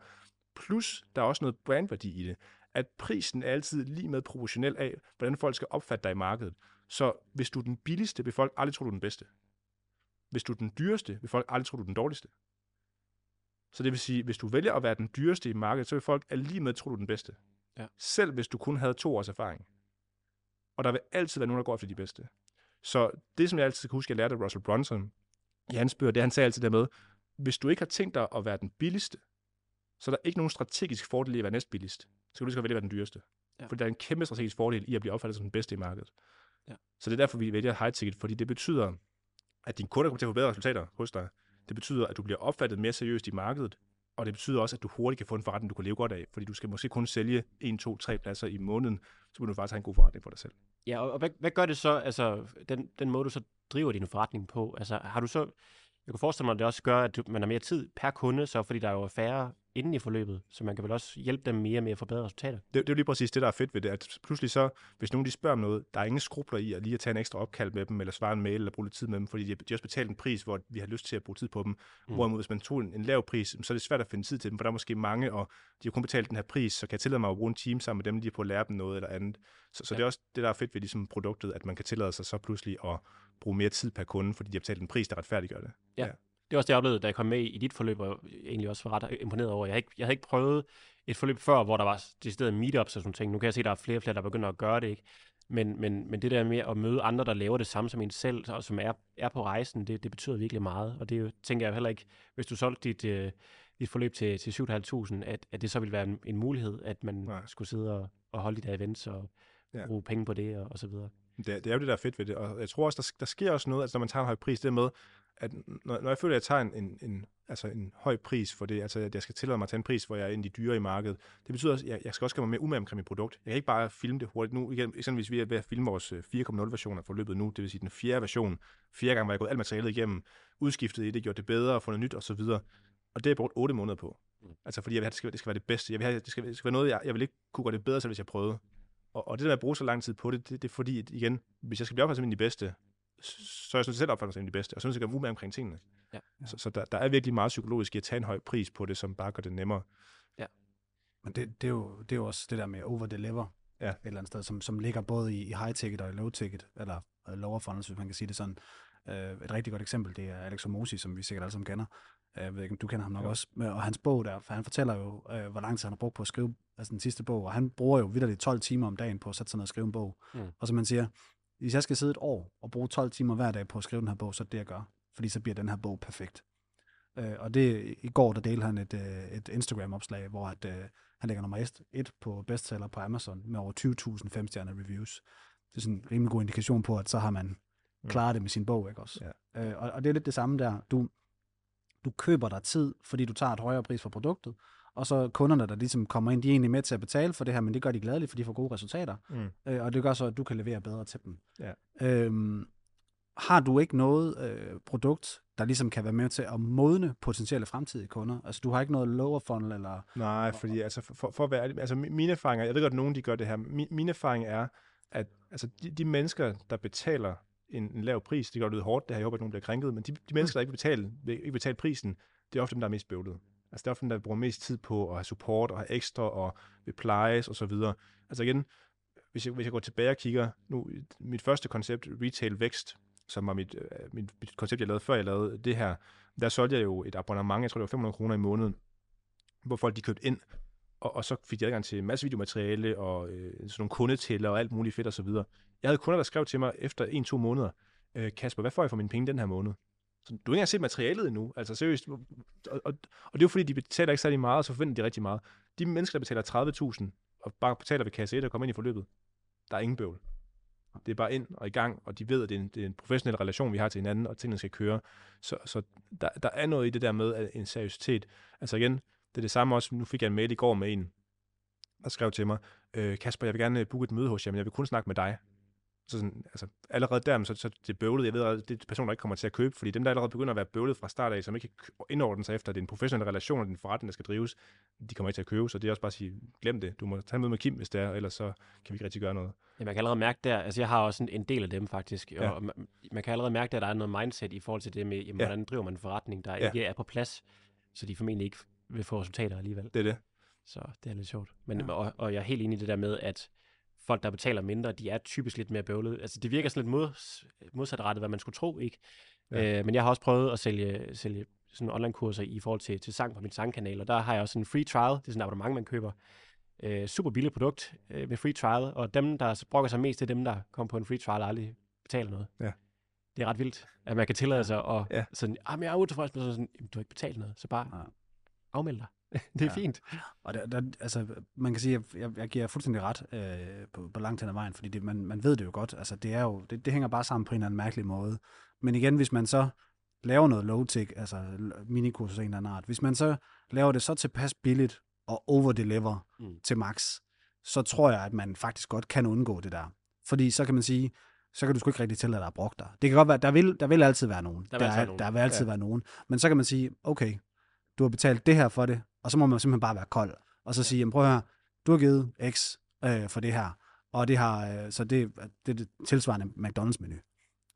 B: Plus, der er også noget brandværdi i det. At prisen er altid lige med proportionel af, hvordan folk skal opfatte dig i markedet. Så hvis du er den billigste, vil folk aldrig tro, du er den bedste. Hvis du er den dyreste, vil folk aldrig tro, du er den dårligste. Så det vil sige, hvis du vælger at være den dyreste i markedet, så vil folk alligevel med tro, du er den bedste.
A: Ja.
B: Selv hvis du kun havde to års erfaring. Og der vil altid være nogen, der går efter de bedste. Så det, som jeg altid kan huske, jeg lærte af Russell Brunson i hans bøger, det han sagde altid der med, hvis du ikke har tænkt dig at være den billigste, så er der ikke nogen strategisk fordel i at være næstbilligst. Så kan du lige så vælge at være den dyreste.
A: Ja.
B: Ja. For der er en kæmpe strategisk fordel i at blive opfattet som den bedste i markedet.
A: Ja.
B: Så det er derfor, vi vælger high ticket, fordi det betyder, at dine kunder kommer til at få bedre resultater hos dig. Det betyder, at du bliver opfattet mere seriøst i markedet, og det betyder også, at du hurtigt kan få en forretning, du kan leve godt af, fordi du skal måske kun sælge 1, 2, 3 pladser i måneden, så vil du faktisk have en god forretning for dig selv.
A: Ja, og og hvad, hvad gør det så, altså den, den måde, du så driver din forretning på? Altså har du så, jeg kan forestille mig, at det også gør, at du, man har mere tid per kunde, så fordi der er jo færre inden i forløbet, så man kan vel også hjælpe dem mere med at forbedre resultater.
B: Det, det er jo lige præcis det, der er fedt ved det, at pludselig så, hvis nogen de spørger om noget, der er ingen skrubler i at lige at tage en ekstra opkald med dem, eller svare en mail, eller bruge lidt tid med dem, fordi de, de har også betalt en pris, hvor vi har lyst til at bruge tid på dem.
A: Mm.
B: Hvorimod hvis man tog en, en lav pris, så er det svært at finde tid til dem, for der er måske mange, og de har kun betalt den her pris, så kan jeg tillade mig at bruge en time sammen med dem, lige på at lære dem noget eller andet. Så, så
A: Ja.
B: ja. det er også det, der er fedt ved ligesom produktet, at man kan tillade sig så pludselig at bruge mere tid per kunde, fordi de har betalt en pris, der retfærdiggør det.
A: Det er også det, jeg oplevede, da jeg kom med i dit forløb, og egentlig også var ret imponeret over. Jeg havde ikke, jeg havde ikke prøvet et forløb før, hvor der var decideret meetups og sådan ting. Nu kan jeg se, at der er flere og flere, der begynder at gøre det, ikke? Men, men, men det der med at møde andre, der laver det samme som en selv, og som er, er på rejsen, det, det betyder virkelig meget. Og det er tænker jeg heller ikke, hvis du solgte dit, øh, dit forløb til, til 7.500, at, at det så ville være en, en mulighed, at man Nej. Skulle sidde og, og holde de der events og ja. Bruge penge på det og, og så videre.
B: Det, er- det er jo det, der er fedt ved det, og jeg tror også, der, der sker også noget, altså når man tager en høj pris, det med, at når, når jeg føler, at jeg tager en, en, en, altså en høj pris for det, altså at jeg skal tillade mig at tage en pris, hvor jeg er en af de dyre i markedet, det betyder også, at jeg, jeg skal også gøre mig mere umage omkring mit produkt. Jeg kan ikke bare filme det hurtigt nu. Igen, eksempelvis vi er ved at filme vores øh, 4.0 version af forløbet nu, det vil sige den fjerde version. Fjerde gang var jeg gået alt materialet igennem, udskiftet i det, gjort det bedre, fundet nyt osv. Og det har jeg brugt 8 måneder på.
A: Mm.
B: Altså fordi jeg vil have, det skal, det skal være det bedste. Jeg vil have, det skal, det skal være noget, jeg, jeg vil ikke kunne gøre det bedre, selv hvis jeg prøvede. Og, og det der med at bruge så lang tid på det, det, det er fordi, at igen, hvis jeg skal blive opfattet som en af de bedste, så er jeg sådan set selv opfattet som en af de bedste, og så er jeg gøre umage omkring tingene.
A: Ja.
B: Så, så der, der er virkelig meget psykologisk i at tage en høj pris på det, som bare gør det nemmere.
C: Men det, det, er jo, det er jo også det der med over-deliver
B: Ja.
C: et eller andet sted, som, som ligger både i, i high-ticket og i low-ticket, eller uh, lower funnels, hvis man kan sige det sådan. Uh, et rigtig godt eksempel, det er Alex Omosi, som vi sikkert alle sammen kender. Uh, jeg ved ikke, om du kender ham nok
B: Jo.
C: også. Og hans bog der, for han fortæller jo, uh, hvor lang tid han har brugt på at skrive altså den sidste bog, og han bruger jo vidderligt 12 timer om dagen på at sætte sig ned og skrive en bog.
A: Mm.
C: Og som man siger, hvis jeg skal sidde et år og bruge 12 timer hver dag på at skrive den her bog, så er det jeg gør. Fordi så bliver den her bog perfekt. Øh, og det, i går, der delte han et, øh, et Instagram-opslag, hvor at, øh, han ligger nummer 1, 1 på bestseller på Amazon med over 20.000 femstjerne reviews. Det er sådan en rimelig god indikation på, at så har man klaret det med sin bog, ikke også?
B: Ja.
C: Øh, og, og det er lidt det samme der. Du, du køber dig tid, fordi du tager et højere pris for produktet, og så kunderne, der ligesom kommer ind, de er egentlig med til at betale for det her, men det gør de gladeligt, for de får gode resultater.
B: Mm.
C: Øh, og det gør så, at du kan levere bedre til dem.
B: Ja.
C: Øhm, har du ikke noget øh, produkt, der ligesom kan være med til at modne potentielle fremtidige kunder? Altså, du har ikke noget lower funnel, eller...
B: Nej, fordi altså, for, for at være altså mi- mine erfaringer, jeg ved godt, at nogen de gør det her, min, min erfaring er, at altså, de, de mennesker, der betaler en, en lav pris, det gør det ud hårdt, det her, jeg håber, at nogen bliver krænket, men de, de mennesker, der ikke vil betale, vil ikke betale prisen, det er ofte dem, der er mest bøvlet. Altså det er ofte dem, der bruger mest tid på at have support og have ekstra og vil plejes og så videre. Altså igen, hvis jeg, hvis jeg går tilbage og kigger, nu mit første koncept, Retail Vækst, som var mit, øh, mit, mit koncept, jeg lavede før jeg lavede det her, der solgte jeg jo et abonnement, jeg tror det var 500 kroner i måneden, hvor folk de købte ind, og, og så fik de adgang til en masse videomateriale og øh, sådan nogle kundetæller og alt muligt fedt og så videre. Jeg havde kunder, der skrev til mig efter en-to måneder, øh, Kasper, hvad får jeg for mine penge den her måned? Så, du har ikke engang set materialet endnu. Altså seriøst. Og, og, og det er jo fordi, de betaler ikke særlig meget, og så forventer de rigtig meget. De mennesker, der betaler 30.000 og bare betaler ved kasse 1 og kommer ind i forløbet, der er ingen bøvl. Det er bare ind og i gang, og de ved, at det er en, det er en professionel relation, vi har til hinanden, og tingene skal køre. Så, så der, der er noget i det der med at en seriøsitet. Altså igen, det er det samme også, nu fik jeg en mail i går med en, der skrev til mig, øh, Kasper, jeg vil gerne booke et møde hos jer, men jeg vil kun snakke med dig. Så sådan, altså, allerede der, så, så det bøvlet. Jeg ved allerede, det er personer, der ikke kommer til at købe, fordi dem, der allerede begynder at være bøvlet fra start af, som ikke kan indordne sig efter, at det er en professionel relation, og din forretning, der skal drives, de kommer ikke til at købe, så det er også bare at sige, glem det. Du må tage med med Kim, hvis det er, ellers så kan vi ikke rigtig gøre noget.
A: Ja, man kan allerede mærke der, altså jeg har også en, en del af dem faktisk,
B: Ja.
A: og man, man kan allerede mærke, at der er noget mindset i forhold til det med, jamen,
B: Ja.
A: hvordan driver man en forretning, der
B: Ja.
A: ikke er på plads, så de formentlig ikke vil få resultater alligevel.
B: Det er det.
A: Så det er lidt sjovt. Men,
C: Ja.
A: ja. og, og jeg er helt enig i det der med, at folk, der betaler mindre, de er typisk lidt mere bøvlede. Altså det virker sådan lidt mods, modsatrettet, hvad man skulle tro, ikke?
B: Ja.
A: Øh, men jeg har også prøvet at sælge, sælge sådan online-kurser i forhold til, til sang på min sangkanal, og der har jeg også en free trial, det er sådan et abonnement, man køber. Øh, super billigt produkt øh, med free trial, og dem, der brokker sig mest, det er dem, der kommer på en free trial og aldrig betaler noget.
B: Ja.
A: Det er ret vildt, at man kan tillade sig at
B: Ja.
A: sådan, ah, men jeg er utilfreds med sådan, "Jamen, du har ikke betalt noget, så bare
C: Ja.
A: afmeld dig. det er
C: Ja.
A: fint.
C: Og der, der, altså, man kan sige, at jeg, jeg giver fuldstændig ret øh, på, på langt hen ad vejen, fordi det, man, man ved det jo godt. Altså, det, er jo, det, det hænger bare sammen på en eller anden mærkelig måde. Men igen, hvis man så laver noget low-tech, altså minikursus af en eller anden art, hvis man så laver det så tilpas billigt og overdeliver
A: Mm.
C: til max, så tror jeg, at man faktisk godt kan undgå det der. Fordi så kan man sige, så kan du sgu ikke rigtig tælle, at der er brugt dig. Det kan godt være, der vil, der vil altid være nogen.
A: Der vil
C: der,
A: altid være nogen.
C: der vil altid
B: Ja.
C: være nogen. Men så kan man sige, okay, du har betalt det her for det, og så må man simpelthen bare være kold. Og så sige, jamen prøv at høre, du har givet X øh, for det her, og det har, øh, så det, det er det tilsvarende McDonald's-menu.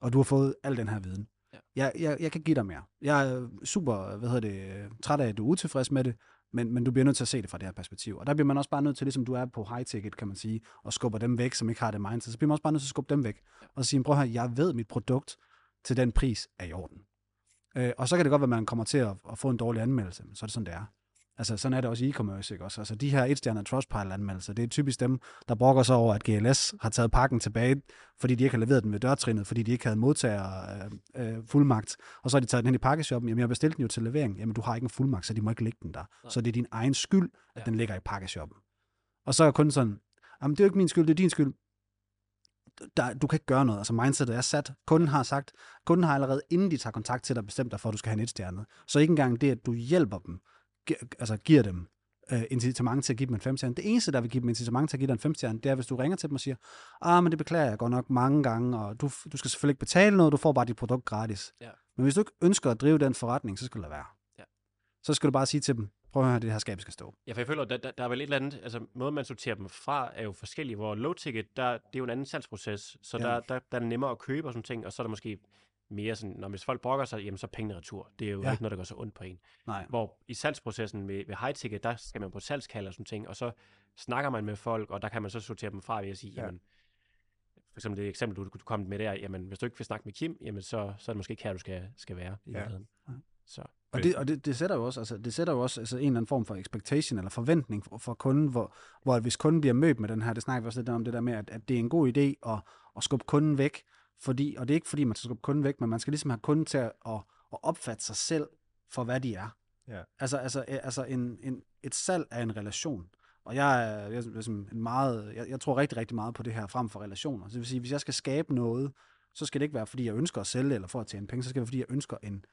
C: Og du har fået al den her viden.
A: Ja.
C: Jeg, jeg, jeg kan give dig mere. Jeg er super, hvad hedder det, træt af, at du er utilfreds med det, men, men du bliver nødt til at se det fra det her perspektiv. Og der bliver man også bare nødt til, ligesom du er på high ticket, kan man sige, og skubber dem væk, som ikke har det mindset, så bliver man også bare nødt til at skubbe dem væk. Og sige, prøv høre, jeg ved, mit produkt til den pris er i orden. Øh, og så kan det godt være, at man kommer til at, at få en dårlig anmeldelse, men så er det sådan, det er. Altså, sådan er det også i e-commerce, ikke også? Altså, de her etstjernede Trustpilot-anmeldelser, det er typisk dem, der brokker sig over, at GLS har taget pakken tilbage, fordi de ikke har leveret den ved dørtrinnet, fordi de ikke havde modtager øh, øh, fuldmagt, og så har de taget den hen i pakkeshoppen. Jamen, jeg har bestilt den jo til levering. Jamen, du har ikke en fuldmagt, så de må ikke lægge den der.
A: Nej.
C: Så det er din egen skyld, at
A: Ja.
C: den ligger i pakkeshoppen. Og så er kunden sådan, jamen, det er jo ikke min skyld, det er din skyld. Der, du kan ikke gøre noget. Altså mindsetet er sat. Kunden har sagt, kunden har allerede inden de tager kontakt til dig, bestemt dig for, at du skal have en etstjernet. Så ikke engang det, at du hjælper dem, altså giver dem øh, incitament til at give dem en femstjerne. Det eneste, der vil give dem incitament til at give dig en femstjerne, det er, hvis du ringer til dem og siger, ah, men det beklager jeg godt nok mange gange, og du, du skal selvfølgelig ikke betale noget, du får bare dit produkt gratis.
A: Ja.
C: Men hvis du ikke ønsker at drive den forretning, så skal du lade være.
A: Ja.
C: Så skal du bare sige til dem, prøv at høre, det her skab skal stå.
A: Ja, for jeg føler, der, der, der er vel et eller andet, altså måden man sorterer dem fra er jo forskellig, hvor low ticket, der, det er jo en anden salgsproces, så
C: Ja.
A: der, der, der er det nemmere at købe og sådan ting, og så er der måske mere sådan, når hvis folk brokker sig, jamen så pengene retur. Det er jo
C: Ja.
A: ikke noget, der går så ondt på en.
C: Nej.
A: Hvor i salgsprocessen med, ved high ticket, der skal man på salgskald og sådan ting, og så snakker man med folk, og der kan man så sortere dem fra ved at sige,
B: Ja.
A: jamen, for eksempel det eksempel, du, du kom med der, jamen hvis du ikke vil snakke med Kim, jamen så, så er det måske ikke her, du skal, skal være i
B: Ja.
C: Ja.
A: Så
C: Og, det, og det, det sætter jo også, altså, det sætter jo også altså, en eller anden form for expectation eller forventning for, for kunden, hvor, hvor hvis kunden bliver mødt med den her, det snakker vi også lidt om det der med, at, at det er en god idé at, at skubbe kunden væk, fordi, og det er ikke fordi, man skal skubbe kunden væk, men man skal ligesom have kunden til at, at, at opfatte sig selv for, hvad de er.
B: Ja.
C: Altså, altså, altså en, en, et salg er en relation. Og jeg er, jeg er en meget, jeg, jeg tror rigtig, rigtig meget på det her frem for relationer. Så det vil sige, hvis jeg skal skabe noget, så skal det ikke være, fordi jeg ønsker at sælge eller for at tjene penge, så skal det være, fordi jeg ønsker en,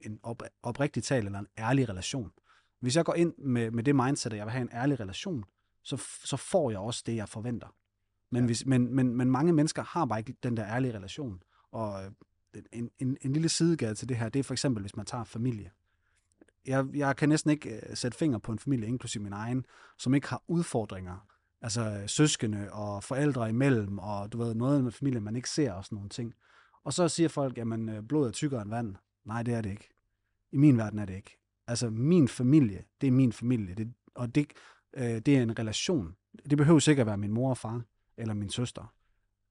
C: en op, oprigtig tal eller en ærlig relation. Hvis jeg går ind med, med det mindset, at jeg vil have en ærlig relation, så, så får jeg også det, jeg forventer. Men, hvis, men, men, men mange mennesker har bare ikke den der ærlige relation. Og øh, en, en, en lille sidegade til det her, det er for eksempel, hvis man tager familie. Jeg, jeg kan næsten ikke øh, sætte finger på en familie, inklusive min egen, som ikke har udfordringer. Altså øh, søskende og forældre imellem, og du ved, noget med familien, man ikke ser og sådan nogle ting. Og så siger folk, jamen blod er tykkere end vand. Nej, det er det ikke. I min verden er det ikke. Altså, min familie, det er min familie. Det, og det, øh, det er en relation. Det behøver sikkert at være min mor og far, eller min søster.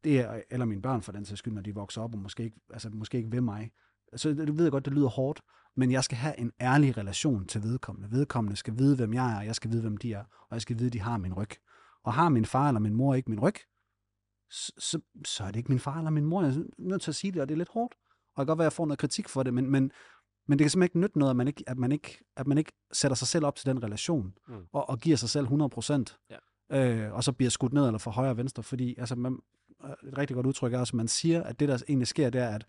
C: Det er, eller mine børn for den sags skyld, når de vokser op, og måske ikke, altså, måske ikke ved mig. Så du ved godt, det lyder hårdt, men jeg skal have en ærlig relation til vedkommende. Vedkommende skal vide, hvem jeg er, og jeg skal vide, hvem de er, og jeg skal vide, at de har min ryg. Og har min far eller min mor ikke min ryg, så, så, så er det ikke min far eller min mor. Jeg er nødt til at sige det, og det er lidt hårdt. Og det kan godt være, at jeg får noget kritik for det, men, men, men det kan simpelthen ikke nytte noget, at man ikke, at man ikke, at man ikke sætter sig selv op til den relation,
A: Mm.
C: og, og giver sig selv 100 procent,
A: Ja.
C: Øh, og så bliver skudt ned eller for højre og venstre, fordi altså, man, et rigtig godt udtryk er også, at man siger, at det, der egentlig sker, det er, at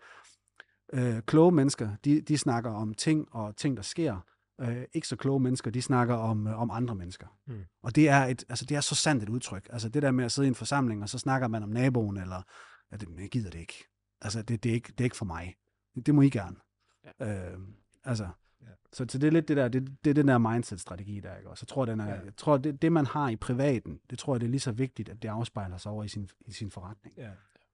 C: øh, kloge mennesker, de, de snakker om ting og ting, der sker, øh, ikke så kloge mennesker, de snakker om, øh, om andre mennesker.
B: Mm.
C: Og det er, et, altså, det er så sandt et udtryk. Altså det der med at sidde i en forsamling, og så snakker man om naboen, eller ja, det, jeg gider det ikke. Altså det, det, er ikke, det er ikke for mig. Det, det må I gerne. Ja. Øh, altså,
B: Ja.
C: Så, så det er lidt det der, det, det er den der mindset-strategi der, ikke også? Jeg tror, den er,
B: Ja.
C: jeg tror det, det, man har i privaten, det tror jeg, det er lige så vigtigt, at det afspejler sig over i sin, i sin forretning.
B: Ja.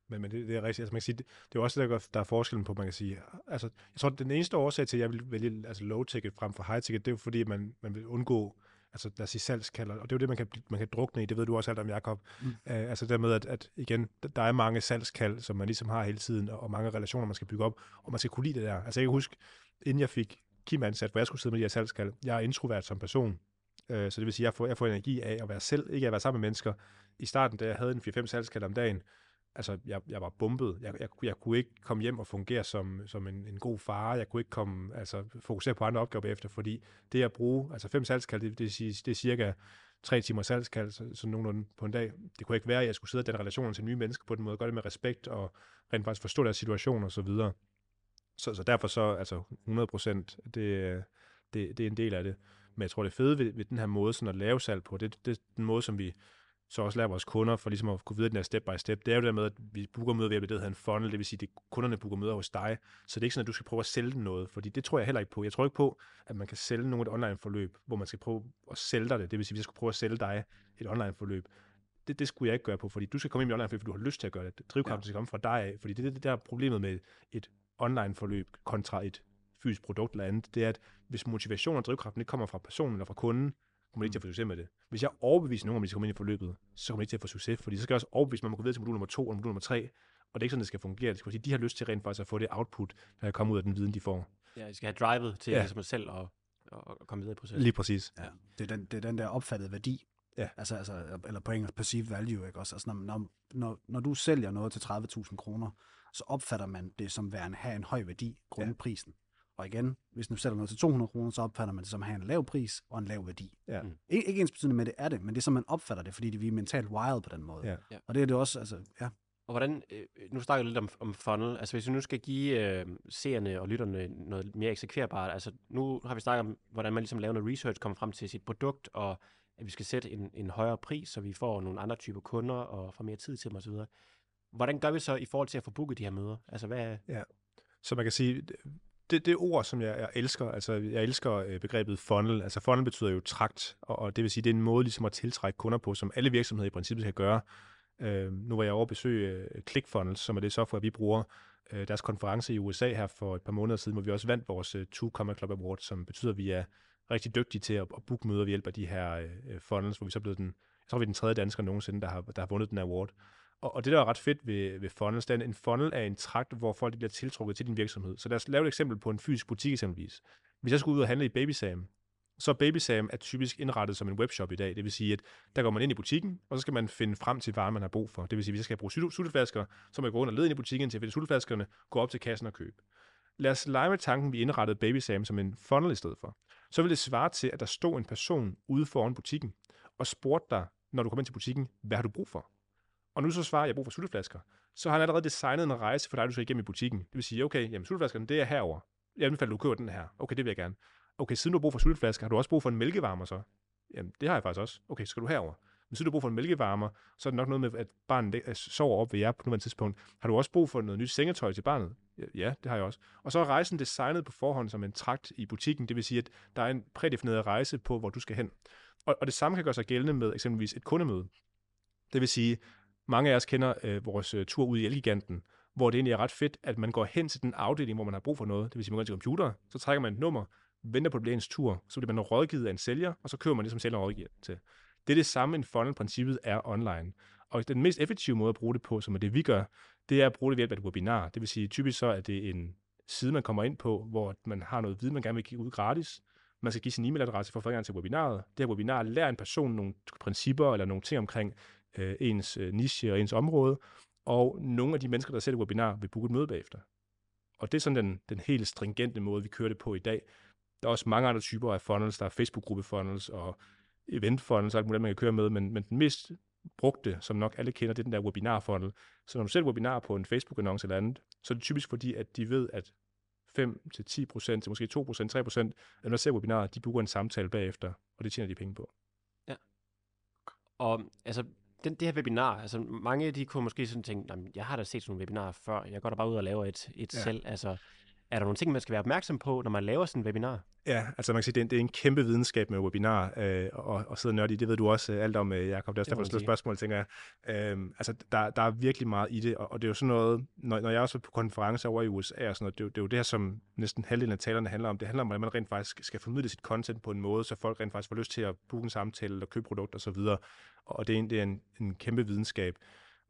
B: Men, men det, det er rigtigt. Altså, man kan sige, det, det er jo også det, der, gør, der er forskellen på, man kan sige. Altså, jeg tror, den eneste årsag til, at jeg vil vælge altså low ticket frem for high ticket, det er jo fordi, man, man vil undgå altså lad os sige salgskalder, og det er jo det, man kan, man kan drukne i, det ved du også alt om, Jacob. Mm. Uh, altså dermed, at, at igen, der er mange salgskald, som man ligesom har hele tiden, og, og mange relationer, man skal bygge op, og man skal kunne lide det der. Altså jeg kan huske, inden jeg fik Kim ansat, hvor jeg skulle sidde med de her salgskald, jeg er introvert som person, øh, så det vil sige, at jeg får, jeg får energi af at være selv, ikke at være sammen med mennesker. I starten, da jeg havde en 4-5 salgskald om dagen, altså, jeg, jeg var bumpet. Jeg, jeg, jeg kunne ikke komme hjem og fungere som, som en, en god far. Jeg kunne ikke komme, altså, fokusere på andre opgaver efter, fordi det at bruge, altså fem salgskald, det, det, det, det er cirka tre timer salgskald, så, sådan nogenlunde på en dag. Det kunne ikke være, at jeg skulle sidde i den relation til nye mennesker på den måde, gøre det med respekt og rent faktisk forstå deres situation og så videre. Så, så derfor så, altså 100 procent, det, det, det er en del af det. Men jeg tror, det fede ved, ved den her måde sådan at lave salg på, det, det er den måde, som vi så også lærer vores kunder for ligesom at kunne videre den her step by step. Det er jo det med, at vi booker møder ved at det hedder en funnel, det vil sige, at kunderne booker møder hos dig. Så det er ikke sådan, at du skal prøve at sælge dem noget, fordi det tror jeg heller ikke på. Jeg tror ikke på, at man kan sælge nogle et online forløb, hvor man skal prøve at sælge dig det. Det vil sige, at vi skal prøve at sælge dig et online forløb. Det, det skulle jeg ikke gøre på, fordi du skal komme ind i online forløb, fordi du har lyst til at gøre det. Drivkraften ja. skal komme fra dig af, fordi det er det, der er problemet med et online forløb kontra et fysisk produkt eller andet. Det er, at hvis motivationen og drivkraften ikke kommer fra personen eller fra kunden, kommer de ikke til at få succes med det. Hvis jeg overbeviser nogen om, at de skal komme ind i forløbet, så kommer de ikke til at få succes, fordi så skal jeg også overbevise mig om at gå videre til modul nummer to og modul nummer tre, og det er ikke sådan, det skal fungere. Det skal sige, de har lyst til rent faktisk at få det output, der kommer ud af den viden, de får.
A: Ja, de skal have drivet til ja. ligesom selv at, at komme videre i processen.
B: Lige præcis.
C: Ja, det er den, det er den der opfattede værdi,
B: Ja.
C: Altså, altså, eller på engelsk, perceived value, ikke også? Altså, når, når, når, når du sælger noget til 30.000 kroner, så opfatter man det som værende have en høj værdi, grundet ja. prisen. Og igen, hvis du sælger noget til 200 kroner, så opfatter man det som at have en lav pris og en lav værdi.
B: Ja.
C: Mm. Ikke, ikke ens betydende med, det er det, men det er som man opfatter det, fordi vi er mentalt wild på den måde.
B: Ja.
A: Ja.
C: Og det er det også, altså, ja.
A: Og hvordan, øh, nu snakker jeg lidt om, om funnel, altså hvis vi nu skal give øh, seerne og lytterne noget mere eksekverbart, altså nu har vi snakket om, hvordan man ligesom laver noget research, kommer frem til sit produkt, og at vi skal sætte en, en højere pris, så vi får nogle andre typer kunder og får mere tid til dem osv. Hvordan gør vi så i forhold til at få booket de her møder? Altså hvad...
B: Ja. Så man kan sige, det, det ord, som jeg, jeg elsker, altså jeg elsker øh, begrebet funnel. Altså funnel betyder jo trakt, og, og det vil sige, det er en måde ligesom at tiltrække kunder på, som alle virksomheder i princippet skal gøre. Øh, nu var jeg over at besøge øh, ClickFunnels, som er det software, vi bruger. Øh, deres konference i USA her for et par måneder siden, hvor vi også vandt vores øh, Two Comma Club Award, som betyder, at vi er rigtig dygtige til at, at booke møder ved hjælp af de her øh, funnels, hvor vi så er blevet den, jeg tror, vi er den tredje dansker nogensinde, der har, der har vundet den award. Og, og det, der er ret fedt ved, ved funnels, det er, en funnel er en trakt, hvor folk bliver tiltrukket til din virksomhed. Så lad os lave et eksempel på en fysisk butik eksempelvis. Hvis jeg skulle ud og handle i Baby Sam, så Baby Sam er typisk indrettet som en webshop i dag. Det vil sige, at der går man ind i butikken, og så skal man finde frem til varer, man har brug for. Det vil sige, at hvis jeg skal bruge sutteflasker, så må jeg gå rundt og lede ind i butikken til at finde sutteflaskerne, gå op til kassen og købe. Lad os lege med tanken, vi indrettede Baby Sam som en funnel i stedet for. Så vil det svare til, at der stod en person ude foran butikken og spurgte dig, når du kommer ind til butikken, hvad har du brug for? Og nu så svarer jeg, jeg har brug for sutteflasker. Så har han allerede designet en rejse for dig, du skal igennem i butikken. Det vil sige, okay, jamen sutteflaskerne, det er herover. Jeg anbefaler, du køber den her. Okay, det vil jeg gerne. Okay, siden du har brug for sutteflasker, har du også brug for en mælkevarmer så? Jamen, det har jeg faktisk også. Okay, så skal du herover. Men siden du har brug for en mælkevarmer, så er det nok noget med, at barnet øh, sover op ved jer på nuværende tidspunkt. Har du også brug for noget nyt sengetøj til barnet? Ja, det har jeg også. Og så er rejsen designet på forhånd som en trakt i butikken. Det vil sige, at der er en prædefineret rejse på, hvor du skal hen. Og, og det samme kan gøre sig gældende med eksempelvis et kundemøde. Det vil sige, mange af os kender øh, vores øh, tur ud i Elgiganten, hvor det egentlig er ret fedt, at man går hen til den afdeling, hvor man har brug for noget. Det vil sige, man går til computer, så trækker man et nummer, venter på ens tur, så bliver man rådgivet af en sælger, og så køber man det, som sælger rådgiver til. Det er det samme, en funnel-princippet er online. Og den mest effektive måde at bruge det på, som er det, vi gør, det er at bruge det ved hjælp af et webinar. Det vil sige, typisk så er det en side, man kommer ind på, hvor man har noget viden, man gerne vil give ud gratis. Man skal give sin e-mailadresse for at få adgang til webinaret. Det her webinar lærer en person nogle principper eller nogle ting omkring øh, ens øh, niche og ens område, og nogle af de mennesker, der sætter webinar, vil booke et møde bagefter. Og det er sådan den, den helt stringente måde, vi kører det på i dag. Der er også mange andre typer af funnels. Der er Facebook-gruppe funnels og event funnels og alt muligt, man kan køre med, men, men den mest brugte, som nok alle kender, det er den der webinar funnel. Så når du sætter webinar på en Facebook-annonce eller andet, så er det typisk fordi, at de ved, at 5 til 10 % til måske 2-3% af dem, der ser webinarer, de booker en samtale bagefter, og det tjener de penge på. Ja.
A: Og altså, den, det her webinar, altså mange de kunne måske sådan tænke, "Nå, men jeg har da set sådan nogle webinarer før, jeg går da bare ud og laver et, et
C: ja.
A: selv. Altså, er der nogle ting, man skal være opmærksom på, når man laver sådan en webinar?
B: Ja, altså man kan sige, det er en, det er en kæmpe videnskab med webinar, øh, og, og sidde og nørde i. Det ved du også øh, alt om, øh, Jacob. Det er også
A: Det
B: derfor,
A: sige.
B: spørgsmål, tænker jeg. Øh, altså, der, der er virkelig meget i det, og, og det er jo sådan noget, når, når jeg også er på konferencer over i USA og sådan noget, det, er jo- det er jo det her, som næsten halvdelen af talerne handler om. Det handler om, hvordan man rent faktisk skal formidle sit content på en måde, så folk rent faktisk får lyst til at booke en samtale eller købe produkter osv. Og det er en, det er en, en kæmpe videnskab.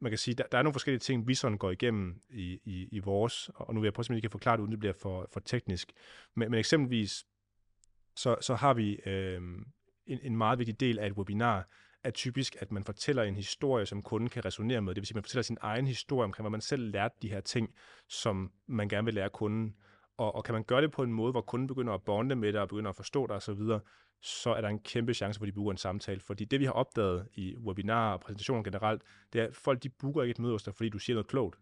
B: Man kan sige, der, der er nogle forskellige ting, vi sådan går igennem i, i, i vores, og nu vil jeg prøve at jeg kan forklare det, uden det bliver for, for teknisk. Men, men eksempelvis, så, så har vi øh, en, en meget vigtig del af et webinar, er typisk, at man fortæller en historie, som kunden kan resonere med. Det vil sige, at man fortæller sin egen historie omkring, hvor man selv lærte de her ting, som man gerne vil lære kunden. Og, og kan man gøre det på en måde, hvor kunden begynder at bonde med dig og begynder at forstå dig osv., så så er der en kæmpe chance for, at de booker en samtale. Fordi det, vi har opdaget i webinarer og præsentationer generelt, det er, at folk de booker ikke et møde hos dig, fordi du siger noget klogt.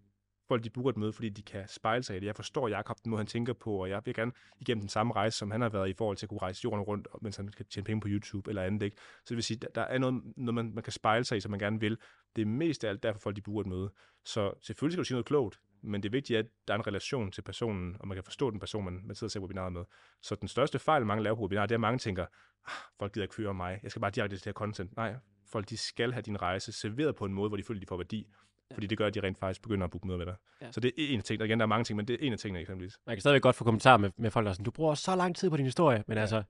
B: Folk de booker et møde, fordi de kan spejle sig i det. Jeg forstår Jakob, den måde han tænker på, og jeg vil gerne igennem den samme rejse, som han har været i forhold til at kunne rejse jorden rundt, mens han kan tjene penge på YouTube eller andet. Ikke? Så det vil sige, der, der er noget, noget man, man kan spejle sig i, som man gerne vil. Det er mest af alt derfor, folk de booker et møde. Så selvfølgelig skal du sige noget klogt, men det vigtige er, at der er en relation til personen, og man kan forstå den person, man, man sidder og ser webinaret med. Så den største fejl, mange laver på webinar, det er, at mange tænker, ah, folk gider ikke høre om mig, jeg skal bare direkte til det her content. Nej, folk de skal have din rejse serveret på en måde, hvor de føler, de får værdi. Fordi det gør, at de rent faktisk begynder at booke møder med dig.
A: Ja.
B: Så det er en af tingene. Igen, der er mange ting, men det er en af tingene eksempelvis.
A: Man kan stadigvæk godt få kommentarer med, med folk, der er sådan, du bruger så lang tid på din historie, men ja. altså,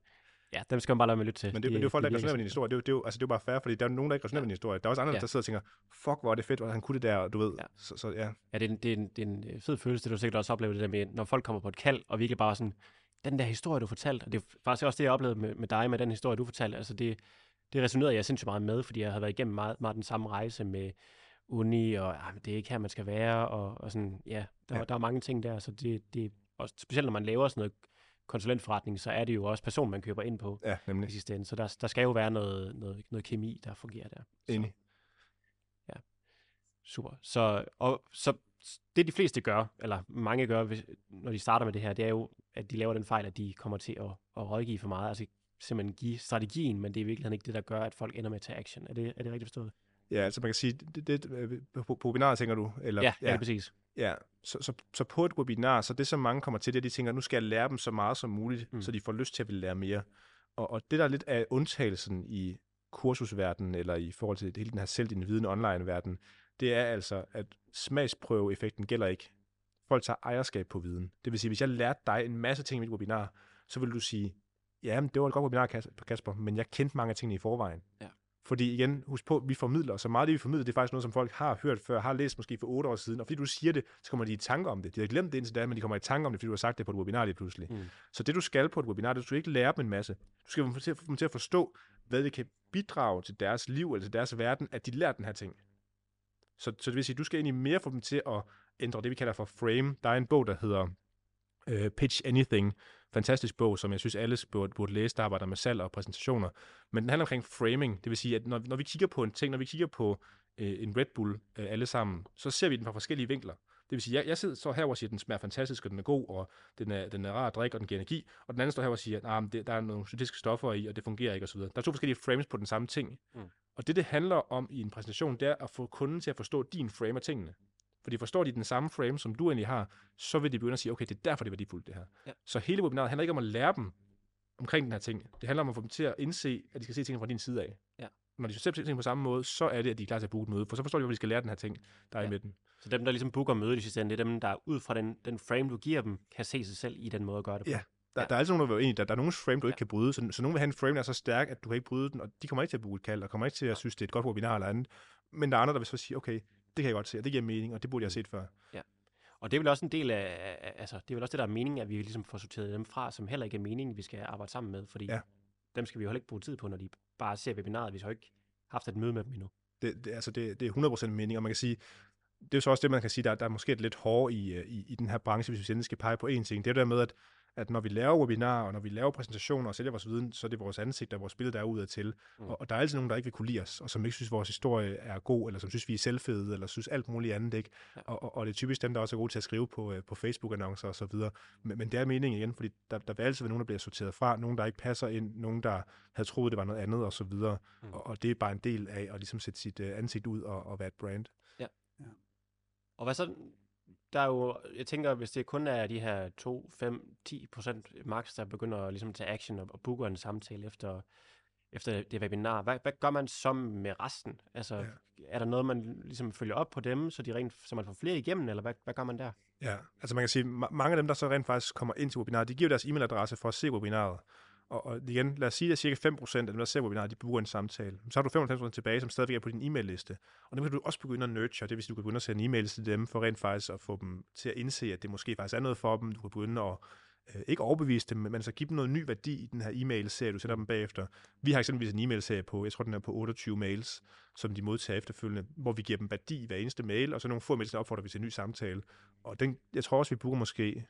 A: ja, dem skal man bare lade med lytte til.
B: Men det, men det er jo folk, der ikke resonerer med din historie. Det er, jo, det, er jo, altså, det er jo bare fair, fordi der er nogen, der ikke resonerer med din historie. Der er også andre,
A: Ja.
B: der sidder og tænker, fuck, hvor er det fedt, hvor han kunne det der, og du ved.
A: Ja.
B: Så, så ja,
A: Ja, det er, en, det, er en, det er en øh, fed følelse, det du sikkert også oplevet det der med, når folk kommer på et kald, og virkelig bare sådan, den der historie, du fortalte, og det er faktisk også det, jeg oplevede med, med dig, med den historie, du fortalte, altså det, det resonerede jeg sindssygt meget med, fordi jeg havde været igennem meget, meget den samme rejse med uni, og ja, det er ikke her, man skal være, og, og sådan, ja, der,
B: Ja.
A: ja. der er mange ting der, så det, det og specielt når man laver sådan noget konsulentforretning, så er det jo også personen, man køber ind på
B: ja, nemlig.
A: i sidste ende, så der, der skal jo være noget, noget, noget kemi, der fungerer der.
B: Enig.
A: Super. Så, og, så det de fleste gør, eller mange gør, hvis, når de starter med det her, det er jo, at de laver den fejl, at de kommer til at, at rådgive for meget. Altså simpelthen give strategien, men det er i virkeligheden ikke det, der gør, at folk ender med at tage action. Er det, er det rigtigt forstået?
B: Ja, altså man kan sige, det, det, på, på webinaret tænker du? Eller,
A: Ja, ja, ja præcis.
B: Ja, så, så, så på et webinar, så det som mange kommer til, det er, de tænker, nu skal jeg lære dem så meget som muligt, mm. Så de får lyst til at ville lære mere. Og, og det der er lidt af undtagelsen i kursusverdenen, eller i forhold til hele den her selv din viden online-verden, det er altså, at smagsprøveeffekten gælder ikke. Folk tager ejerskab på viden. Det vil sige, hvis jeg lærte dig en masse ting i mit webinar, så vil du sige, ja, men det var et godt webinar, Kas- Kasper, men jeg kendte mange af tingene i forvejen.
A: Ja.
B: Fordi igen, husk på, vi formidler, så meget af det, vi formidler, det er faktisk noget, som folk har hørt før, har læst måske for otte år siden, og fordi du siger det, så kommer de i tanke om det. De har glemt det indtil da, men de kommer i tanke om det, fordi du har sagt det på et webinar lige pludselig.
A: Mm.
B: Så det, du skal på et webinar, det er, at du skal ikke lære dem en masse. Du skal få til at få dem til at forstå, hvad det kan bidrage til deres liv eller til deres verden, at de lærer den her ting. Så, så det vil sige, at du skal egentlig mere få dem til at ændre det, vi kalder for frame. Der er en bog, der hedder uh, Pitch Anything. Fantastisk bog, som jeg synes, alle burde, burde læse, der arbejder med salg og præsentationer. Men den handler omkring framing. Det vil sige, at når, når vi kigger på en ting, når vi kigger på øh, en Red Bull øh, alle sammen, så ser vi den fra forskellige vinkler. Det vil sige, jeg, jeg sidder så her og siger, at den smager fantastisk, og den er god, og den er, den er rar at drikke, og den giver energi. Og den anden står her og siger, at nah, det, der er nogle syntetiske stoffer i, og det fungerer ikke, osv. Der er to forskellige frames på den samme ting.
A: Mm.
B: Og det, det handler om i en præsentation, det er at få kunden til at forstå din frame af tingene. Fordi forstår de den samme frame, som du egentlig har, så vil de begynde at sige, okay, det er derfor, det er værdifuldt, det her.
A: Ja.
B: Så hele webinaret handler ikke om at lære dem omkring den her ting. Det handler om at få dem til at indse, at de skal se tingene fra din side af.
A: Ja.
B: Når de ser tingene på samme måde, så er det, at de er klar til at booke et møde, for så forstår de, hvor de skal lære den her ting, der er
A: Ja.
B: i midten.
A: Så dem, der ligesom booker mødet i sidste ende, det er dem, der ud fra den, den frame, du giver dem, kan se sig selv i den måde at gøre det på.
B: Ja. Der,
A: Ja.
B: der er altid nogen, der enig. Der, der er nogen frame, du ikke
A: Ja.
B: kan bryde. Så, så nogen vil have en frame, der er så stærk, at du kan ikke bryde den, og de kommer ikke til at booke et kald, og kommer ikke til at synes, det er et godt webinar eller andet. Men der er andre, der vil så sige, okay, det kan jeg godt se, og det giver mening, og det burde jeg have set før.
A: Og det er vel også en del af, altså, det er vel også det, der er meningen, at vi ligesom får sorteret dem fra, som heller ikke er meningen, vi skal arbejde sammen med, fordi
B: Ja.
A: dem skal vi jo heller ikke bruge tid på, når de bare ser webinaret. Vi har ikke haft et møde med dem endnu.
B: Det, det, altså det, det er 100% mening, og man kan sige, det er så også det, man kan sige, der, der er måske et lidt hårdt i, øh, i, i den her branche, hvis vi endelig skal pege på én ting. Det er det der med, at, at når vi laver webinarer, og når vi laver præsentationer og sælger vores viden, så er det vores ansigt og vores billede, der er udad til. Mm. Og, og, der er altid nogen, der ikke vil kunne lide os, og som ikke synes, vores historie er god, eller som synes, vi er selvfede, eller synes alt muligt andet. Ikke? Ja. Og, og, og, det er typisk dem, der også er gode til at skrive på, øh, på Facebook-annoncer og så videre. Men, men det er meningen igen, fordi der, der vil altid være nogen, der bliver sorteret fra, nogen, der ikke passer ind, nogen, der havde troet, det var noget andet og så videre. Mm. Og, og det er bare en del af at ligesom sætte sit uh, ansigt ud og, og være et brand.
A: Ja. ja. Og hvad så, der er jo, jeg tænker, hvis det kun er de her 2, 5, 10 procent max, der begynder at ligesom tage action og, og booker en samtale efter, efter det webinar, hvad, hvad gør man så med resten? Altså, ja. er der noget, man ligesom følger op på dem, så, de rent, så man får flere igennem, eller hvad, hvad gør man der?
B: Ja, altså man kan sige, mange af dem, der så rent faktisk kommer ind til webinaret, de giver deres e-mailadresse for at se webinaret. Og, og igen, lad os sige, at cirka 5% af dem, der ser webinar, de bruger en samtale. Så har du 95% tilbage, som stadigvæk er på din e-mail-liste. Og dem kan du også begynde at nurture. Det vil sige, du kan begynde at sende e-mails til dem, for rent faktisk at få dem til at indse, at det måske faktisk er noget for dem. Du kan begynde at øh, ikke overbevise dem, men så give dem noget ny værdi i den her e-mail-serie, du sender dem bagefter. Vi har eksempelvis en e-mail-serie på, jeg tror den er på 28 mails, som de modtager efterfølgende, hvor vi giver dem værdi i hver eneste mail, og så nogle få mails, der opfordrer vi til en ny samtale. Og den, jeg tror også, vi bruger måske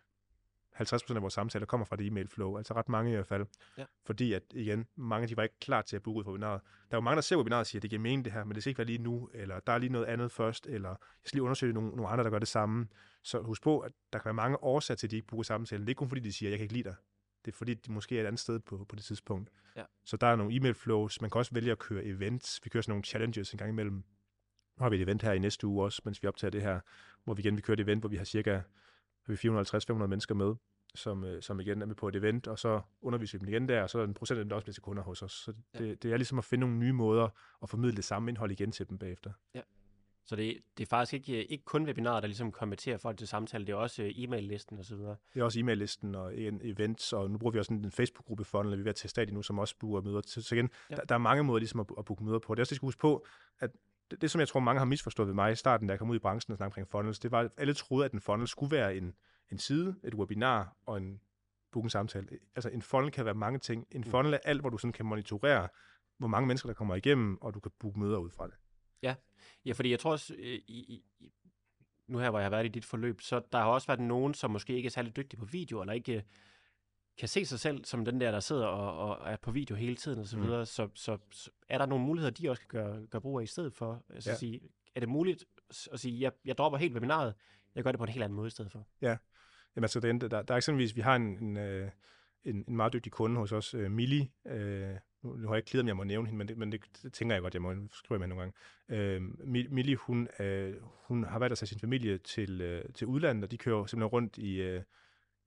B: 50% af vores samtaler kommer fra det e-mail flow, altså ret mange i hvert fald. Ja. Fordi at, igen, mange de var ikke klar til at booke ud på webinaret. Der er jo mange, der ser webinaret og siger, at det giver mening det her, men det skal ikke være lige nu, eller der er lige noget andet først, eller jeg skal lige undersøge nogle, nogle andre, der gør det samme. Så husk på, at der kan være mange årsager til, at de ikke booker samtalen. Det er ikke kun fordi, de siger, at jeg kan ikke lide dig. Det er fordi, de måske er et andet sted på, på det tidspunkt. Ja. Så der er nogle e-mail flows. Man kan også vælge at køre events. Vi kører sådan nogle challenges en gang imellem. Nu har vi et event her i næste uge også, mens vi optager det her, hvor vi igen vi kører et event, hvor vi har cirka 450-500 mennesker med som, øh, som igen er med på et event, og så underviser vi dem igen der, og så er en procent af dem, der også bliver til kunder hos os. Så det, ja. det er ligesom at finde nogle nye måder at formidle det samme indhold igen til dem bagefter. Ja.
A: Så det, det er faktisk ikke, ikke kun webinarer, der ligesom konverterer folk til samtale, det er også øh, e-mail-listen osv. Det
B: er også e-mail-listen og en events, og nu bruger vi også en Facebook-gruppe funnel, vi er ved at teste nu, som også booker møder. Så igen, ja. der, der, er mange måder ligesom at, at booke møder på. Det er også, det skal huske på, at det, det, som jeg tror, mange har misforstået ved mig i starten, da jeg kom ud i branchen og snakkede omkring funnels, det var, at alle troede, at en funnel skulle være en, en side, et webinar og en booke en samtale. Altså en funnel kan være mange ting. En mm. funnel er alt, hvor du sådan kan monitorere, hvor mange mennesker, der kommer igennem, og du kan booke møder ud fra det.
A: Ja, ja fordi jeg tror også, øh, i, i, nu her, hvor jeg har været i dit forløb, så der har også været nogen, som måske ikke er særlig dygtige på video, eller ikke kan se sig selv som den der, der sidder og, og er på video hele tiden og så mm. videre. Så, så, så er der nogle muligheder, de også kan gøre, gøre brug af i stedet for? Altså ja. sige, er det muligt at sige, jeg, jeg dropper helt webinaret, jeg gør det på en helt anden måde i stedet for?
B: Ja, Jamen altså, der, der, der er eksempelvis, vi har en, en, øh, en, en meget dygtig kunde hos os, uh, Mili. Uh, nu, nu har jeg ikke klidet, om jeg må nævne hende, men det, men det, det tænker jeg godt, jeg må skrive med nogle gange. Uh, Mili, hun, uh, hun har været at tage sin familie til, uh, til udlandet, og de kører simpelthen rundt i, uh,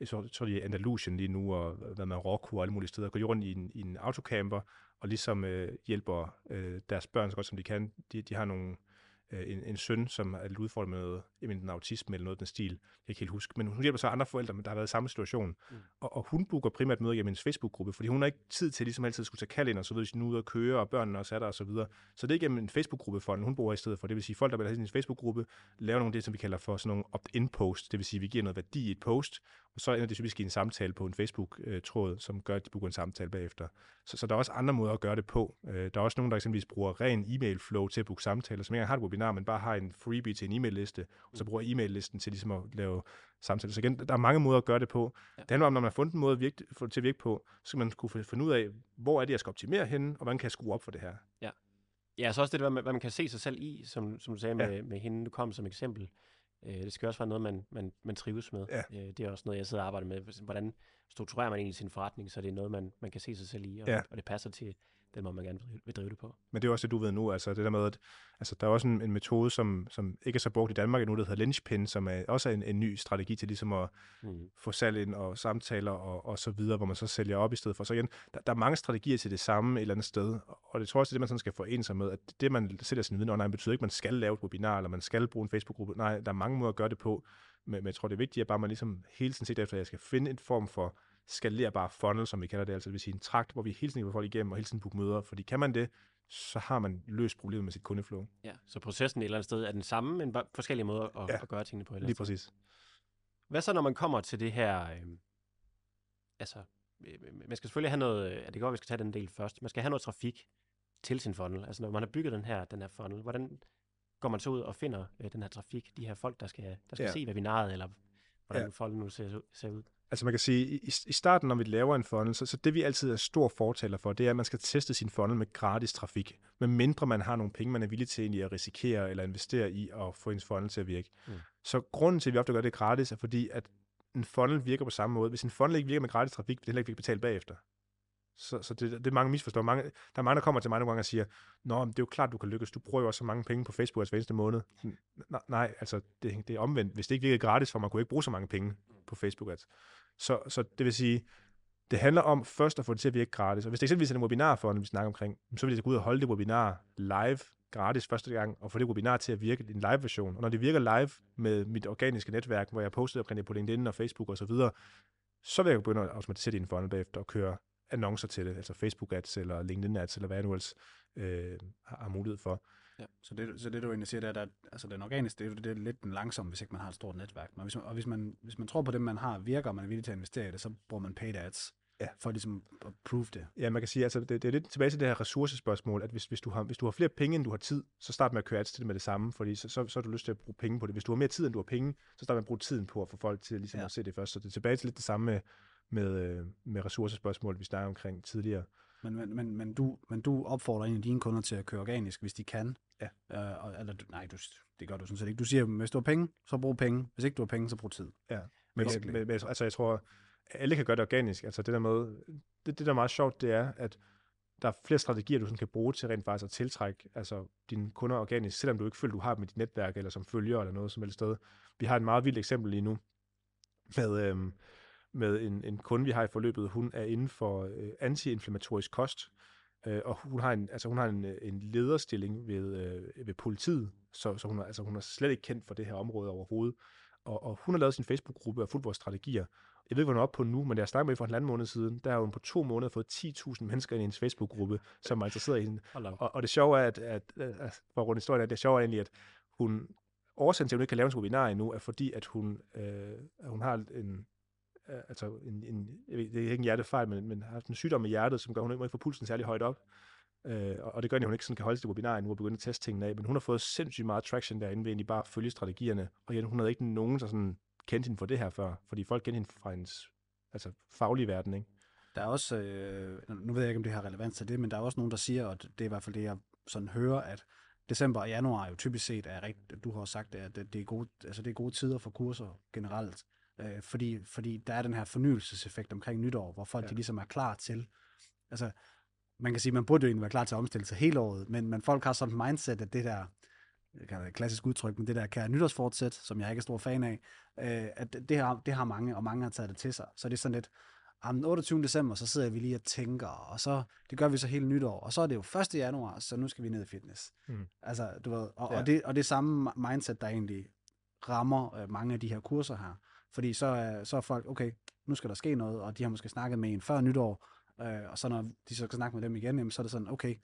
B: jeg tror, i tror, de er Andalusien lige nu, og hvad Marokko og alle mulige steder, går rundt i en, i en autocamper, og ligesom øh, hjælper øh, deres børn så godt som de kan. De, de har nogle øh, en, en søn, som er lidt udfordret med noget, en autisme eller noget af den stil. Jeg kan ikke helt huske. Men hun hjælper så andre forældre, der har været i samme situation. Mm. Og, og, hun booker primært møder gennem en Facebook-gruppe, fordi hun har ikke tid til ligesom altid skulle tage og så videre, hvis er ude og køre, og børnene også er der og så videre. Så det er gennem en Facebook-gruppe for den, hun bruger i stedet for. Det vil sige, folk, der vil have sin Facebook-gruppe, laver nogle af det, som vi kalder for sådan nogle opt-in-post. Det vil sige, vi giver noget værdi i et post, og så ender det typisk i en samtale på en Facebook-tråd, som gør, at de booker en samtale bagefter. Så, så der er også andre måder at gøre det på. Øh, der er også nogen, der eksempelvis bruger ren e-mail-flow til at booke samtaler, som ikke engang har et webinar, men bare har en freebie til en e-mail-liste, og så bruger e-mail-listen til ligesom at lave samtaler. Så igen, der er mange måder at gøre det på. Ja. Det handler om, når man har fundet en måde at virke, få det til at virke på, så skal man kunne finde ud af, hvor er det, jeg skal optimere henne, og hvordan kan jeg skrue op for det her.
A: Ja, ja så også det, hvad man, hvad man kan se sig selv i, som, som du sagde med, ja. med hende, du kom som eksempel. Øh, det skal også være noget, man, man, man trives med. Ja. Øh, det er også noget, jeg sidder og arbejder med. Hvordan strukturerer man egentlig sin forretning, så det er noget, man, man kan se sig selv i, og, ja. og det passer til den måde, man gerne vil drive det på.
B: Men det er også det, du ved nu, altså det der med, at altså, der er også en, en metode, som, som ikke er så brugt i Danmark endnu, der hedder Lynchpin, som er også en, en ny strategi til ligesom at mm. få salg ind og samtaler og, og så videre, hvor man så sælger op i stedet for. Så igen, der, der er mange strategier til det samme et eller andet sted, og det tror jeg også, det er det, man sådan skal ind sig med, at det, man sælger sin viden online, betyder ikke, at man skal lave et webinar, eller man skal bruge en Facebook-gruppe. Nej, der er mange måder at gøre det på, men, men jeg tror, det er vigtigt, at bare man ligesom hele tiden sigter efter, at jeg skal finde en form for skalerbare funnel, som vi kalder det, altså det vil sige en trakt, hvor vi hele tiden kan få folk igennem og hele tiden booke møder, fordi kan man det, så har man løst problemet med sit kundeflow.
A: Ja, så processen et eller andet sted er den samme, men bare forskellige måder at, ja, at gøre tingene på.
B: lige præcis.
A: Hvad så, når man kommer til det her, øh, altså, øh, man skal selvfølgelig have noget, ja, det går, vi skal tage den del først, man skal have noget trafik til sin funnel. Altså, når man har bygget den her, den her funnel, hvordan går man så ud og finder øh, den her trafik, de her folk, der skal, der skal ja. se webinaret, eller hvordan ja. folk nu ser, ser ud?
B: Altså man kan sige, i, i starten, når vi laver en funnel, så, så det vi altid er stor fortaler for, det er, at man skal teste sin funnel med gratis trafik. Med mindre man har nogle penge, man er villig til egentlig at risikere eller investere i at få ens funnel til at virke. Mm. Så grunden til, at vi ofte gør det gratis, er fordi, at en funnel virker på samme måde. Hvis en funnel ikke virker med gratis trafik, vil det heller ikke betale bagefter. Så, så det, det er mange misforstår. Mange, der er mange, der kommer til mig nogle gange og siger, Nå, men det er jo klart, du kan lykkes. Du bruger jo også så mange penge på Facebook hver eneste måned. Nej, nej altså det, det er omvendt. Hvis det ikke virker gratis for mig, kunne jeg ikke bruge så mange penge på Facebook ads. Så, så det vil sige, det handler om først at få det til at virke gratis. Og hvis det eksempelvis er en webinar for, vi snakker omkring, så vil jeg gå ud og holde det webinar live gratis første gang, og få det webinar til at virke i en live-version. Og når det virker live med mit organiske netværk, hvor jeg poster omkring det på LinkedIn og Facebook osv., så, så vil jeg begynde at automatisere din funnel bagefter og køre annoncer til det, altså Facebook ads eller LinkedIn ads, eller hvad du ellers øh, har, mulighed for.
C: Ja. Så, det, så det du egentlig siger, det er, at altså, den organiske, det, det er lidt den langsomme, hvis ikke man har et stort netværk. Men hvis man, og hvis man, hvis man tror på det, man har, virker, og man er villig til at investere i det, så bruger man paid ads. Ja. For ligesom at prove det.
B: Ja, man kan sige, altså det, det er lidt tilbage til det her ressourcespørgsmål, at hvis, hvis, du har, hvis du har flere penge, end du har tid, så start med at køre ads til det med det samme, fordi så, så, så har du lyst til at bruge penge på det. Hvis du har mere tid, end du har penge, så start med at bruge tiden på at få folk til ligesom ja. at se det først. Så det er tilbage til lidt det samme med, med, øh, med ressourcespørgsmål, vi snakker omkring tidligere.
C: Men, men, men, men, du, men du opfordrer en af dine kunder til at køre organisk, hvis de kan.
B: Ja.
C: Øh, eller, nej, du, det gør du sådan set ikke. Du siger, hvis du har penge, så brug penge. Hvis ikke du har penge, så brug tid.
B: Ja, men, men, men altså, jeg tror, alle kan gøre det organisk. Altså det der med, det, det der er meget sjovt, det er, at der er flere strategier, du sådan kan bruge til rent faktisk at tiltrække altså, dine kunder organisk, selvom du ikke føler, du har dem i dit netværk, eller som følger, eller noget som helst sted. Vi har et meget vildt eksempel lige nu, med, øhm, med en, en kunde, vi har i forløbet. Hun er inden for øh, antiinflammatorisk kost, øh, og hun har en, altså hun har en, en lederstilling ved, øh, ved politiet, så, så hun, er, altså hun er slet ikke kendt for det her område overhovedet. Og, og hun har lavet sin Facebook-gruppe og fuldt vores strategier. Jeg ved ikke, hvad hun er oppe på nu, men da jeg snakkede med for en anden måned siden, der har hun på to måneder fået 10.000 mennesker i hendes Facebook-gruppe, som er interesseret i hende. Og, og det sjove er, at, at, at, at for rundt historien er, det sjove er egentlig, at hun, årsagen til, at hun ikke kan lave en webinar endnu, er fordi, at hun, øh, at hun har en, Øh, altså en, en, jeg ved, det er ikke en hjertefejl, men, men har haft en sygdom i hjertet, som gør, at hun ikke må få pulsen særlig højt op. Øh, og det gør, at hun ikke sådan kan holde til webinar nu og begynde at teste tingene af. Men hun har fået sindssygt meget traction derinde ved egentlig bare at følge strategierne. Og igen, hun havde ikke nogen, der sådan kendte hende for det her før, fordi folk kendte hende fra hendes altså, faglige verden, ikke?
C: Der er også, øh, nu ved jeg ikke, om det har relevans til det, men der er også nogen, der siger, og det er i hvert fald det, jeg sådan hører, at december og januar jo typisk set er rigtigt, du har sagt, at det er gode, altså det er gode tider for kurser generelt. Øh, fordi, fordi der er den her fornyelseseffekt omkring nytår, hvor folk ja. de ligesom er klar til, altså man kan sige, man burde jo egentlig være klar til at omstille sig hele året, men, men folk har sådan et mindset, at det der, det et klassisk udtryk, men det der kan nytårsfortsæt, som jeg ikke er stor fan af, øh, at det har, det har mange, og mange har taget det til sig. Så det er sådan lidt, den 28. december, så sidder vi lige og tænker, og så, det gør vi så hele nytår, og så er det jo 1. januar, så nu skal vi ned i fitness. Mm. Altså, du ved, og, ja. og, det, og det samme mindset, der egentlig rammer øh, mange af de her kurser her. Fordi så er, så er folk, okay, nu skal der ske noget, og de har måske snakket med en før nytår, øh, og så når de så skal snakke med dem igen, jamen, så er det sådan, okay,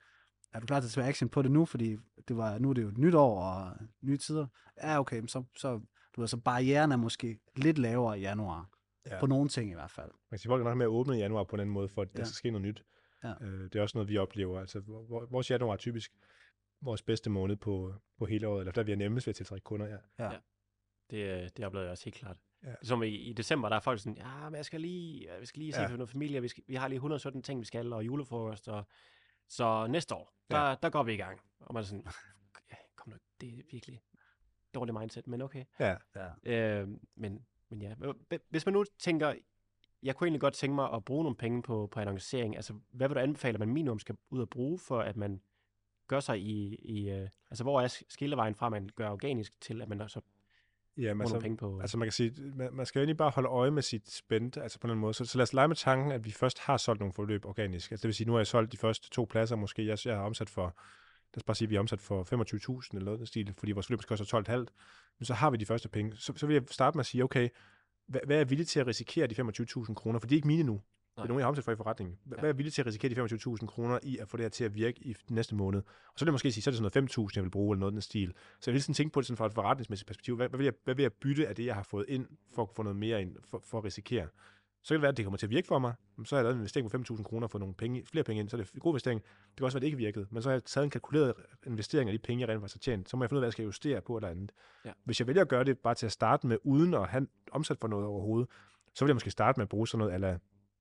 C: er du klar til at tage action på det nu? Fordi det var, nu er det jo et nyt år og nye tider. Ja, okay, så, så, du ved, så barrieren er måske lidt lavere i januar. Ja. På nogle ting i hvert fald.
B: Man kan sige, folk er nok med at åbne i januar på den måde, for at ja. der skal ske noget nyt. Ja. Øh, det er også noget, vi oplever. Altså, vores januar er typisk vores bedste måned på, på hele året, eller der vi er nemmest ved at tiltrække kunder. Ja.
A: ja. ja. Det, det oplever jeg også helt klart. Ja. Som i, i december, der er folk sådan, ja, men jeg skal lige, jeg skal lige se ja. for noget familie, vi, skal, vi har lige 117 ting, vi skal, og julefrokost, og så næste år, der, ja. der går vi i gang. Og man er sådan, ja, kom nu, det er virkelig dårligt mindset, men okay.
B: Ja.
A: ja. Øh, men, men ja, hvis man nu tænker, jeg kunne egentlig godt tænke mig at bruge nogle penge på, på annoncering, altså hvad vil du anbefale, at man minimum skal ud og bruge, for at man gør sig i, i uh, altså hvor er skillevejen fra, at man gør organisk, til at man så
B: Ja, men altså, penge på... altså man kan sige, man, man skal jo egentlig bare holde øje med sit spændt, altså på den måde. Så, så lad os lege med tanken, at vi først har solgt nogle forløb organisk. Altså det vil sige, nu har jeg solgt de første to pladser måske. Jeg, jeg har omsat for, lad os bare sige, at vi har omsat for 25.000 eller noget stil, fordi vores forløb koster 12,5. Men så har vi de første penge. Så, så vil jeg starte med at sige, okay, hvad, hvad er jeg villig til at risikere de 25.000 kroner? For de er ikke mine nu. Det er nogen, jeg har omsat for i forretningen. Hvad ja. er jeg villig til at risikere de 25.000 kroner i at få det her til at virke i næste måned? Og så vil jeg måske sige, så er det sådan noget 5.000, jeg vil bruge, eller noget den stil. Så jeg vil sådan tænke på det sådan fra et forretningsmæssigt perspektiv. Hvad, hvad, vil jeg, hvad vil jeg bytte af det, jeg har fået ind, for at få noget mere ind, for, for at risikere? Så kan det være, at det kommer til at virke for mig. Så har jeg lavet en investering på 5.000 kroner for nogle penge, flere penge ind, så er det en god investering. Det kan også være, at det ikke virkede. Men så har jeg taget en kalkuleret investering af de penge, jeg rent faktisk har tjent. Så må jeg finde ud af, hvad jeg skal justere på eller andet. Ja. Hvis jeg vælger at gøre det bare til at starte med, uden at have omsat for noget overhovedet, så vil jeg måske starte med at bruge sådan noget, eller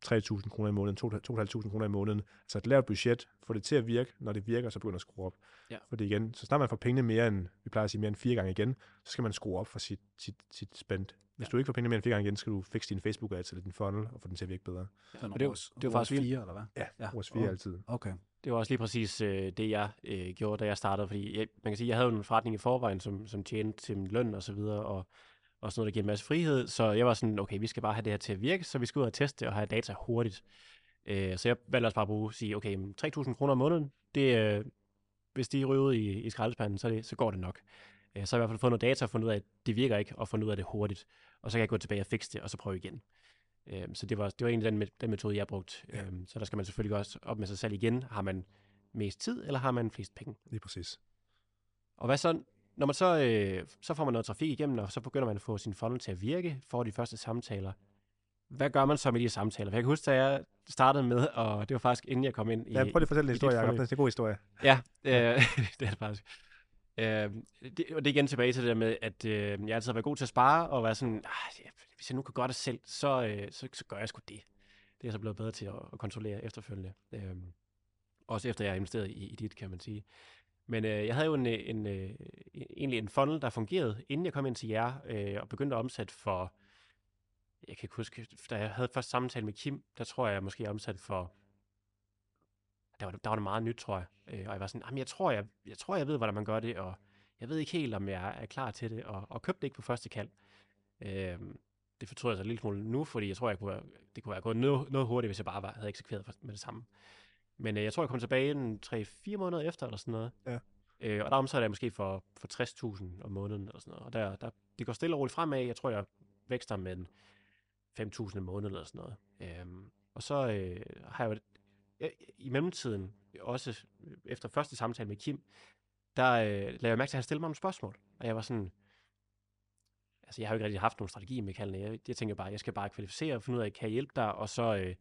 B: 3.000 kroner i måneden, 2.500 kroner i måneden. Så et lavt budget, få det til at virke, når det virker, så begynder at skrue op.
A: Ja.
B: Fordi igen, så snart man får pengene mere end, vi plejer at sige mere end fire gange igen, så skal man skrue op for sit, sit, sit spend. Hvis
A: Ja.
B: du ikke får pengene mere end fire gange igen, skal du fikse din Facebook ads eller din funnel, og få den til at virke bedre.
C: Sådan
A: og det er
C: ROAS-
A: det jo faktisk
C: fire, eller hvad?
B: Ja,
C: Ja.
B: ja. fire
C: Oh.
B: altid.
C: Okay.
A: Det var også lige præcis øh, det, jeg øh, gjorde, da jeg startede, fordi jeg, man kan sige, jeg havde en forretning i forvejen, som, som tjente til min løn og så videre, og også noget, der giver en masse frihed, så jeg var sådan, okay, vi skal bare have det her til at virke, så vi skal ud og teste det og have data hurtigt. Øh, så jeg valgte også bare at bruge, sige, okay, men 3.000 kroner om måneden, det, øh, hvis de ryger ud i, i skraldespanden, så, er det, så går det nok. Øh, så har jeg i hvert fald fået noget data og fundet ud af, at det virker ikke, og fundet ud af det hurtigt. Og så kan jeg gå tilbage og fikse det, og så prøve igen. Øh, så det var, det var egentlig den, den metode, jeg brugte.
B: Ja.
A: Øh, så der skal man selvfølgelig også op med sig selv igen. Har man mest tid, eller har man flest penge?
B: Lige præcis.
A: Og hvad så, når man så, øh, så får man noget trafik igennem, og så begynder man at få sin funnel til at virke, får de første samtaler. Hvad gør man så med de samtaler? For jeg kan huske, da jeg startede med, og det var faktisk inden jeg kom ind i...
B: Ja, prøv lige at fortælle en historie, Jacob. Det er en god historie.
A: Ja, øh, det er det faktisk. Øh, det, og det er igen tilbage til det der med, at øh, jeg altid har været god til at spare, og være sådan, ah, hvis jeg nu kan gøre det selv, så, øh, så, så gør jeg sgu det. Det er jeg så blevet bedre til at, at kontrollere efterfølgende. Øh, også efter jeg har investeret i, i dit, kan man sige. Men øh, jeg havde jo en, øh, en, øh, en, egentlig en funnel, der fungerede, inden jeg kom ind til jer, øh, og begyndte at omsætte for, jeg kan ikke huske, da jeg havde først samtale med Kim, der tror jeg jeg måske, omsatte for der var, der var det meget nyt, tror jeg. Øh, og jeg var sådan, jamen jeg tror jeg, jeg tror, jeg ved, hvordan man gør det, og jeg ved ikke helt, om jeg er klar til det, og, og købte det ikke på første kald. Øh, det fortryder jeg så en lille smule nu, fordi jeg tror, jeg kunne være, det kunne være gået noget, noget hurtigt, hvis jeg bare var, havde eksekveret for- med det samme. Men øh, jeg tror, jeg kom tilbage en 3-4 måneder efter, eller sådan noget.
B: Ja.
A: Øh, og der omsatte jeg måske for, for 60.000 om måneden, eller sådan noget. Og der, der, det går stille og roligt fremad. Jeg tror, jeg vækster med en 5.000 om måneden, eller sådan noget. Øhm, og så øh, har jeg jo jeg, i mellemtiden, også efter første samtale med Kim, der øh, lavede jeg mærke til, at han stillede mig nogle spørgsmål. Og jeg var sådan, altså jeg har jo ikke rigtig haft nogen strategi med kaldene. Jeg, jeg tænker bare, jeg skal bare kvalificere og finde ud af, kan jeg hjælpe dig, og så øh,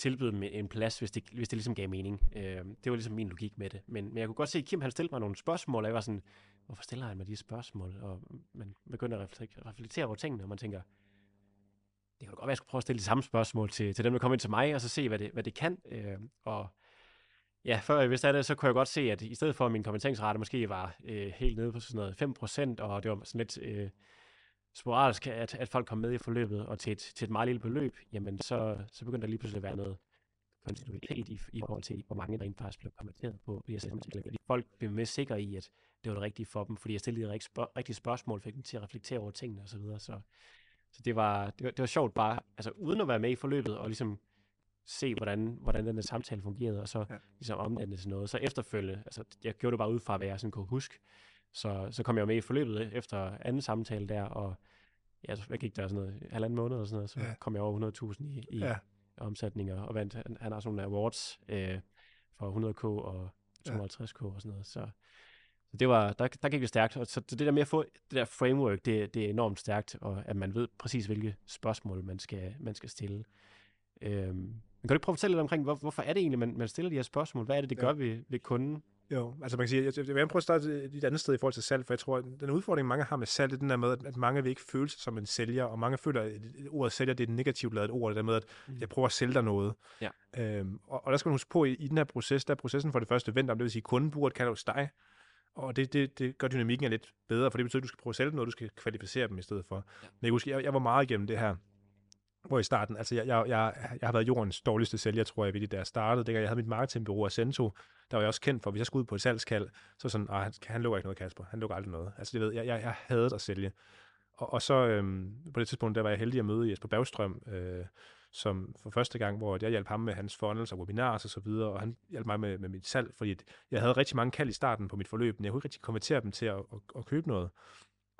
A: tilbyde dem en plads, hvis det, hvis det ligesom gav mening. Øh, det var ligesom min logik med det. Men, men jeg kunne godt se, at Kim han stillede mig nogle spørgsmål, og jeg var sådan, hvorfor stiller han mig de spørgsmål? Og man begynder at reflektere, reflektere over tingene, og man tænker, det kan da godt være, at jeg skulle prøve at stille de samme spørgsmål til, til dem, der kommer ind til mig, og så se, hvad det, hvad det kan. Øh, og ja, før jeg vidste af det, så kunne jeg godt se, at i stedet for, at min kommenteringsrate måske var øh, helt nede på sådan noget 5%, og det var sådan lidt øh, sporadisk, at, at folk kom med i forløbet, og til et, til et meget lille beløb, jamen så, så begyndte der lige pludselig at være noget kontinuitet i, i forhold til, hvor mange der rent faktisk blev kommenteret på via samtale. Fordi folk blev mere sikre i, at det var det rigtige for dem, fordi jeg stillede de rigtige, spørg- rigtige spørgsmål, fik dem til at reflektere over tingene osv., så, videre. så så det var, det var, det var sjovt bare, altså uden at være med i forløbet, og ligesom se, hvordan, hvordan den der samtale fungerede, og så
B: ja.
A: ligesom omdanne det til noget. Så efterfølgende, altså jeg gjorde det bare ud fra, hvad jeg sådan kunne huske, så, så kom jeg med i forløbet efter anden samtale der, og ja, så hvad gik der sådan noget, halvanden måned eller sådan noget, så
B: Ja.
A: ja. kom jeg over 100.000 i, i
B: Ja.
A: ja. omsætninger, og vandt, han, han har sådan nogle awards øh, for 100k og 250k og sådan noget, så så det var, der, der gik det stærkt. Og så, så det der med at få det der framework, det, det er enormt stærkt, og at man ved præcis, hvilke spørgsmål man skal, man skal stille. Øhm, men kan du ikke prøve at fortælle lidt omkring, hvor, hvorfor er det egentlig, man, man stiller de her spørgsmål? Hvad er det, det
B: Ja.
A: gør ved, ved kunden?
B: Jo, altså man kan sige, jeg, jeg vil gerne prøve at starte et andet sted i forhold til salg, for jeg tror, at den udfordring, mange har med salg, det er den der med, at- mange vil ikke føle sig som en sælger, og mange føler, at ordet sælger, det er et negativt lavet ord, det der med, at
A: Mm.
B: jeg prøver at sælge dig noget.
A: Ja.
B: Øhm, og, og der skal man huske på, i, i den her proces, der er processen for det første vendt om, det vil sige, kunden bruger et kald hos dig, og det, det, det gør dynamikken er lidt bedre, for det betyder, at du skal prøve at sælge dem noget, du skal kvalificere dem i stedet for.
A: Ja.
B: Men jeg, husker, jeg, jeg var meget igennem det her, hvor i starten, altså jeg, jeg, jeg, jeg har været jordens dårligste sælger, tror jeg, ved det, da jeg startede. Dengang jeg havde mit marketingbureau Ascento, der var jeg også kendt for, hvis jeg skulle ud på et salgskald, så sådan, ah, han, han lukker ikke noget, Kasper. Han lukker aldrig noget. Altså, det ved jeg, jeg, jeg havde at sælge. Og, og så øhm, på det tidspunkt, der var jeg heldig at møde Jesper Bagstrøm, øh, som for første gang, hvor jeg hjalp ham med hans funnels og webinars og så videre, og han hjalp mig med, med mit salg, fordi jeg havde rigtig mange kald i starten på mit forløb, men jeg kunne ikke rigtig konvertere dem til at, at, at købe noget.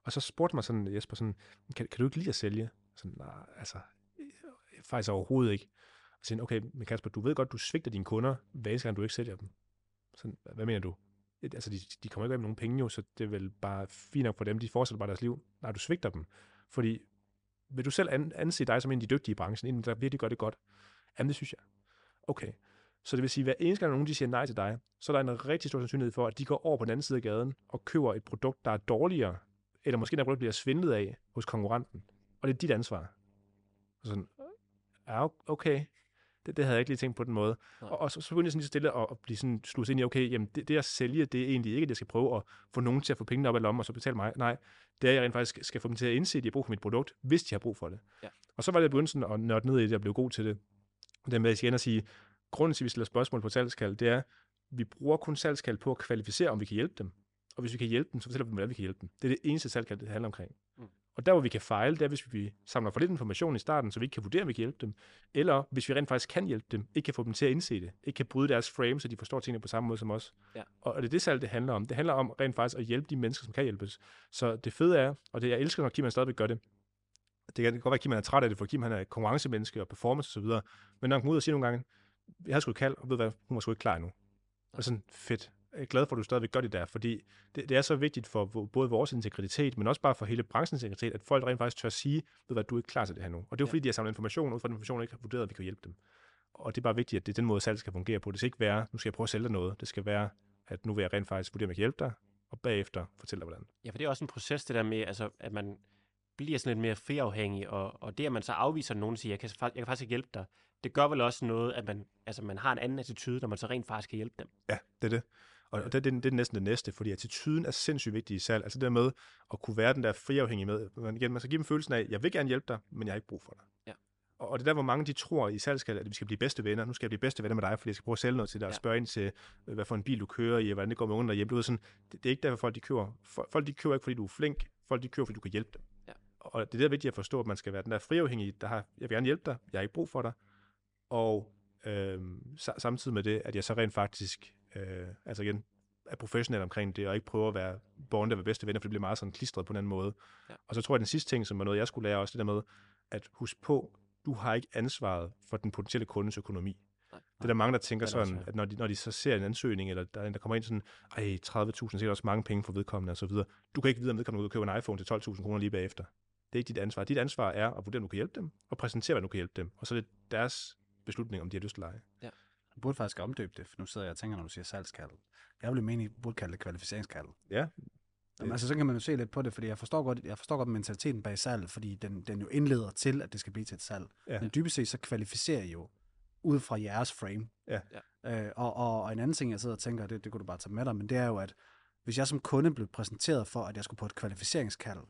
B: Og så spurgte mig sådan, Jesper, sådan, kan, kan du ikke lide at sælge? Sådan, nej, altså, faktisk overhovedet ikke. Og så okay, men Kasper, du ved godt, du svigter dine kunder, hver eneste gang du ikke sælger dem. Så, hvad- mener du? Altså, de, de kommer ikke af med nogen penge jo, så det er vel bare fint nok for dem, de fortsætter bare deres liv. Nej, du svigter dem. Fordi, vil du selv an, anse dig som en af de dygtige i branchen, en, der virkelig gør det godt? Jamen, det synes jeg. Okay. Så det vil sige, at hver eneste gang nogen de siger nej til dig, så er der en rigtig stor sandsynlighed for, at de går over på den anden side af gaden og køber et produkt, der er dårligere, eller måske der produkt bliver svindlet af hos konkurrenten. Og det er dit ansvar. Og sådan, ja, okay. Det, det havde jeg ikke lige tænkt på den måde.
A: Nej.
B: Og, og så, så begyndte jeg sådan lige stille at, at blive sådan sluset ind i, okay, jamen det, det at sælge, det er egentlig ikke, at jeg skal prøve at få nogen til at få pengene op af lommen og så betale mig. Nej, det er, at jeg rent faktisk skal få dem til at indse, at de har brug for mit produkt, hvis de har brug for det.
A: Ja.
B: Og så var det, jeg begyndte sådan at nørde ned i det og blev god til det. Det med at igen at sige, grunden til, at vi stiller spørgsmål på salgskald, det er, at vi bruger kun salgskald på at kvalificere, om vi kan hjælpe dem. Og hvis vi kan hjælpe dem, så fortæller vi dem, hvordan vi kan hjælpe dem. Det er det eneste salgskald, det handler omkring. Og der, hvor vi kan fejle, det er, hvis vi samler for lidt information i starten, så vi ikke kan vurdere, om vi kan hjælpe dem. Eller hvis vi rent faktisk kan hjælpe dem, ikke kan få dem til at indse det. Ikke kan bryde deres frame, så de forstår tingene på samme måde som os.
A: Ja.
B: Og det er det salg, det handler om. Det handler om rent faktisk at hjælpe de mennesker, som kan hjælpes. Så det fede er, og det jeg elsker, når Kim stadigvæk gør det, det kan godt være, at Kim er træt af det, for Kim han er konkurrencemenneske og performance osv. Men når han kommer ud og siger nogle gange, jeg har sgu kald, og ved hvad, hun var sgu ikke klar endnu. Og sådan, fedt. Jeg er glad for, at du stadigvæk gør det der, fordi det, det er så vigtigt for både vores integritet, men også bare for hele branchens integritet, at folk rent faktisk tør sige, ved hvad, du er ikke klar til det her nu. Og det er jo
A: Ja.
B: fordi, de har samlet information, ud fra den information, ikke har vurderet, at vi kan hjælpe dem. Og det er bare vigtigt, at det er den måde, salg skal fungere på. Det skal ikke være, nu skal jeg prøve at sælge dig noget. Det skal være, at nu vil jeg rent faktisk vurdere, om jeg kan hjælpe dig, og bagefter fortælle dig, hvordan.
A: Ja, for det er også en proces, det der med, altså, at man bliver sådan lidt mere friafhængig, og, og det, at man så afviser nogen og siger, jeg kan, jeg kan faktisk ikke hjælpe dig, det gør vel også noget, at man, altså, man har en anden attitude, når man så rent faktisk kan hjælpe dem.
B: Ja, det er det. Og og det, det, det er næsten det næste, fordi attituden er sindssygt vigtig i salg. Altså det der med at kunne være den der friafhængige med. Man, igen, man skal give dem følelsen af, jeg vil gerne hjælpe dig, men jeg har ikke brug for dig.
A: Ja.
B: Og, og det er der, hvor mange de tror i salgskald, at vi skal blive bedste venner. Nu skal jeg blive bedste venner med dig, fordi jeg skal prøve at sælge noget til dig og
A: Ja.
B: spørge ind til, øh, hvad for en bil du kører i, og hvordan det går med ungen derhjemme. Du ved, sådan, det, det, er ikke derfor, folk de kører. Folk, folk de kører ikke, fordi du er flink. Folk de kører, fordi du kan hjælpe dem.
A: Ja.
B: Og det er der vigtigt at forstå, at man skal være den der friafhængige, der har, jeg vil gerne hjælpe dig, jeg har ikke brug for dig. Og øh, samtidig med det, at jeg så rent faktisk, øh, altså igen, er professionel omkring det, og ikke prøver at være born der ved bedste venner, for det bliver meget sådan klistret på en anden måde.
A: Ja.
B: Og så tror jeg, at den sidste ting, som var noget, jeg skulle lære også, det der med, at husk på, du har ikke ansvaret for den potentielle kundes økonomi.
A: Nej.
B: Det er der mange, der tænker
A: Det er
B: sådan,
A: også, ja.
B: at når de, når de så ser en ansøgning, eller der er en, der kommer ind sådan, ej, 30.000, så er også mange penge for vedkommende, og så videre. Du kan ikke vide, om vedkommende og købe en iPhone til 12.000 kroner lige bagefter. Det er ikke dit ansvar. Dit ansvar er at vurdere, om du kan hjælpe dem, og præsentere, hvad du kan hjælpe dem. Og så er det deres beslutning, om de har lyst til at lege.
C: Du burde faktisk omdøbe det, for nu sidder jeg og tænker, når du siger salgskald. Jeg vil mene, at I burde kalde det kvalificeringskald.
B: Ja,
C: Jamen, altså, så kan man jo se lidt på det, fordi jeg forstår godt, jeg forstår godt mentaliteten bag salg, fordi den, den jo indleder til, at det skal blive til et salg.
B: Ja.
C: Men dybest set, så kvalificerer I jo ud fra jeres frame.
B: Ja.
C: Øh, og, og, og en anden ting, jeg sidder og tænker, det, det kunne du bare tage med dig, men det er jo, at hvis jeg som kunde blev præsenteret for, at jeg skulle på et kvalificeringskald,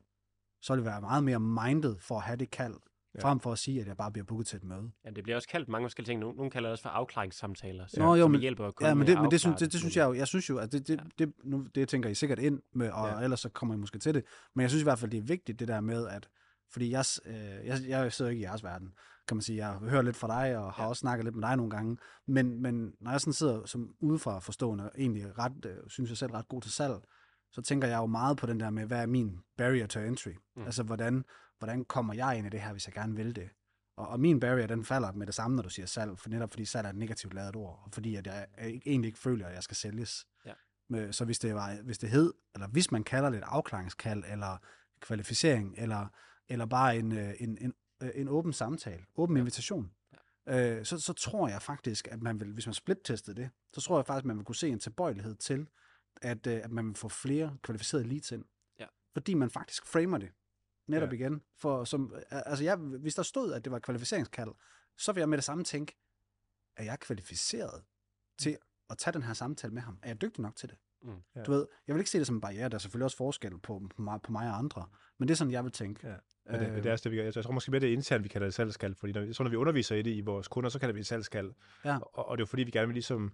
C: så ville det være meget mere minded for at have det kald,
B: Ja.
C: frem for at sige, at jeg bare bliver booket til et møde.
A: Ja, det bliver også kaldt mange forskellige ting. Nogle, nogle kalder det også for afklaringssamtaler, så,
C: Nå, jo,
A: som
C: men-
A: hjælper kunden
C: Ja, men det,
A: at
C: men det, synes, det, det synes jeg jo, jeg synes jo, at det, det,
A: Ja.
C: det, nu, det tænker I sikkert ind med, og
B: Ja.
C: ellers så kommer I måske til det. Men jeg synes i hvert fald, det er vigtigt, det der med, at fordi jeg, øh, jeg, jeg sidder ikke i jeres verden, kan man sige. Jeg hører lidt fra dig, og har
A: Ja.
C: også snakket lidt med dig nogle gange. Men, men når jeg sådan sidder som udefra forstående, og egentlig ret, øh, synes jeg selv ret god til salg, så tænker jeg jo meget på den der med, hvad er min barrier to entry?
A: Mm.
C: Altså, hvordan, hvordan kommer jeg ind i det her, hvis jeg gerne vil det? Og, og min barrier, den falder med det samme, når du siger salg, for netop fordi salg er et negativt lavet ord, og fordi at jeg, egentlig ikke føler, at jeg skal sælges.
A: Ja.
C: Men, så hvis det, var, hvis det hed, eller hvis man kalder det et afklaringskald, eller kvalificering, eller, eller bare en, øh, en, en, øh, en åben samtale, åben
A: Ja.
C: invitation, øh, så, så tror jeg faktisk, at man vil, hvis man splittestede det, så tror jeg faktisk, at man vil kunne se en tilbøjelighed til, at, øh, at man vil få flere kvalificerede leads ind.
A: Ja.
C: Fordi man faktisk framer det. Netop
B: Ja.
C: igen. For som, altså jeg, hvis der stod, at det var et kvalificeringskald, så vil jeg med det samme tænke, er jeg kvalificeret til at tage den her samtale med ham? Er jeg dygtig nok til det?
A: Mm.
B: Ja.
C: Du ved, jeg vil ikke se det som en barriere. Der er selvfølgelig også forskel på, på, mig, på mig og andre. Men det er sådan, jeg vil tænke.
B: Ja. Men det,
C: Øh,
B: men det er også det, vi gør. Jeg tror måske mere, det er internt, vi kalder det salgskald, fordi når, vi- så når vi underviser i det i vores kunder, så kalder vi det salgskald.
C: Ja.
B: Og, og, det er jo fordi, vi gerne vil ligesom,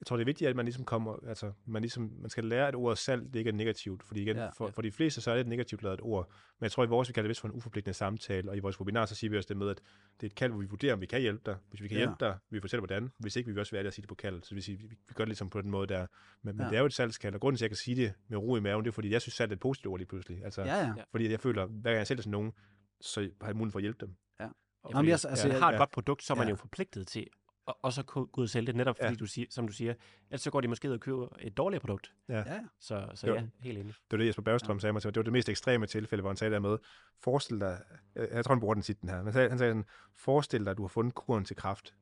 B: jeg tror, det er vigtigt, at man ligesom kommer, altså, man, ligesom, man skal lære, at ordet salg, det ikke er negativt, fordi igen,
C: Ja.
B: for, for de fleste, så er det et negativt lavet ord, men jeg tror, i vores, vi kalder det vist for en uforpligtende samtale, og i vores webinar, så siger vi også det med, at det er et kald, hvor vi vurderer, om vi kan hjælpe dig. Hvis vi kan
C: Ja.
B: hjælpe dig, vil vi fortælle, hvordan. Hvis ikke, vil vi også være ærlige at sige det på kaldet. Så vi, siger, vi, vi gør det ligesom på den måde der. Men, men
C: Ja.
B: det er jo et salgskald, og grunden til, at jeg kan sige det med ro i maven, det er, fordi jeg synes, salg er et positivt ord lige pludselig. Altså,
C: Ja, ja.
A: Ja.
B: fordi jeg føler, hver gang jeg sælger til nogen, så har jeg mulighed for at hjælpe dem.
C: Ja.
B: Og
C: Jamen,
B: fordi-
C: jeg- altså,
A: Altså,
C: jeg
A: har et
C: ja.
A: godt produkt, så er man
C: Ja.
A: jo forpligtet til at også at gå ud og sælge det, netop fordi
B: Ja.
A: du siger, som du siger, ellers så går de måske ud og køber et dårligt produkt.
C: ja, ja.
A: Så, så
B: Jo.
A: ja, helt enig.
B: Det var det, Jesper Bergstrøm sagde mig til. Det var det mest ekstreme tilfælde, hvor han sagde der med, forestil dig, jeg, jeg tror, han bruger den tit, den her, men han sagde, han sagde sådan, forestil dig, at du har fundet kuren til kraft.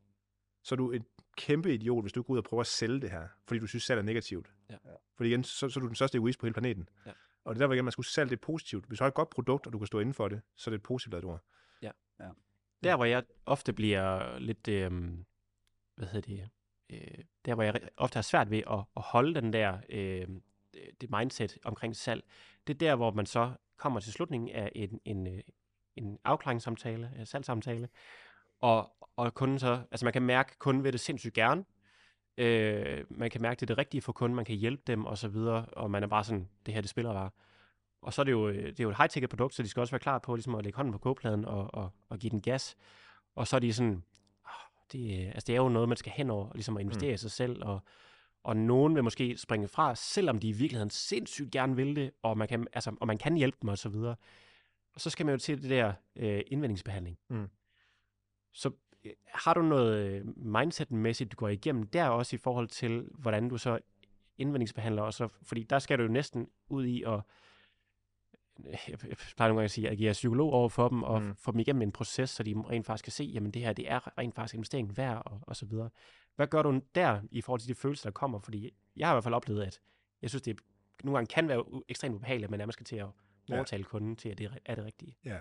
B: Så er du en kæmpe idiot, hvis du går ud og prøver at sælge det her, fordi du synes, salg er negativt.
A: Ja.
B: Fordi igen, så, så er du den største egoist på hele planeten.
A: Ja.
B: Og det der var igen, man skulle salg det er positivt. Hvis du har et godt produkt, og du kan stå inden for det, så er det et positivt ladet ord.
A: Der, hvor jeg ofte bliver lidt, øh, hvad hedder det, øh, der, hvor jeg ofte har svært ved at, at holde den der, øh, det mindset omkring salg, det er der, hvor man så kommer til slutningen af en, en, øh, en afklaringssamtale, en salgssamtale, og, og kunden så, altså man kan mærke, at kunden vil det sindssygt gerne, øh, man kan mærke, det er det rigtige for kunden, man kan hjælpe dem og så videre, og man er bare sådan, det her, det spiller bare. Og så er det jo, øh, det er jo et high-ticket produkt, så de skal også være klar på ligesom at lægge hånden på kogepladen og, og, og give den gas. Og så er de sådan, det, altså det er jo noget, man skal hen over, ligesom at investere mm. i sig selv, og, og nogen vil måske springe fra, selvom de i virkeligheden sindssygt gerne vil det, og man kan, altså, og man kan hjælpe dem og så videre. Og så skal man jo til det der øh, indvendingsbehandling.
B: Mm.
A: Så øh, har du noget øh, mindset-mæssigt, du går igennem der også i forhold til, hvordan du så indvendingsbehandler, og så, fordi der skal du jo næsten ud i at jeg, jeg plejer nogle gange at sige, at jeg giver psykolog over for dem, og mm. få dem igennem en proces, så de rent faktisk kan se, jamen det her, det er rent faktisk investeringen værd, og, og så videre. Hvad gør du der i forhold til de følelser, der kommer? Fordi jeg har i hvert fald oplevet, at jeg synes, det nogle gange kan være ekstremt ubehageligt, at man nærmest skal til at overtale ja. kunden til, at det er det rigtige.
B: Ja.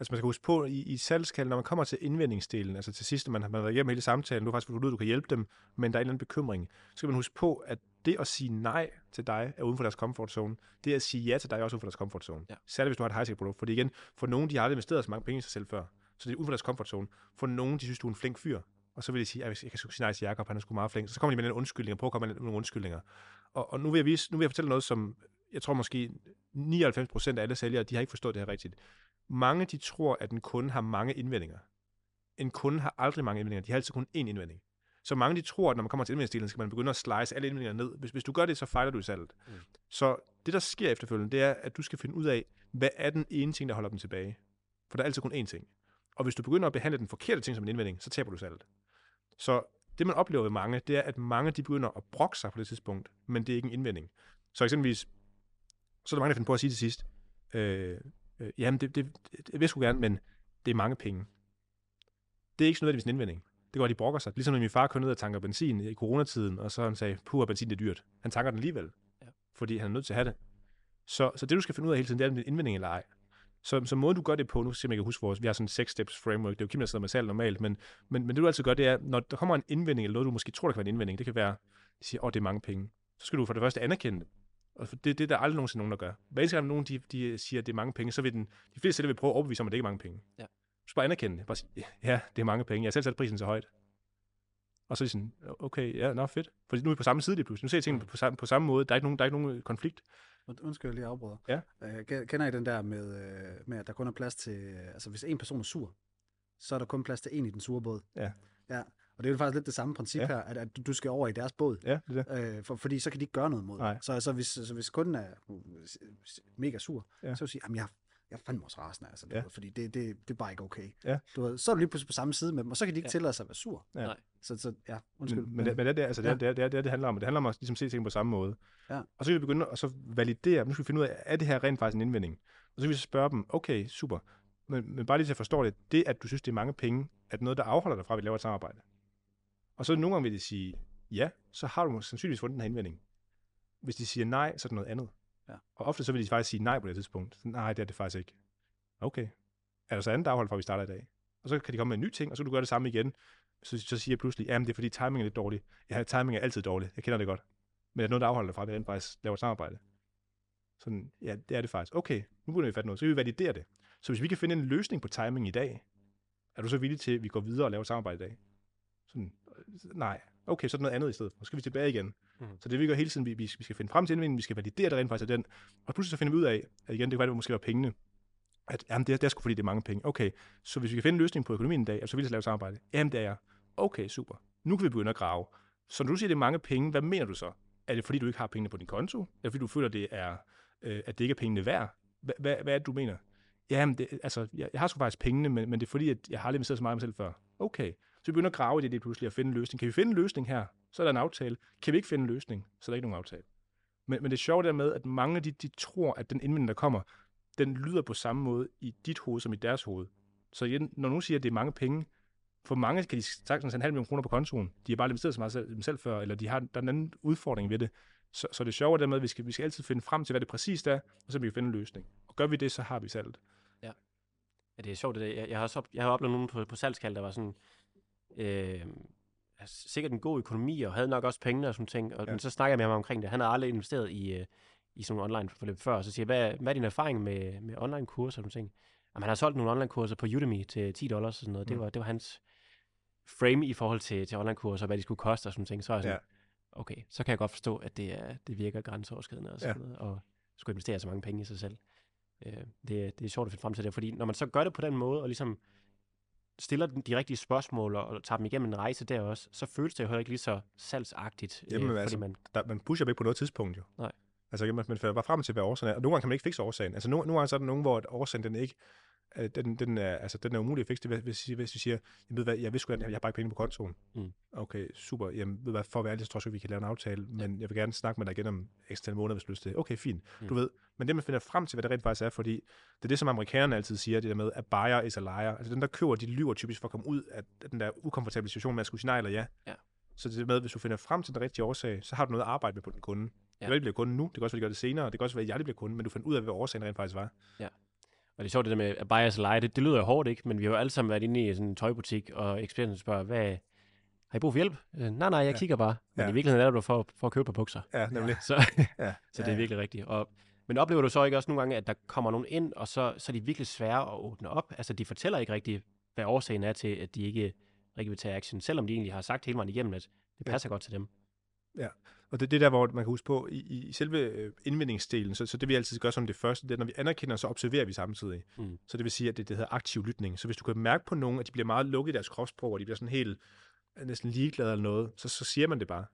B: Altså man skal huske på, i, i salgskalden, når man kommer til indvendingsdelen, altså til sidst, når man har været igennem hele samtalen, du har faktisk fundet ud, du kan hjælpe dem, men der er en eller anden bekymring, så skal man huske på, at det at sige nej til dig er uden for deres comfort zone. Det at sige ja til dig er også uden for deres comfort zone. Ja. Særligt hvis du har et high produkt. Fordi igen, for nogen, de har aldrig investeret så mange penge i sig selv før. Så det er uden for deres comfort zone. For nogen, de synes, du er en flink fyr. Og så vil de sige, at jeg kan sige nej til Jacob, han er sgu meget flink. Så kommer de med en undskyldning og prøver at komme med nogle undskyldninger. Og, og nu, vil jeg vise, nu vil jeg fortælle noget, som jeg tror måske 99% af alle sælgere, de har ikke forstået det her rigtigt. Mange, de tror, at en kunde har mange indvendinger. En kunde har aldrig mange indvendinger. De har altid kun én indvending. Så mange de tror, at når man kommer til indvendingsdelen, skal man begynde at slice alle indvendinger ned. Hvis, hvis du gør det, så fejler du i salget. Mm. Så det, der sker efterfølgende, det er, at du skal finde ud af, hvad er den ene ting, der holder dem tilbage. For der er altid kun én ting. Og hvis du begynder at behandle den forkerte ting som en indvending, så taber du salget. Så det, man oplever ved mange, det er, at mange de begynder at brokke sig på det tidspunkt, men det er ikke en indvending. Så eksempelvis, så er der mange, der finder på at sige til sidst, øh, øh, jamen, det, det, det, det vil jeg sgu gerne, men det er mange penge. Det er ikke er en indvending. Det går, de brokker sig. Ligesom når min far kørte ned og tanker benzin i coronatiden, og så han sagde, puh, benzin er dyrt. Han tanker den alligevel, ja. fordi han er nødt til at have det. Så, så det, du skal finde ud af hele tiden, det er, om det er en indvending eller ej. Så, så måden, du gør det på, nu skal jeg kan huske vores, vi har sådan en six steps framework, det er jo Kim, der sidder med salg normalt, men, men, men det du altid gør, det er, når der kommer en indvending, eller noget, du måske tror, der kan være en indvending, det kan være, at siger, åh, oh, det er mange penge. Så skal du for det første anerkende det. Og det, det er der aldrig nogensinde nogen, der gør. Hver eneste gang nogen de, de siger, at det er mange penge, så vil den, de fleste vil prøve at overbevise om, at det ikke er mange penge. Ja. Skal bare anerkende det. Bare sige, ja, det er mange penge. Jeg har selv sat prisen så højt. Og så er de sådan, okay, ja, nå fedt. For nu er vi på samme side lige pludselig. Nu ser jeg tingene på, samme, på samme måde. Der er ikke nogen, der er ikke nogen konflikt.
C: Undskyld, jeg lige afbryder.
B: Ja.
C: Uh, kender I den der med, uh, med, at der kun er plads til... Uh, altså, hvis en person er sur, så er der kun plads til en i den sure båd.
B: Ja.
C: Ja, og det er jo faktisk lidt det samme princip ja. her, at, at du skal over i deres båd.
B: Ja, det er det.
C: Uh, for, fordi så kan de ikke gøre noget mod det. Så, så, hvis, så hvis kunden er mega sur, ja. så vil jeg sige, at jeg jeg er fandme også rasende, altså, ja. fordi det, det, det er bare ikke okay.
B: Ja.
C: Du ved, så er du lige pludselig på samme side med dem, og så kan de ikke ja. tillade sig at være sur.
B: Ja.
C: Nej. Så, så ja, undskyld.
B: Men, men, det, men det, altså, det, ja. det, det, det, det, handler om. Det handler om at ligesom, se ting på samme måde.
C: Ja.
B: Og så kan vi begynde at så validere, nu skal vi finde ud af, er det her rent faktisk en indvending? Og så kan vi så spørge dem, okay, super, men, men bare lige til at forstå det, det at du synes, det er mange penge, er det noget, der afholder dig fra, at vi laver et samarbejde? Og så nogle gange vil de sige, ja, så har du sandsynligvis fundet den her indvending. Hvis de siger nej, så er det noget andet.
C: Ja.
B: Og ofte så vil de faktisk sige nej på det tidspunkt. Nej, det er det faktisk ikke. Okay. Er der så andet afhold for, vi starter i dag? Og så kan de komme med en ny ting, og så kan du gøre det samme igen. Så, så siger jeg pludselig, at det er fordi timing er lidt dårlig. Ja, timing er altid dårlig. Jeg kender det godt. Men er det noget, der afholder dig fra, at vi rent faktisk laver et samarbejde? Sådan, ja, det er det faktisk. Okay, nu begynder vi fat noget. Så kan vi validere det. Så hvis vi kan finde en løsning på timing i dag, er du så villig til, at vi går videre og laver et samarbejde i dag? Sådan, øh, nej. Okay, så er det noget andet i stedet. Så skal vi tilbage igen. Mm. Så det vi gør hele tiden, vi, vi skal finde frem til indvindingen, vi skal validere det rent faktisk af den. Og pludselig så finder vi ud af, at igen, det kan være, det måske være pengene at jamen, det, er, det er sgu fordi, det er mange penge. Okay, så hvis vi kan finde en løsning på økonomien en dag, så vil vi lave samarbejde. Jamen, det er jeg. Okay, super. Nu kan vi begynde at grave. Så når du siger, det er mange penge, hvad mener du så? Er det fordi, du ikke har pengene på din konto? Eller fordi du føler, det er, øh, at det ikke er pengene værd? Hvad, hvad, hvad er det, du mener? Jamen, det, altså, jeg, jeg har sgu faktisk pengene, men, men det er fordi, at jeg har aldrig investeret så meget af mig selv før. Okay, så vi begynder at grave i det, lige pludselig at finde en løsning. Kan vi finde en løsning her, så er der en aftale. Kan vi ikke finde en løsning, så er der ikke nogen aftale. Men, men det er sjovt der med, at mange af de, de tror, at den indvending, der kommer, den lyder på samme måde i dit hoved som i deres hoved. Så igen, når nogen siger, at det er mange penge, for mange kan de sagtens have en halv million kroner på kontoen. De har bare investeret så meget selv, selv før, eller de har, der er en anden udfordring ved det. Så, så det er sjovt dermed, at vi skal, vi skal altid finde frem til, hvad det præcist er, og så vi kan finde en løsning. Og gør vi det, så har vi salget.
A: Ja. Ja, det er sjovt. Det der. Jeg, jeg, har også op, jeg har oplevet nogen på, på salgskald, der var sådan... Øh, altså, sikkert en god økonomi, og havde nok også pengene og sådan ting. Og
B: Ja.
A: ja. så snakker jeg med ham omkring det. Han har aldrig investeret i, øh, i sådan nogle online forløb før. Og så siger jeg, hvad, hvad er din erfaring med, med online kurser og sådan ting? Jamen, han har solgt nogle online kurser på Udemy til 10 dollars og sådan noget. Det,
B: Mm.
A: var, det var hans frame i forhold til, til online kurser, hvad de skulle koste og sådan ting. Så er jeg sådan, ja. okay, så kan jeg godt forstå, at det, er, det virker grænseoverskridende og sådan
B: ja.
A: noget, og skulle investere så mange penge i sig selv. Øh, det, det er sjovt at finde frem til det, fordi når man så gør det på den måde, og ligesom stiller de rigtige spørgsmål, og, og tager dem igennem en rejse der også, så føles det jo heller ikke lige så salgsagtigt.
B: Jamen,
A: fordi
B: altså,
A: man,
B: Der, man pusher ikke på noget tidspunkt jo.
A: Nej.
B: Altså, man, finder bare frem til, hvad årsagen er. Og nogle gange kan man ikke fikse årsagen. Altså, nogle, nogle gange så er der nogen, hvor årsagen den ikke øh, den, den, er, altså, den er umulig at fikse. Hvis, hvis vi siger, jeg ved hvad, jeg, vil sgu, gerne- jeg har bare ikke penge på kontoen.
A: Mm.
B: Okay, super. Jamen, ved hvad, for at være ærlig, så tror jeg vi kan lave en aftale, men jeg vil gerne snakke med dig igen om ekstra måneder, hvis du lyst til det. Okay, fint.
A: Mm.
B: Du ved, men det man finder frem til, hvad det rent faktisk er, fordi det er det, som amerikanerne altid siger, det der med, at buyer is a liar. Altså den, der køber, de lyver typisk for at komme ud af den der ukomfortable situation med at skulle sige nej eller ja.
A: Ja.
B: Så det er med, hvis du finder frem til den rigtige årsag, så har du noget at arbejde med på den kunde. Ja. Det kan være, de bliver kunde nu, det kan også være, de gør det senere, det kan også være, at jeg bliver kunde, men du finder ud af, hvad årsagen rent faktisk var.
A: Og det er sjovt det der med at bias leje, det, det lyder jo hårdt, ikke? Men vi har jo alle sammen været inde i sådan en tøjbutik, og ekspedienten spørger, hvad, har I brug for hjælp? Øh, nej, nej, jeg
B: Ja.
A: kigger bare. Men
B: Ja.
A: i virkeligheden er det for, for at købe par bukser.
B: Ja, nemlig.
A: Så,
B: Ja.
A: så det
C: Ja,
A: er
C: ja.
A: virkelig rigtigt. Og, men oplever du så ikke også nogle gange, at der kommer nogen ind, og så, så er de virkelig svære at åbne op? Altså, de fortæller ikke rigtigt, hvad årsagen er til, at de ikke rigtig vil tage action, selvom de egentlig har sagt hele vejen igennem, at det
B: Ja.
A: passer godt til dem.
B: Og det er det der, hvor man kan huske på, i, i selve øh, indvendingsdelen, så, så det vi altid gør som det første, det er, når vi anerkender, så observerer vi samtidig.
A: Mm.
B: Så det vil sige, at det, det hedder aktiv lytning. Så hvis du kan mærke på nogen, at de bliver meget lukket i deres kropssprog, og de bliver sådan helt øh, næsten ligeglade eller noget, så, så siger man det bare.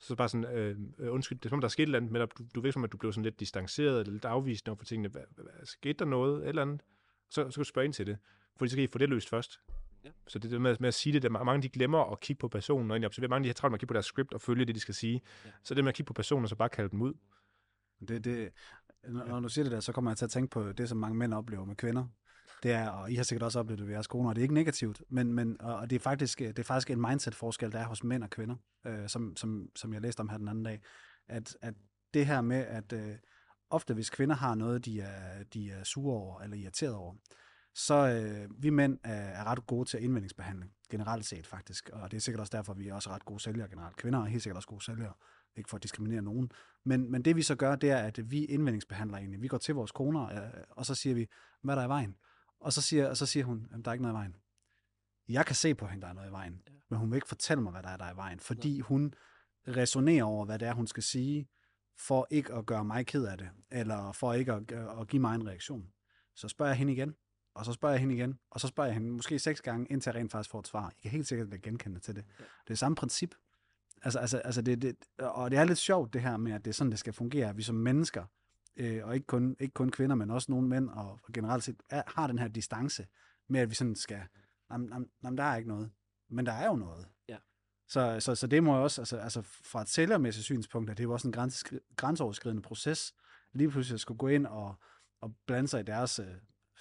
B: Så bare sådan, øh, øh, undskyld, det er som om, der er sket et eller andet med dig. Du, du ved som, at du blev sådan lidt distanceret, eller lidt afvist over for tingene. Hvad, hvad, hvad, skete der noget, et eller andet? Så, så kan du spørge ind til det. Fordi så kan I få det løst først.
A: Ja.
B: Så det er det med, med at sige det, der mange de glemmer at kigge på personen, og egentlig observere. Mange de har travlt med at kigge på deres script og følge det, de skal sige.
A: Ja.
B: Så det med at kigge på personen, og så bare kalde dem ud.
C: Det, det, når, når du siger det der, så kommer jeg til at tænke på det, som mange mænd oplever med kvinder. Det er, og I har sikkert også oplevet det ved jeres koner, og det er ikke negativt, men, men og og det er faktisk, det er faktisk en mindset-forskel, der er hos mænd og kvinder, øh, som, som, som jeg læste om her den anden dag. At, at det her med, at øh, ofte hvis kvinder har noget, de er, de er sure over, eller irriteret over, så øh, vi mænd er, er ret gode til indvendingsbehandling, generelt set faktisk. Og det er sikkert også derfor, vi er også ret gode sælgere generelt. Kvinder er helt sikkert også gode sælgere, ikke for at diskriminere nogen. Men, men det vi så gør, det er, at vi indvendingsbehandler egentlig. Vi går til vores koner, øh, og så siger vi, hvad er der i vejen? Og så siger, og så siger hun, at der er ikke noget i vejen. Jeg kan se på hende, der er noget i vejen,
A: Ja.
C: men hun vil ikke fortælle mig, hvad der er, der er i vejen, fordi hun resonerer over, hvad det er, hun skal sige, for ikke at gøre mig ked af det, eller for ikke at, at give mig en reaktion. Så spørger jeg hende igen, og så spørger jeg hende igen, og så spørger jeg hende måske seks gange, indtil jeg rent faktisk får et svar. I kan helt sikkert være genkendende til det. Det er samme princip. Altså, altså, altså det, det, og det er lidt sjovt det her med, at det er sådan, det skal fungere. at Vi som mennesker, øh, og ikke kun, ikke kun kvinder, men også nogle mænd, og generelt set er, har den her distance med, at vi sådan skal, jamen, jamen, jamen, der er ikke noget. Men der er jo noget.
A: Ja.
C: Så, så, så det må jo også, altså, altså fra et sælgermæssigt synspunkt, at det er jo også en grænse, grænseoverskridende proces, lige pludselig at skulle gå ind og, og blande sig i deres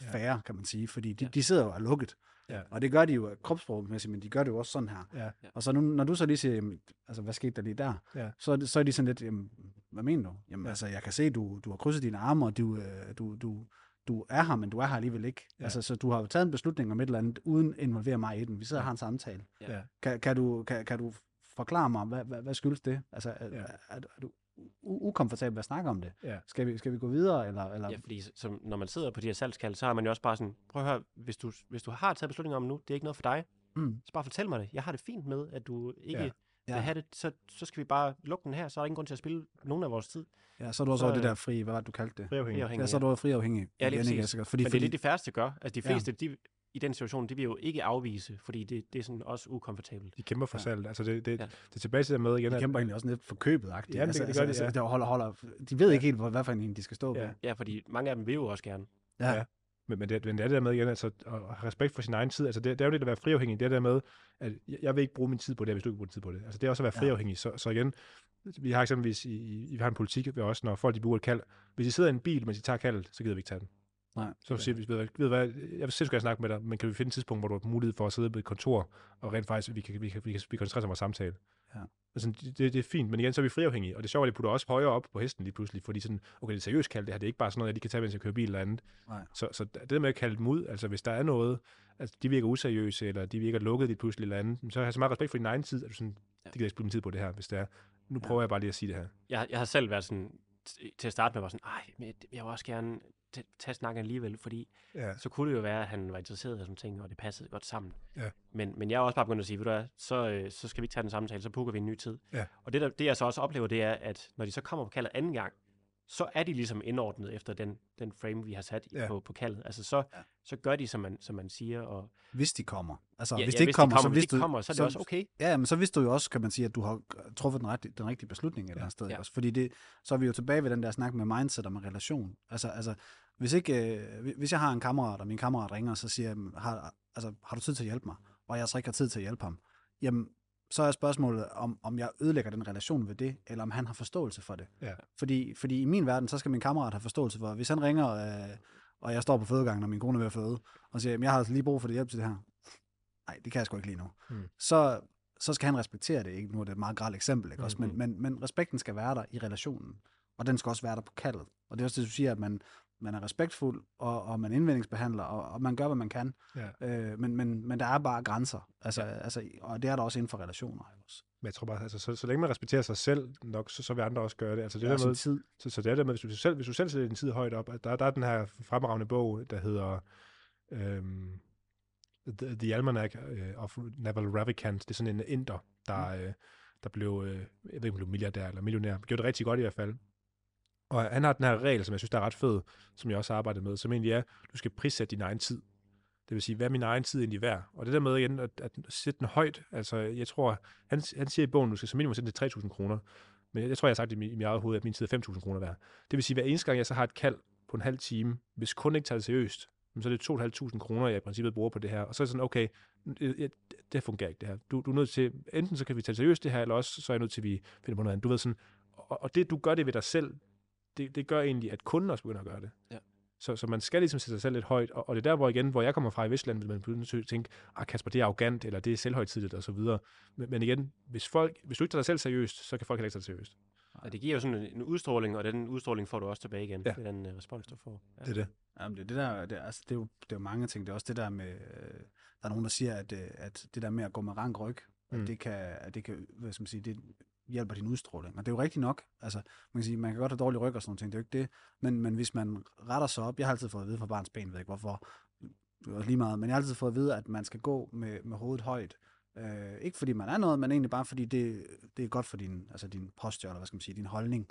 C: øh,
B: Ja.
C: fære, kan man sige, fordi de,
A: Ja.
C: de sidder jo og er lukket.
B: Ja.
C: Og det gør de jo kropsprogmæssigt, men de gør det jo også sådan her.
B: Ja.
C: Og så nu, når du så lige siger, jamen, altså, hvad skete der lige der?
B: Ja.
C: Så, er det- så er de sådan lidt, jamen, hvad mener du? Jamen,
B: Ja.
C: altså, jeg kan se, du, du har krydset dine arme, og du, øh, du, du, du er her, men du er her alligevel ikke.
B: Ja.
C: Altså, så du har jo taget en beslutning om et eller andet, uden at involvere mig i den. Vi sidder og har en samtale.
A: Ja.
C: Kan, kan, du, kan, kan du forklare mig, hvad, hvad, hvad skyldes det? Altså, er,
B: Ja.
C: er, er, er du u- ukomfortabel ved at snakke om det?
B: Ja.
C: Skal, vi, skal vi gå videre? Eller, eller?
A: Ja, fordi som, når man sidder på de her salgskald, så har man jo også bare sådan, prøv at høre, hvis du, hvis du har taget beslutninger om nu, det er ikke noget for dig,
C: Mm.
A: så bare fortæl mig det. Jeg har det fint med, at du ikke
B: Ja.
A: ja. vil
C: Ja.
A: have det, så, så skal vi bare lukke den her, så er der ingen grund til at spille nogen af vores tid.
C: ja, så er du også
A: Så,
C: over det der fri, hvad var det, du kaldte det?
B: Friafhængig.
C: Ja, så er du over friafhængig.
A: Ja, lige
C: igen, ikke?
A: præcis.
C: Altså, Fordi,
A: Men det
C: fordi,
A: er det, de færreste gør. Altså de
C: Ja.
A: fleste, de, i den situation, de vil jo ikke afvise, fordi det, det er sådan også ukomfortabelt.
B: De kæmper for
C: Ja.
B: salget. Altså det, det,
A: Ja.
B: det er tilbage til det med igen,
C: de
B: at
C: kæmper egentlig også lidt for købet agtigt.
B: Jamen, det-
C: altså,
B: det gør de,
C: altså,
B: ja.
C: altså, der holder, holder, de ved ikke helt, hvor- hvad for en de skal stå på.
B: Ja.
A: Ja, fordi mange af dem vil jo også gerne.
C: Ja.
B: Ja. Men, men, det, men det er det der med igen, altså at have respekt for sin egen tid. Altså det, det er jo det at være friafhængig. Det er det der med, at jeg, jeg vil ikke bruge min tid på det, hvis du ikke bruger tid på det. Altså det er også at være
C: Ja.
B: friafhængig. Så, så igen, vi har eksempelvis i, i, vi har en politik ved os, når folk de bruger et kald. Hvis I sidder i en bil, mens I tager kaldet, så gider vi ikke tage den.
C: Nej.
B: Så siger vi, ved, du- ved hvad, jeg vil selv gerne snakke med dig, men kan vi finde et tidspunkt, hvor du har mulighed for at sidde på et kontor, og rent faktisk, vi kan, vi kan, vi kan, vi kan koncentrere os om vores samtale.
C: Ja.
B: Altså, det, det, er fint, men igen, så er vi friafhængige, og det er sjovt, at de putter også højere op på hesten lige pludselig, fordi sådan, okay, det er seriøst kaldt det her, det er ikke bare sådan noget, at de kan tage, mens jeg kører bil eller andet.
C: Nej.
B: Så, så det med at kalde dem ud, altså hvis der er noget, altså de virker useriøse, eller de virker lukket lige pludselig eller andet, så har jeg så meget respekt for din egen tid, at du sådan,
A: Ja.
B: det gider jeg ikke min tid på det her, hvis det er. Nu
C: Ja.
B: prøver jeg bare lige at sige det her.
A: Jeg, jeg har selv været sådan, til at starte med, var sådan, ej, men jeg, jeg vil også gerne tage snakken alligevel, fordi
B: Ja.
A: så kunne det jo være, at han var interesseret i sådan ting, og det passede godt sammen.
B: Ja.
A: Men, men jeg er også bare begyndt at sige, ved du hvad, så, øh, så skal vi ikke tage den samtale, så booker vi en ny tid.
B: Ja.
A: Og det, der, det jeg så også oplever, det er, at når de så kommer på kaldet anden gang, så er de ligesom indordnet efter den, den frame, vi har sat
B: Ja.
A: på, på kaldet. Altså så,
C: Ja.
A: så gør de, som man, som man siger. Og,
C: Hvis de kommer. Altså,
A: ja,
C: hvis
A: ja,
C: de ikke kommer, så
A: hvis de kommer, så er det også okay.
C: Ja, men så vidste du jo også, kan man sige, at du har truffet den, rette, den rigtige beslutning et eller andet sted.
A: Ja.
C: Ja. Også, fordi det, så er vi jo tilbage ved den der snak med mindset og med relation. Altså, altså hvis, ikke, øh, hvis jeg har en kammerat, og min kammerat ringer, og så siger jeg, har, altså, har du tid til at hjælpe mig? Og jeg så ikke har tid til at hjælpe ham. Jamen, så er spørgsmålet, om, om jeg ødelægger den relation ved det, eller om han har forståelse for det.
B: Ja.
C: Fordi, fordi i min verden, så skal min kammerat have forståelse for, hvis han ringer, øh, og jeg står på fødegangen, og min kone er ved at føde, og siger, "Jamen, jeg har altså lige brug for det hjælp til det her. Nej, det kan jeg sgu ikke lige nu.
B: Mm.
C: Så, så skal han respektere det. Ikke? Nu er det et meget gralt eksempel, ikke? Også,
A: Mhm.
C: men, men, men respekten skal være der i relationen, og den skal også være der på kaldet. Og det er også det, du siger, at man, man er respektfuld, og, og man indvendingsbehandler, og, og man gør, hvad man kan.
B: Ja.
C: Øh, men, men, men der er bare grænser, altså, ja. altså, og det er der også inden for relationer. Også.
B: Men jeg tror bare, altså, så, så længe man respekterer sig selv nok, så, så vil andre også gøre det. Altså, det
C: Det er
B: der med,
C: tid.
B: så, så det er der med, hvis du selv, hvis du selv sætter din tid højt op, at der, der er den her fremragende bog, der hedder øhm, The, The Almanac øh, of Naval Ravikant. Det er sådan en inder, der, øh, der blev, øh, jeg ved ikke, om blev milliardær eller millionær, gjorde det rigtig godt i hvert fald. Og han har den her regel, som jeg synes, der er ret fed, som jeg også har arbejdet med, som egentlig er, du skal prissætte din egen tid. Det vil sige, hvad er min egen tid egentlig værd? Og det der med igen, at, at sætte den højt, altså jeg tror, han, han siger i bogen, du skal som minimum sætte den til 3.000 kroner. Men jeg, jeg tror, jeg har sagt i, mit, i mit eget hoved, at min tid er 5.000 kroner værd. Det vil sige, hver eneste gang, jeg så har et kald på en halv time, hvis kunden ikke tager det seriøst, så er det 2.500 kroner, jeg i princippet bruger på det her. Og så er det sådan, okay, det, det- det fungerer ikke det her. Du, du er nødt til, enten så kan vi tage seriøst det her, eller også så er jeg nødt til, at vi finder på noget andet. Du ved sådan, og, og det, du gør det ved dig selv, det, det gør egentlig, at kunden også begynder at gøre det.
A: Ja.
B: Så, så man skal ligesom sætte sig selv lidt højt, og, og det er der, hvor igen, hvor jeg kommer fra i Vestland, vil man begynde at tænke, ah Kasper, det er arrogant, eller det er selvhøjtidligt, og så videre. Men, men igen, hvis, folk, hvis du ikke tager dig selv seriøst, så kan folk heller ikke tage dig seriøst.
A: Og det giver jo sådan en, en udstråling, og den udstråling får du også tilbage igen.
B: Ja.
A: Det er den uh, respons, du får. Ja.
B: Det er det.
C: Jamen, det, er det, der, det, er- altså, det, er jo, det er jo mange ting. Det er også det der med, øh, der er nogen, der siger, at, øh, at det der med at gå med rank ryg. Mm. at det kan, at det kan hvad skal man sige, det hjælper din udstråling. Og det er jo rigtigt nok. Altså, man kan sige, man kan godt have dårlig ryg og sådan noget ting, det er jo ikke det. Men, men hvis man retter sig op, jeg har altid fået at vide fra barns ben, ved ikke hvorfor, lige meget, men jeg har altid fået at vide, at man skal gå med, med hovedet højt. Øh, ikke fordi man er noget, men egentlig bare fordi det, det er godt for din, altså din posture, eller hvad skal man sige, din holdning.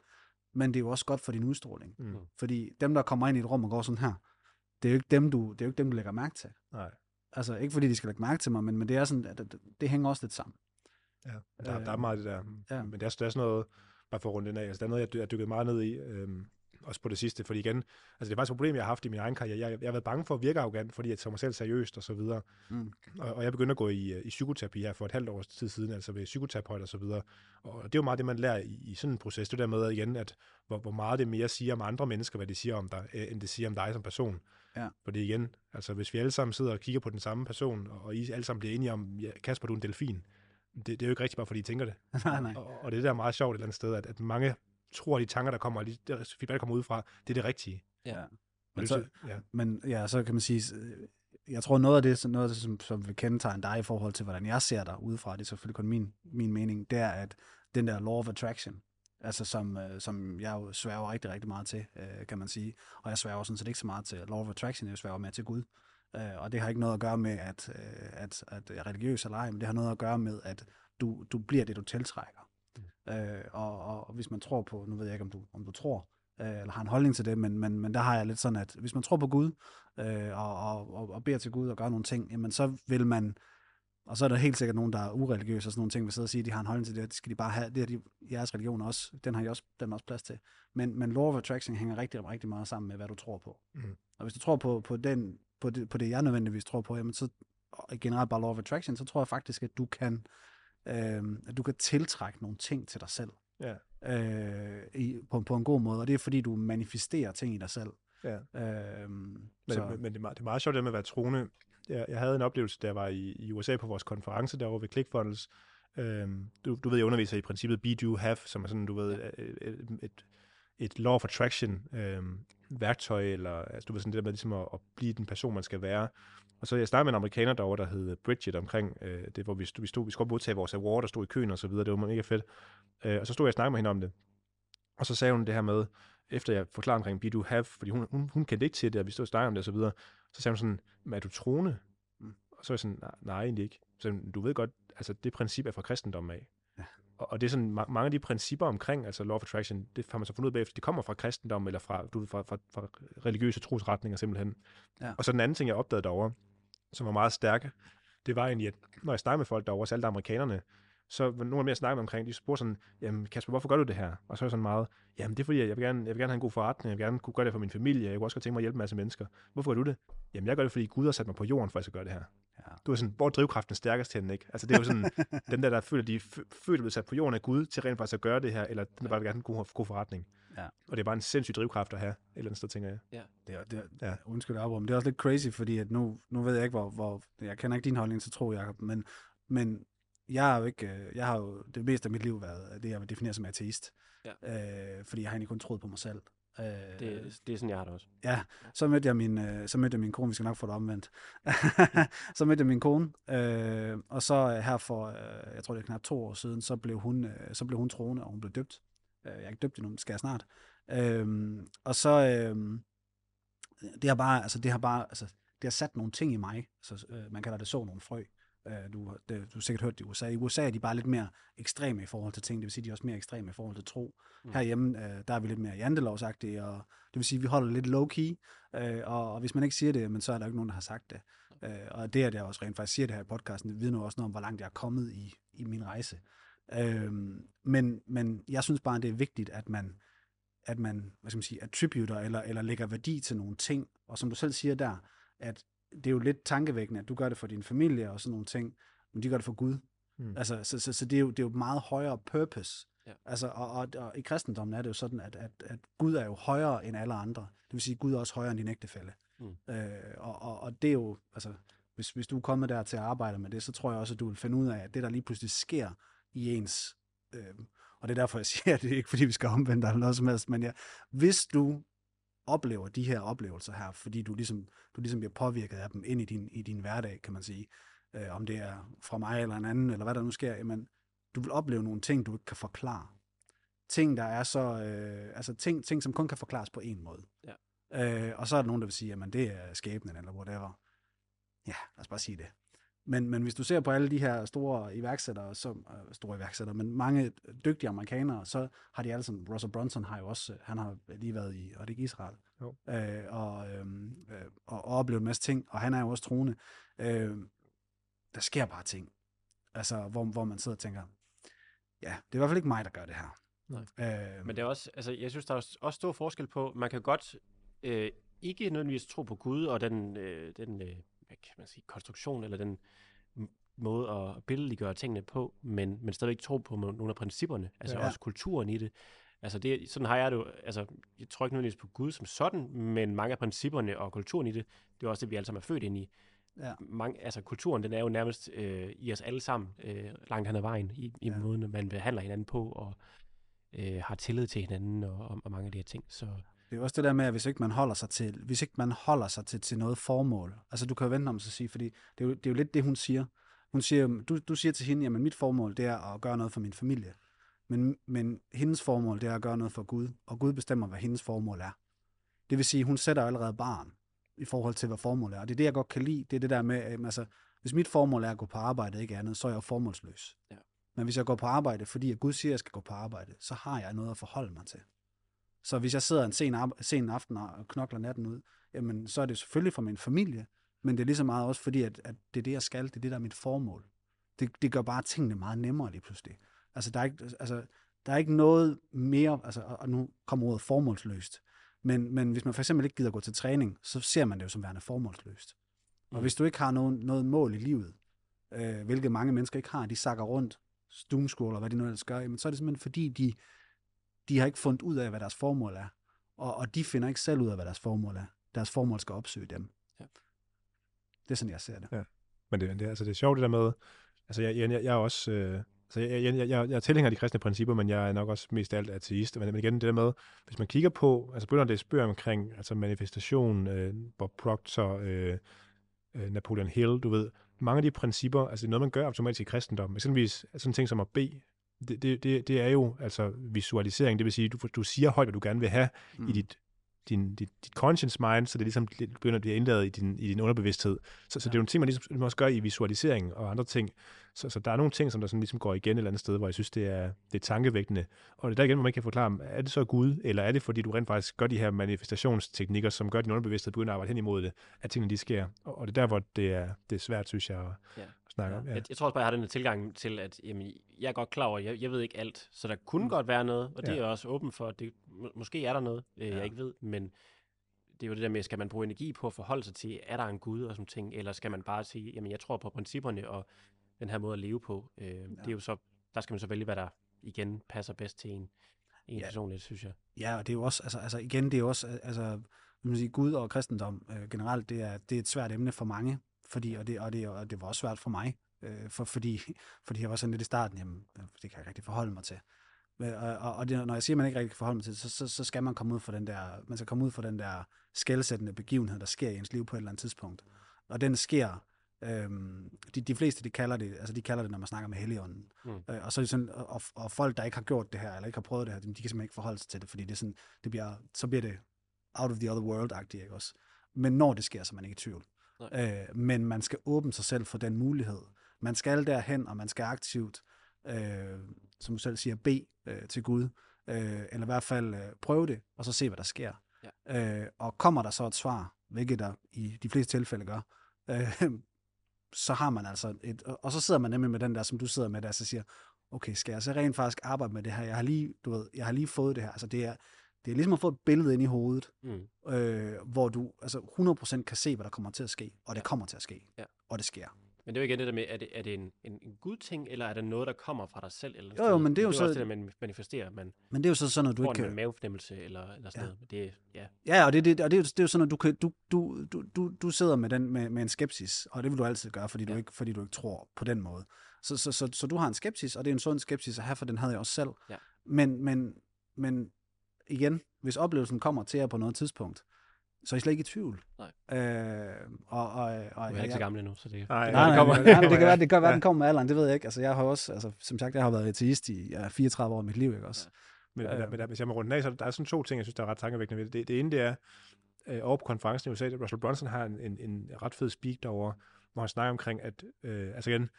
C: Men det er jo også godt for din udstråling.
B: Mm.
C: Fordi dem, der kommer ind i et rum og går sådan her, det er jo ikke dem, du, det er jo ikke dem, du lægger mærke til.
B: Nej.
C: Altså, ikke fordi de skal lægge mærke til mig, men, men det er sådan, at det, det hænger også lidt sammen.
B: Ja, der, der er meget af det der.
C: ja.
B: Men det er, der er sådan noget, bare for at runde den af, altså der er noget, jeg, jeg dykket meget ned i, øhm, også på det sidste, fordi igen, altså det er faktisk et problem, jeg har haft i min egen karriere. Jeg, jeg har været bange for at virke arrogant, fordi jeg tager mig selv seriøst og så videre.
C: Mm.
B: Og, og jeg begyndte at gå i, øh, i psykoterapi her for et halvt års tid siden, altså ved psykoterapeut og så videre. Og det er jo meget det, man lærer i, i sådan en proces. Det der med igen, at hvor, hvor meget det mere siger om andre mennesker, hvad de siger om dig, øh, end det siger om dig som person.
C: Ja.
B: Fordi igen, altså hvis vi alle sammen sidder og kigger på den samme person, og I alle sammen bliver enige om, ja, Kasper, du er en delfin, det, det er jo ikke rigtigt bare, fordi I tænker det.
C: nej, nej.
B: Og, og det der er meget sjovt et eller andet sted, at, at mange tror, at de tanker, der kommer, og de der feedback, der kommer ud fra, det er det rigtige.
A: Ja.
C: Men
B: det,
C: så-
B: ja.
C: Men ja, så kan man sige, øh, jeg tror noget af det, så noget af det som, som vil kendetegne dig i forhold til, hvordan jeg ser dig udefra, det er selvfølgelig kun min, min mening, det er, at den der law of attraction, altså som, øh, som jeg jo sværger rigtig, rigtig meget til, øh, kan man sige. Og jeg sværger sådan set ikke så meget til law of attraction, jeg sværger mere til Gud. Øh, og det har ikke noget at gøre med, at, øh, at, at jeg er religiøs eller ej, men det har noget at gøre med, at du, du bliver det, du tiltrækker. Mm. Øh, og, og, hvis man tror på, nu ved jeg ikke, om du, om du tror, øh, eller har en holdning til det, men, men, men der har jeg lidt sådan, at hvis man tror på Gud, øh, og, og, og, og beder til Gud og gør nogle ting, jamen så vil man, og så er der helt sikkert nogen, der er ureligiøse og sådan nogle ting, vil sidde og sige, at de har en holdning til det, det skal de bare have, det er de, jeres religion også, den har I også, den også plads til. Men, men law of attraction hænger rigtig, rigtig meget sammen med, hvad du tror på.
B: Mhm.
C: Og hvis du tror på, på, den, på, det, på det, jeg nødvendigvis tror på, jamen så generelt bare law of attraction, så tror jeg faktisk, at du kan, øh, at du kan tiltrække nogle ting til dig selv
B: Ja.
C: øh, i, på, på en god måde, og det er fordi, du manifesterer ting i dig selv.
B: Ja.
C: Øhm,
B: Men,
C: så,
B: men, det, er meget, det er meget sjovt det med at være troende. Jeg, jeg havde en oplevelse, jeg var i, i USA på vores konference derovre ved ClickFunnels. Øhm, du, du ved, jeg underviser i princippet Be, Do, Have, som er sådan, du ved, et, et, et, et law of attraction øhm, værktøj, eller altså, du ved sådan det der med ligesom at, at blive den person, man skal være. Og så jeg snakkede med en amerikaner derovre, der hed Bridget omkring øh, det, hvor vi stod, vi, stod, vi skulle modtage vores award og stod i køen og så videre. Det var mega fedt. Øh, og så stod jeg og snakkede med hende om det. Og så sagde hun det her med, efter jeg forklarede omkring Be Do Have, fordi hun, hun, hun kendte ikke til det, og vi stod og snakkede om det og så videre, så sagde hun sådan, er du troende? Og så er jeg sådan, nej, nej egentlig ikke. Så sagde hun, du ved godt, altså det princip er fra kristendommen af. Og, og det er sådan, ma- mange af de principper omkring, altså law of attraction, det har man så fundet ud af bagefter, de kommer fra kristendom, eller fra, du fra, fra, fra religiøse trosretninger simpelthen.
C: Ja.
B: Og så den anden ting, jeg opdagede derovre, som var meget stærke, det var egentlig, at når jeg snakkede med folk derovre, særligt amerikanerne, så nogle af dem, jeg snakkede med omkring, de spurgte sådan, jamen Kasper, hvorfor gør du det her? Og så er jeg sådan meget, jamen det er fordi, jeg vil gerne, jeg vil gerne have en god forretning, jeg vil gerne kunne gøre det for min familie, jeg kunne også godt tænke mig at hjælpe en masse mennesker. Hvorfor gør du det? Jamen jeg gør det, fordi Gud har sat mig på jorden, for at jeg skal gøre det her.
C: Ja.
B: Du er sådan, hvor er drivkraften stærkest til den, ikke? Altså det er jo sådan, dem der, der føler, de er fø- født og blevet sat på jorden af Gud til rent faktisk at gøre det her, eller den der bare vil gerne have en god, god forretning.
C: Ja.
B: Og det er bare en sindssyg drivkraft at have, et eller andet sted, tænker jeg.
C: Det er, det er,
B: Ja.
C: ja. undskyld men det er også lidt crazy, fordi at nu, nu ved jeg ikke, hvor, hvor, jeg kender ikke din holdning til tro, Jacob, men, men jeg har jo ikke, øh, jeg har jo det meste af mit liv været det, jeg vil definere som ateist.
A: Ja.
C: Øh, fordi jeg har egentlig kun troet på mig selv. Øh,
A: Det, det er sådan, jeg har det også.
C: Ja, så mødte jeg min, øh, så mødte jeg min kone, vi skal nok få det omvendt. så mødte jeg min kone, øh, og så øh, her for, øh, jeg tror det er knap to år siden, så blev hun, øh, så blev hun troende, og hun blev døbt. Øh, jeg er ikke døbt endnu, men det skal jeg snart. Øh, og så, øh, det har bare, altså det har bare, altså det har sat nogle ting i mig. Så, øh, man kalder det så nogle frø. Øh, du, det, du har sikkert hørt det i USA. I USA er de bare lidt mere ekstreme i forhold til ting. Det vil sige, de er også mere ekstreme i forhold til tro.
A: Mm.
C: Mm. Herhjemme, øh, der er vi lidt mere jantelovsagtige, og det vil sige, vi holder lidt low-key. Øh, og, og hvis man ikke siger det, men så er der ikke nogen, der har sagt det. Øh, og det, at jeg også rent faktisk siger det her i podcasten, det vidner også noget om, hvor langt jeg er kommet i, i min rejse. Øh, men, men jeg synes bare, det er vigtigt, at man, at man hvad skal man sige, attributer eller, eller lægger værdi til nogle ting. Og som du selv siger der, at det er jo lidt tankevækkende, at du gør det for din familie og sådan nogle ting, men de gør det for Gud.
B: Mm.
C: Altså, så, så, så det, er jo, det er jo meget højere purpose.
A: Ja.
C: Altså, og, og, og i kristendommen er det jo sådan, at, at, at Gud er jo højere end alle andre. Det vil sige, at Gud er også højere end din ægtefælle.
A: Mm.
C: Øh, og, og, og det er jo, altså, hvis, hvis du er kommet der til at arbejde med det, så tror jeg også, at du vil finde ud af, at det, der lige pludselig sker i ens... Øh, og det er derfor, jeg siger, at det er ikke, fordi vi skal omvende dig eller noget som helst, men ja, hvis du oplever de her oplevelser her, fordi du ligesom, du ligesom bliver påvirket af dem ind i din, i din hverdag, kan man sige, øh, om det er fra mig eller en anden, eller hvad der nu sker, jamen, du vil opleve nogle ting, du ikke kan forklare. Ting, der er så, øh, altså ting, ting, som kun kan forklares på en måde.
A: Ja.
C: Øh, og så er der nogen, der vil sige, jamen det er skæbnen, eller whatever. Ja, lad os bare sige det. Men, men hvis du ser på alle de her store iværksættere, som, øh, store iværksættere, men mange dygtige amerikanere, så har de alle sammen, Russell Brunson har jo også, øh, han har lige været i, og det ikke Israel,
B: Jo.
C: øh, og, øh, øh, og, og oplevet en masse ting, og han er jo også troende. Øh, der sker bare ting, altså hvor, hvor man sidder og tænker, ja, det er i hvert fald ikke mig, der gør det her.
A: Nej.
C: Øh,
A: Men det er også, altså, jeg synes, der er også- også stor forskel på, man kan godt øh, ikke nødvendigvis tro på Gud og den, øh, den øh, hvad kan man sige, konstruktion eller den måde at billedliggøre tingene på, men, men stadigvæk tro på nogle af principperne, altså
C: Ja.
A: også kulturen i det. Altså det, sådan har jeg det jo, altså jeg tror ikke nødvendigvis på Gud som sådan, men mange af principperne og kulturen i det, det er også det, vi alle sammen er født ind i.
C: Ja.
A: Mange, altså kulturen, den er jo nærmest øh, i os alle sammen, øh, langt hen ad vejen, i, i
C: ja.
A: måden, man behandler hinanden på, og øh, har tillid til hinanden, og, og, og mange af de her ting. Så
C: Det er jo også det der med, at hvis ikke man holder sig til, hvis ikke man holder sig til, til noget formål, altså du kan jo vente om at sige, fordi det er, jo, det er jo lidt det, hun siger. Hun siger, du, du siger til hende, jamen mit formål, det er at gøre noget for min familie. Men, men hendes formål, det er at gøre noget for Gud, og Gud bestemmer, hvad hendes formål er. Det vil sige, hun sætter allerede barn i forhold til, hvad formålet er. Og det er det, jeg godt kan lide. Det er det der med, altså, hvis mit formål er at gå på arbejde, ikke andet, så er jeg jo formålsløs.
A: Ja.
C: Men hvis jeg går på arbejde, fordi at Gud siger, at jeg skal gå på arbejde, så har jeg noget at forholde mig til. Så hvis jeg sidder en sen, sen aften og knokler natten ud, jamen så er det selvfølgelig for min familie, men det er lige så meget også fordi, at, at det er det, jeg skal, det er det, der er mit formål. Det, det gør bare tingene meget nemmere lige pludselig. Altså, der er ikke, altså, der er ikke noget mere, altså, og- nu kommer ordet formålsløst, men, men hvis man for eksempel ikke gider gå til træning, så ser man det jo som værende formålsløst. Og
A: Mm.
C: hvis du ikke har nogen, noget mål i livet, øh, hvilket mange mennesker ikke har, de sakker rundt, doomscroller, hvad de nu ellers gør, jamen, så er det simpelthen fordi, de, de har ikke fundet ud af, hvad deres formål er. Og, og de finder ikke selv ud af, hvad deres formål er. Deres formål skal opsøge dem.
A: Ja.
C: Det er sådan, jeg ser det.
B: Ja. Men det, det, altså, det er sjovt det der med, altså jeg, jeg, jeg er også, øh, altså jeg, jeg, jeg, jeg, er tilhænger af de kristne principper, men jeg er nok også mest af alt ateist. Men, men igen, det der med, hvis man kigger på, altså begynder det spørge omkring altså manifestation, øh, Bob Proctor, øh, øh, Napoleon Hill, du ved, mange af de principper, altså det er noget, man gør automatisk i kristendom. Eksempelvis sådan ting som at bede, det, det, det, det er jo altså visualisering, det vil sige, du, du siger højt, hvad du gerne vil have mm. i dit din, dit, dit conscious mind, så det ligesom begynder at blive indladet i din, i din underbevidsthed. Så, så ja. det er jo en ting, man ligesom man også gør i visualisering og andre ting. Så, så der er nogle ting, som der sådan ligesom går igen et eller andet sted, hvor jeg synes, det er, det er tankevægtende. Og det er der igen, hvor man kan forklare, er det så Gud, eller er det fordi, du rent faktisk gør de her manifestationsteknikker, som gør din underbevidsthed begynder at arbejde hen imod det, at tingene de sker. Og, og det er der, hvor det er, det er svært, synes jeg, at, ja. At snakke ja. om. Ja.
A: Jeg, jeg tror også bare, jeg har den tilgang til, at jamen, jeg er godt klar over, jeg, jeg ved ikke alt, så der kunne mm. godt være noget, og det ja. er jeg også åben for. Det, må, måske er der noget, øh, ja. jeg ikke ved, men det er jo det der med, skal man bruge energi på at forholde sig til, er der en Gud og sådan ting, eller skal man bare sige, jamen jeg tror på principperne og den her måde at leve på. Øh, ja. Det er jo så, der skal man så vælge, hvad der igen passer bedst til en, en ja. personligt, synes jeg.
C: Ja, og det er jo også, altså, altså igen, det er jo også, altså, man sige, Gud og kristendom øh, generelt, det er, det er et svært emne for mange, fordi, og det, og det, og det var også svært for mig, øh, for, fordi, fordi jeg var sådan lidt i starten, jamen, det kan jeg rigtig forholde mig til. Og, og, og det, når jeg siger, at man ikke rigtig kan forholde sig til det, så, så, så skal man komme ud for den der, man skal komme ud for den der skældsættende begivenhed, der sker i ens liv på et eller andet tidspunkt. Og den sker, øhm, de, de fleste de kalder det, altså de kalder det, når man snakker med Helligånden. Mm. Øh, og, så er det sådan, og, og, folk, der ikke har gjort det her, eller ikke har prøvet det her, de, de kan simpelthen ikke forholde sig til det, fordi det er sådan, det bliver, så bliver det out of the other world-agtigt, ikke også? Men når det sker, så er man ikke i tvivl. Øh, men man skal åbne sig selv for den mulighed. Man skal derhen, og man skal aktivt øh, som du selv siger, bede øh, til Gud, øh, eller i hvert fald øh, prøve det, og så se, hvad der sker. Ja. Øh, og kommer der så et svar, hvilket der i de fleste tilfælde gør, øh, så har man altså et, og så sidder man nemlig med den der, som du sidder med, der så siger, okay, skal jeg så rent faktisk arbejde med det her? Jeg har lige, du ved, jeg har lige fået det her. Altså det er, det er ligesom at få et billede ind i hovedet, mm. øh, hvor du altså 100% kan se, hvad der kommer til at ske, og det kommer til at ske, ja. og det sker.
A: Men det er jo igen det der med, er det, er det en, en, en god ting, eller er det noget, der kommer fra dig selv? Eller
C: jo, jo, men det er jo
A: det
C: så...
A: også det, man manifesterer. Man
C: men det er jo så sådan, noget, du
A: ikke
C: kan...
A: en mavefornemmelse, eller, eller sådan ja. noget. Det, ja.
C: ja, og det, det, og det, er jo, det er jo sådan, at du, kan, du, du, du, du, du sidder med, den, med, med en skepsis, og det vil du altid gøre, fordi, ja. du ikke, fordi du ikke tror på den måde. Så, så, så, så du har en skepsis, og det er en sund skepsis at have, for den havde jeg også selv. Ja. Men, men, men igen, hvis oplevelsen kommer til jer på noget tidspunkt, så er I slet ikke i tvivl.
A: Nej.
C: Øh, og, og,
A: og, du er ikke så gammel endnu, så det,
C: nej, det, nej, det, kommer. Nej, nej, det kan være, det kan være, den kommer med alderen, det ved jeg ikke. Altså, jeg har også, altså, som sagt, jeg har været ateist i ja, 34 år i mit liv, ikke også? Ja.
B: Men, øh, men der, hvis jeg må runde af, så der er sådan to ting, jeg synes, der er ret tankevækkende ved det. Det, det ene, det er, øh, over på konferencen i USA, at Russell Brunson har en, en, en ret fed speak derovre, hvor han snakker omkring, at, øh, altså igen,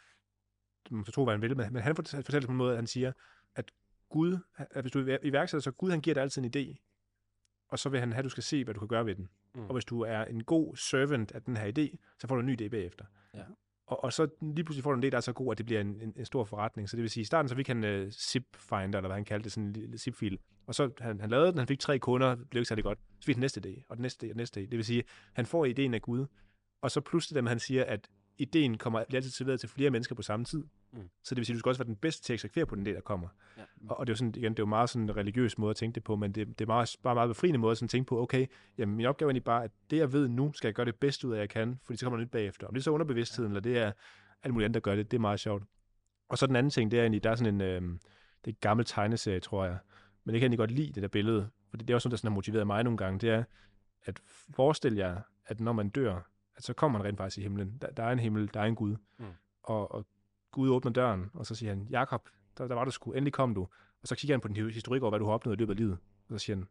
B: man kan tro, hvad han vil, men han fortæller på en måde, at han siger, at Gud, hvis du er iværksætter, så Gud han giver dig altid en idé, og så vil han have, at du skal se, hvad du kan gøre ved den. Mm. Og hvis du er en god servant af den her idé, så får du en ny idé bagefter. Ja. Og, og så lige pludselig får du en idé, der er så god, at det bliver en, en, en stor forretning. Så det vil sige, i starten så fik han uh, zip-finder, eller hvad han kaldte det, sådan en lille zip-fil. Og så han, han lavede den, han fik tre kunder, det blev ikke særlig godt. Så fik han næste idé, og den næste idé, og den næste idé. Det vil sige, han får ideen af Gud, og så pludselig dem, han siger, at ideen kommer, bliver altid serveret til flere mennesker på samme tid. Mm. Så det vil sige, at du skal også være den bedste til at eksekvere på den idé, der kommer. Ja. Og, og, det er jo sådan, igen, det er jo meget sådan en religiøs måde at tænke det på, men det, det er meget, bare meget befriende måde at sådan tænke på, okay, jamen min opgave er egentlig bare, at det jeg ved nu, skal jeg gøre det bedste ud af, jeg kan, fordi så kommer der nyt bagefter. Om det er så underbevidstheden, ja. eller det er alt muligt andet, der gør det, det er meget sjovt. Og så den anden ting, det er egentlig, der er sådan en, øh, det er en gammel tegneserie, tror jeg, men det kan jeg egentlig godt lide, det der billede, for det er også sådan, der sådan har motiveret mig nogle gange, det er, at forestille jer, at når man dør, at så kommer man rent faktisk i himlen. Der, der er en himmel, der er en Gud. Mm. Og, og Gud åbner døren, og så siger han, Jakob, der, der var du sgu, endelig kom du. Og så kigger han på din historik over, hvad du har opnået i løbet af livet. Og så siger han,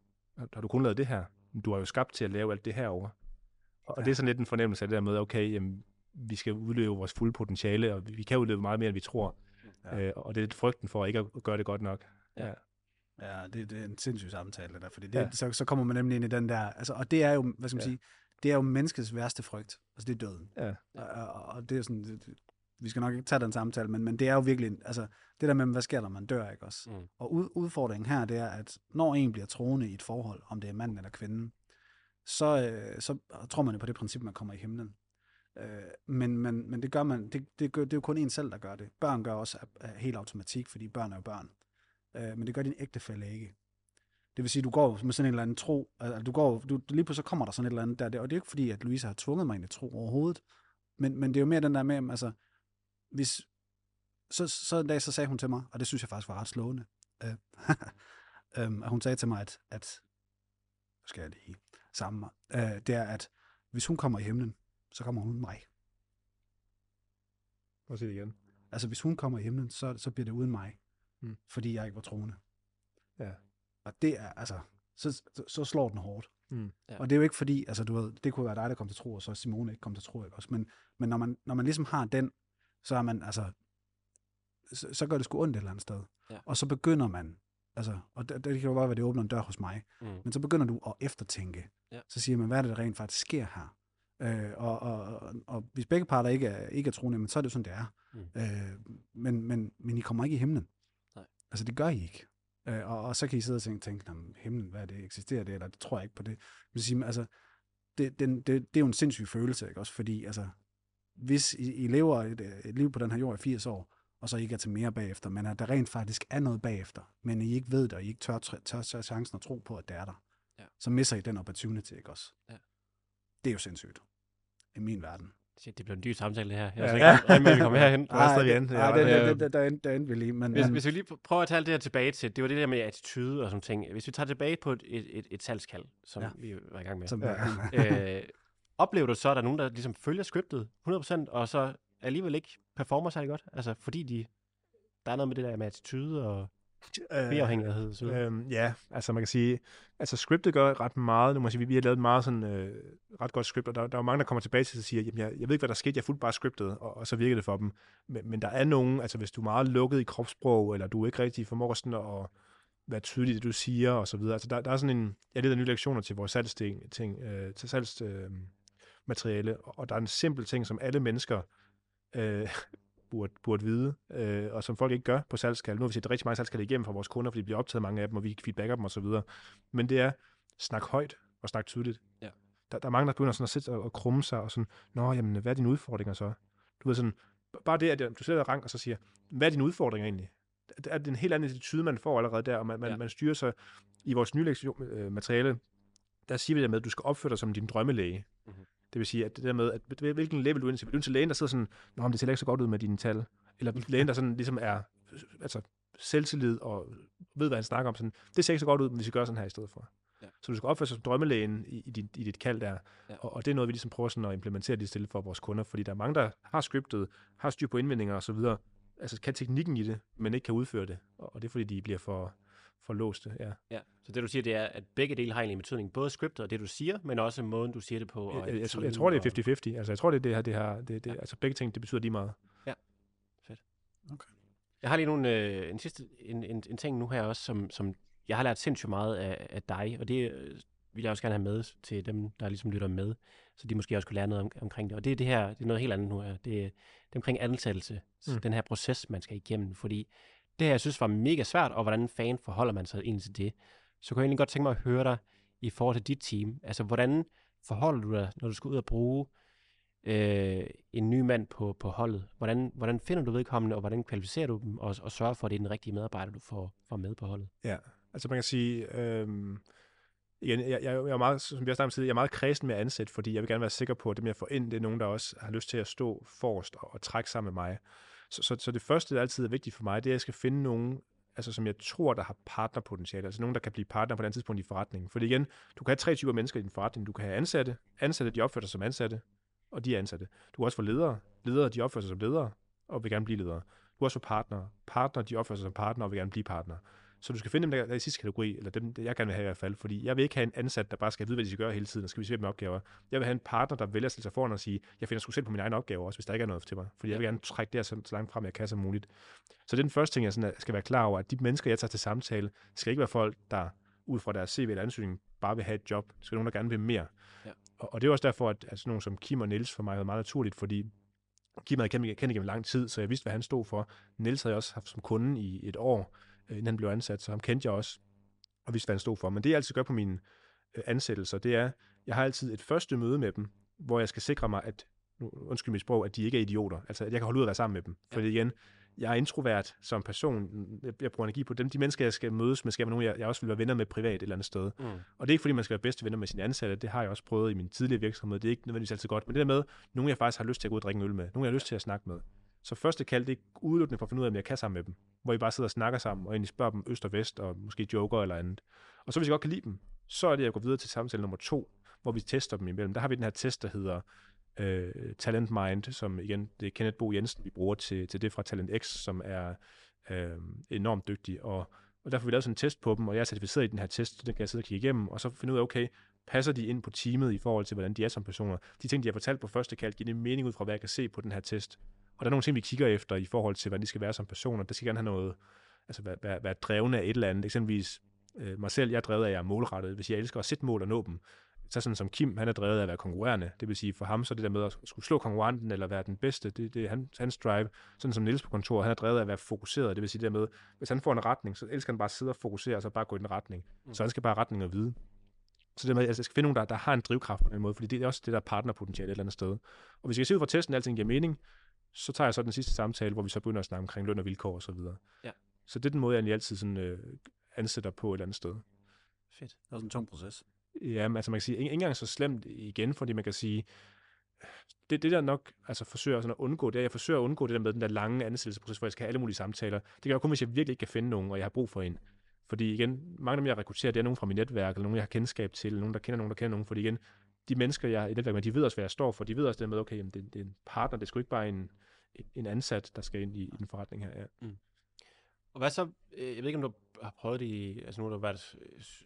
B: har du kun lavet det her? Du har jo skabt til at lave alt det her over. Og, ja. og det er sådan lidt en fornemmelse af det der med, okay, jamen, vi skal udleve vores fulde potentiale, og vi kan udleve meget mere, end vi tror. Ja. Øh, og det er lidt frygten for ikke at gøre det godt nok. Ja.
C: Ja, det, det er en sindssyg samtale, der, fordi det, ja. så, så kommer man nemlig ind i den der, altså, og det er jo, hvad skal man ja. sige, det er jo menneskets værste frygt. Altså, det er døden. Ja. Og, og det er sådan, det, vi skal nok ikke tage den samtale, men, men det er jo virkelig, altså, det der med, hvad sker der, man dør, ikke også? Mm. Og ud, udfordringen her, det er, at når en bliver troende i et forhold, om det er mand eller kvinde, så, øh, så tror man jo på det princip, man kommer i himlen. Øh, men, men, men det gør man, det, det, gør, det er jo kun en selv, der gør det. Børn gør også af, af helt automatik, fordi børn er jo børn. Øh, men det gør din ægtefælle ikke. Det vil sige, du går med sådan en eller anden tro, altså, du går, du, lige pludselig så kommer der sådan et eller andet der, og det er jo ikke fordi, at Louise har tvunget mig ind i tro overhovedet, men, men det er jo mere den der med, altså, hvis, så, så en dag, så sagde hun til mig, og det synes jeg faktisk var ret slående, øh, øh, at hun sagde til mig, at, at skal jeg lige sammen øh, det er, at hvis hun kommer i himlen, så kommer hun mig.
B: Prøv at det igen.
C: Altså, hvis hun kommer i himlen, så, så bliver det uden mig,
B: Mm.
C: fordi jeg ikke var troende.
B: Ja.
C: Og det er, altså, så, så, så slår den hårdt.
B: Mm.
A: Ja.
C: Og det er jo ikke fordi, altså du ved, det kunne være dig, der kom til tro, og så Simone ikke kom til tro, ikke også? Men, men når, man, når man ligesom har den, så er man, altså, så, så gør det sgu ondt et eller andet sted.
A: Ja.
C: Og så begynder man, altså, og det, det kan jo godt være, at det åbner en dør hos mig,
A: Mm.
C: men så begynder du at eftertænke.
A: Ja.
C: Så siger man, hvad er det, der rent faktisk sker her? Øh, og, og, og, og hvis begge parter ikke er, ikke er troende, men så er det jo sådan, det er.
A: Mm.
C: Øh, men, men, men I kommer ikke i himlen.
A: Nej.
C: Altså, det gør I ikke. Øh, og, og så kan I sidde og tænke, tænke "Nå, men himlen, hvad er det, eksisterer det, eller det tror jeg ikke på det. Men sige, altså, det, den, det, det er jo en sindssyg følelse, ikke også? Fordi, altså, hvis I, I lever et, et liv på den her jord i 80 år, og så ikke er til mere bagefter, men at der rent faktisk er noget bagefter, men I ikke ved det, og I ikke tør, tør, tør chancen og tro på, at det er der,
A: Ja.
C: så misser I den opportunity, ikke også?
A: Ja.
C: Det er jo sindssygt. I min verden.
A: Shit, det blev en dyr samtale, det her. Jeg
B: Ja.
A: ikke at vi kommer herhen.
B: stadig
C: det,
B: igen.
C: nej,
B: Ja,
C: det,
A: det-
C: der, endte, der endte vi lige. Men,
A: Hvis,
C: men,
A: hvis vi lige prøver at tage alt det her tilbage til, det var det der med attitude og sådan ting. Hvis vi tager tilbage på et, et, et, et salgskald, som. Ja. vi var i gang med.
C: som,
B: Ja.
A: øh, oplever du så, at der er nogen, der ligesom følger scriptet 100%, og så alligevel ikke performer særlig godt? Altså, fordi de, der er noget med det der med attitude og friafhængighed. Så. Øh,
B: ja, altså man kan sige, altså scriptet gør ret meget. Nu må jeg sige, vi, vi har lavet et meget sådan, øh, ret godt script, og der, der er jo mange, der kommer tilbage til og siger, jamen jeg, jeg ved ikke, hvad der skete, jeg fulgte bare scriptet, og, og så virkede det for dem. Men, men der er nogen, altså hvis du er meget lukket i kropssprog, eller du ikke rigtig formår sådan at være tydelig i det, du siger, og så videre. Altså der, der er sådan en, jeg leder nye lektioner til vores salgsting, ting, øh, til salgs, øh, materiale, og, og der er en simpel ting, som alle mennesker øh, burde, burde vide, øh, og som folk ikke gør på salgskald. Nu har vi set rigtig mange salgskald igennem fra vores kunder, fordi de bliver optaget mange af dem, og vi feedbacker dem osv. Men det er, snak højt og snak tydeligt.
A: Ja.
B: Der, der er mange, der begynder sådan at sidde og, og krumme sig, og sådan, nå, jamen, hvad er dine udfordringer så? Du ved sådan, bare det, at du sidder der rank, og så siger, hvad er dine udfordringer egentlig? Det er en helt anden attitude, man får allerede der, og man, man,
A: Ja.
B: man styrer sig i vores nye lektion, øh, materiale, der siger vi det med, at du skal opføre dig som din drømmelæge.
A: Mhm.
B: Det vil sige, at det der med, at hvilken level du er inde til. Vil du ind til lægen, der sidder sådan, Nå, men det ser ikke så godt ud med dine tal. Eller lægen, der sådan ligesom er altså, selvtillid og ved, hvad han snakker om. Sådan, det ser ikke så godt ud, men vi gøre sådan her i stedet for.
A: Ja.
B: Så du skal opføre sig som drømmelægen i, i, dit, i dit kald der.
A: Ja.
B: Og, og, det er noget, vi ligesom prøver sådan at implementere lige stille for vores kunder, fordi der er mange, der har scriptet, har styr på indvendinger og så videre, altså kan teknikken i det, men ikke kan udføre det. Og, og det er fordi, de bliver for, for låste. Ja.
A: ja. Så det du siger, det er, at begge dele har egentlig en betydning. Både scriptet og det, du siger, men også måden, du siger det på. Og
B: Jeg, jeg, jeg, tror, jeg tror, det er 50-50. Altså, jeg tror, det er det her, det her, det, det,
A: Ja.
B: ja. altså begge ting, det betyder lige meget.
A: Jeg har lige nogle, øh, en sidste en, en, en ting nu her også, som, som jeg har lært sindssygt meget af, af dig, og det øh, vil jeg også gerne have med til dem, der ligesom lytter med, så de måske også kunne lære noget om, omkring det. Og det er det her, det er noget helt andet nu her. Det, er- det er omkring ansættelse. Mm. den her proces, man skal igennem, fordi det her, jeg synes, var mega svært, og hvordan fan forholder man sig egentlig til det. Så kunne jeg egentlig godt tænke mig at høre dig i forhold til dit team. Altså, hvordan forholder du dig, når du skal ud og bruge øh, en ny mand på, på holdet? Hvordan, hvordan finder du vedkommende, og hvordan kvalificerer du dem, og, og sørger for, at det er den rigtige medarbejder, du får, får med på holdet?
B: Ja, altså man kan sige, Øh... igen, jeg, jeg, jeg er meget, som vi har snakket om jeg er meget kredsen med at ansætte, fordi jeg vil gerne være sikker på, at dem jeg får ind, det er nogen, der også har lyst til at stå forrest og, og trække sammen med mig. Så, så, så det første, der altid er vigtigt for mig, det er, at jeg skal finde nogen, altså som jeg tror, der har partnerpotentiale, altså nogen, der kan blive partner på den tidspunkt i forretningen. Fordi igen, du kan have tre typer mennesker i din forretning. Du kan have ansatte, ansatte, de opfører sig som ansatte, og de er ansatte. Du kan også få ledere, ledere, de opfører sig som ledere, og vil gerne blive ledere. Du kan også få partnere, partner, de opfører sig som partner, og vil gerne blive partner. Så du skal finde dem, der er i sidste kategori, eller dem, jeg gerne vil have i hvert fald, fordi jeg vil ikke have en ansat, der bare skal vide, hvad de skal gøre hele tiden, og skal vi se med opgaver. Jeg vil have en partner, der vælger at stille sig foran og sige, jeg finder sgu selv på mine egne opgaver også, hvis der ikke er noget til mig. Fordi jeg vil gerne trække det her så, så langt frem, jeg kan som muligt. Så det er den første ting, jeg sådan, skal være klar over, at de mennesker, jeg tager til samtale, skal ikke være folk, der ud fra deres CV eller ansøgning bare vil have et job. Det skal nogen, der gerne vil mere.
A: Ja.
B: Og, og, det er også derfor, at, at sådan nogen som Kim og Niels for mig er meget naturligt, fordi Kim havde jeg kendt, kendt igennem lang tid, så jeg vidste, hvad han stod for. Niels havde jeg også haft som kunde i et år, øh, inden han blev ansat, så ham kendte jeg også, og vidste, hvad han stod for. Men det, jeg altid gør på mine øh, ansættelser, det er, jeg har altid et første møde med dem, hvor jeg skal sikre mig, at, nu, undskyld mit sprog, at de ikke er idioter. Altså, at jeg kan holde ud at være sammen med dem.
A: Ja.
B: Fordi igen, jeg er introvert som person. Jeg, jeg bruger energi på dem. De mennesker, jeg skal mødes med, skal være nogen, jeg, jeg også vil være venner med privat et eller andet sted.
A: Mm.
B: Og det er ikke, fordi man skal være bedste venner med sine ansatte. Det har jeg også prøvet i min tidligere virksomhed. Det er ikke nødvendigvis altid godt. Men det der med, nogen jeg faktisk har lyst til at gå ud og drikke en øl med. Nogen jeg har lyst til at snakke med. Så første kald, det er udelukkende for at finde ud af, om jeg kan sammen med dem. Hvor I bare sidder og snakker sammen, og egentlig spørger dem øst og vest, og måske joker eller andet. Og så hvis jeg godt kan lide dem, så er det at går videre til samtale nummer to, hvor vi tester dem imellem. Der har vi den her test, der hedder øh, Talent Mind, som igen, det er Kenneth Bo Jensen, vi bruger til, til det fra Talent X, som er øh, enormt dygtig. Og, og derfor har vi lavet sådan en test på dem, og jeg er certificeret i den her test, så den kan jeg sidde og kigge igennem, og så finde ud af, okay, passer de ind på teamet i forhold til, hvordan de er som personer. De ting, de har fortalt på første kald, giver det mening ud fra, hvad jeg kan se på den her test. Og der er nogle ting, vi kigger efter i forhold til, hvordan de skal være som personer. Der skal gerne have noget, altså være, være, være drevne af et eller andet. Eksempelvis øh, mig selv, jeg er drevet af, at jeg er målrettet. Hvis jeg elsker at sætte mål og nå dem, så sådan som Kim, han er drevet af at være konkurrerende. Det vil sige, for ham så det der med at skulle slå konkurrenten eller være den bedste, det, det er han, hans drive. Sådan som Niels på kontor, han er drevet af at være fokuseret. Det vil sige det der med, hvis han får en retning, så elsker han bare at sidde og fokusere, og så bare gå i den retning. Mm. Så han skal bare retning og vide. Så det med, altså, jeg skal finde nogen, der, der har en drivkraft på den måde, fordi det er også det, der er partnerpotentiale et eller andet sted. Og hvis jeg kan se ud fra testen, at alting giver mening, så tager jeg så den sidste samtale, hvor vi så begynder at snakke omkring løn og vilkår og så videre.
A: Ja.
B: Så det er den måde, jeg altid sådan, øh, ansætter på et eller andet sted.
A: Fedt.
C: Det er også en tung proces.
B: Ja, men altså man kan sige, ikke engang så slemt igen, fordi man kan sige, det, det der nok altså forsøger sådan at undgå, det er, at jeg forsøger at undgå det der med den der lange ansættelsesproces, hvor jeg skal have alle mulige samtaler. Det kan jeg kun, hvis jeg virkelig ikke kan finde nogen, og jeg har brug for en. Fordi igen, mange af dem, jeg rekrutterer, det er nogen fra mit netværk, eller nogen, jeg har kendskab til, eller nogen, der kender nogen, der kender nogen. Fordi igen, de mennesker, jeg er i netværk med, de ved også, hvad jeg står for. De ved også det med, okay, jamen, det, det er en partner, det er sgu ikke bare en, en ansat, der skal ind i, i den forretning her. Ja. Mm.
A: Og hvad så, øh, jeg ved ikke, om du har prøvet det i, altså nu har du været,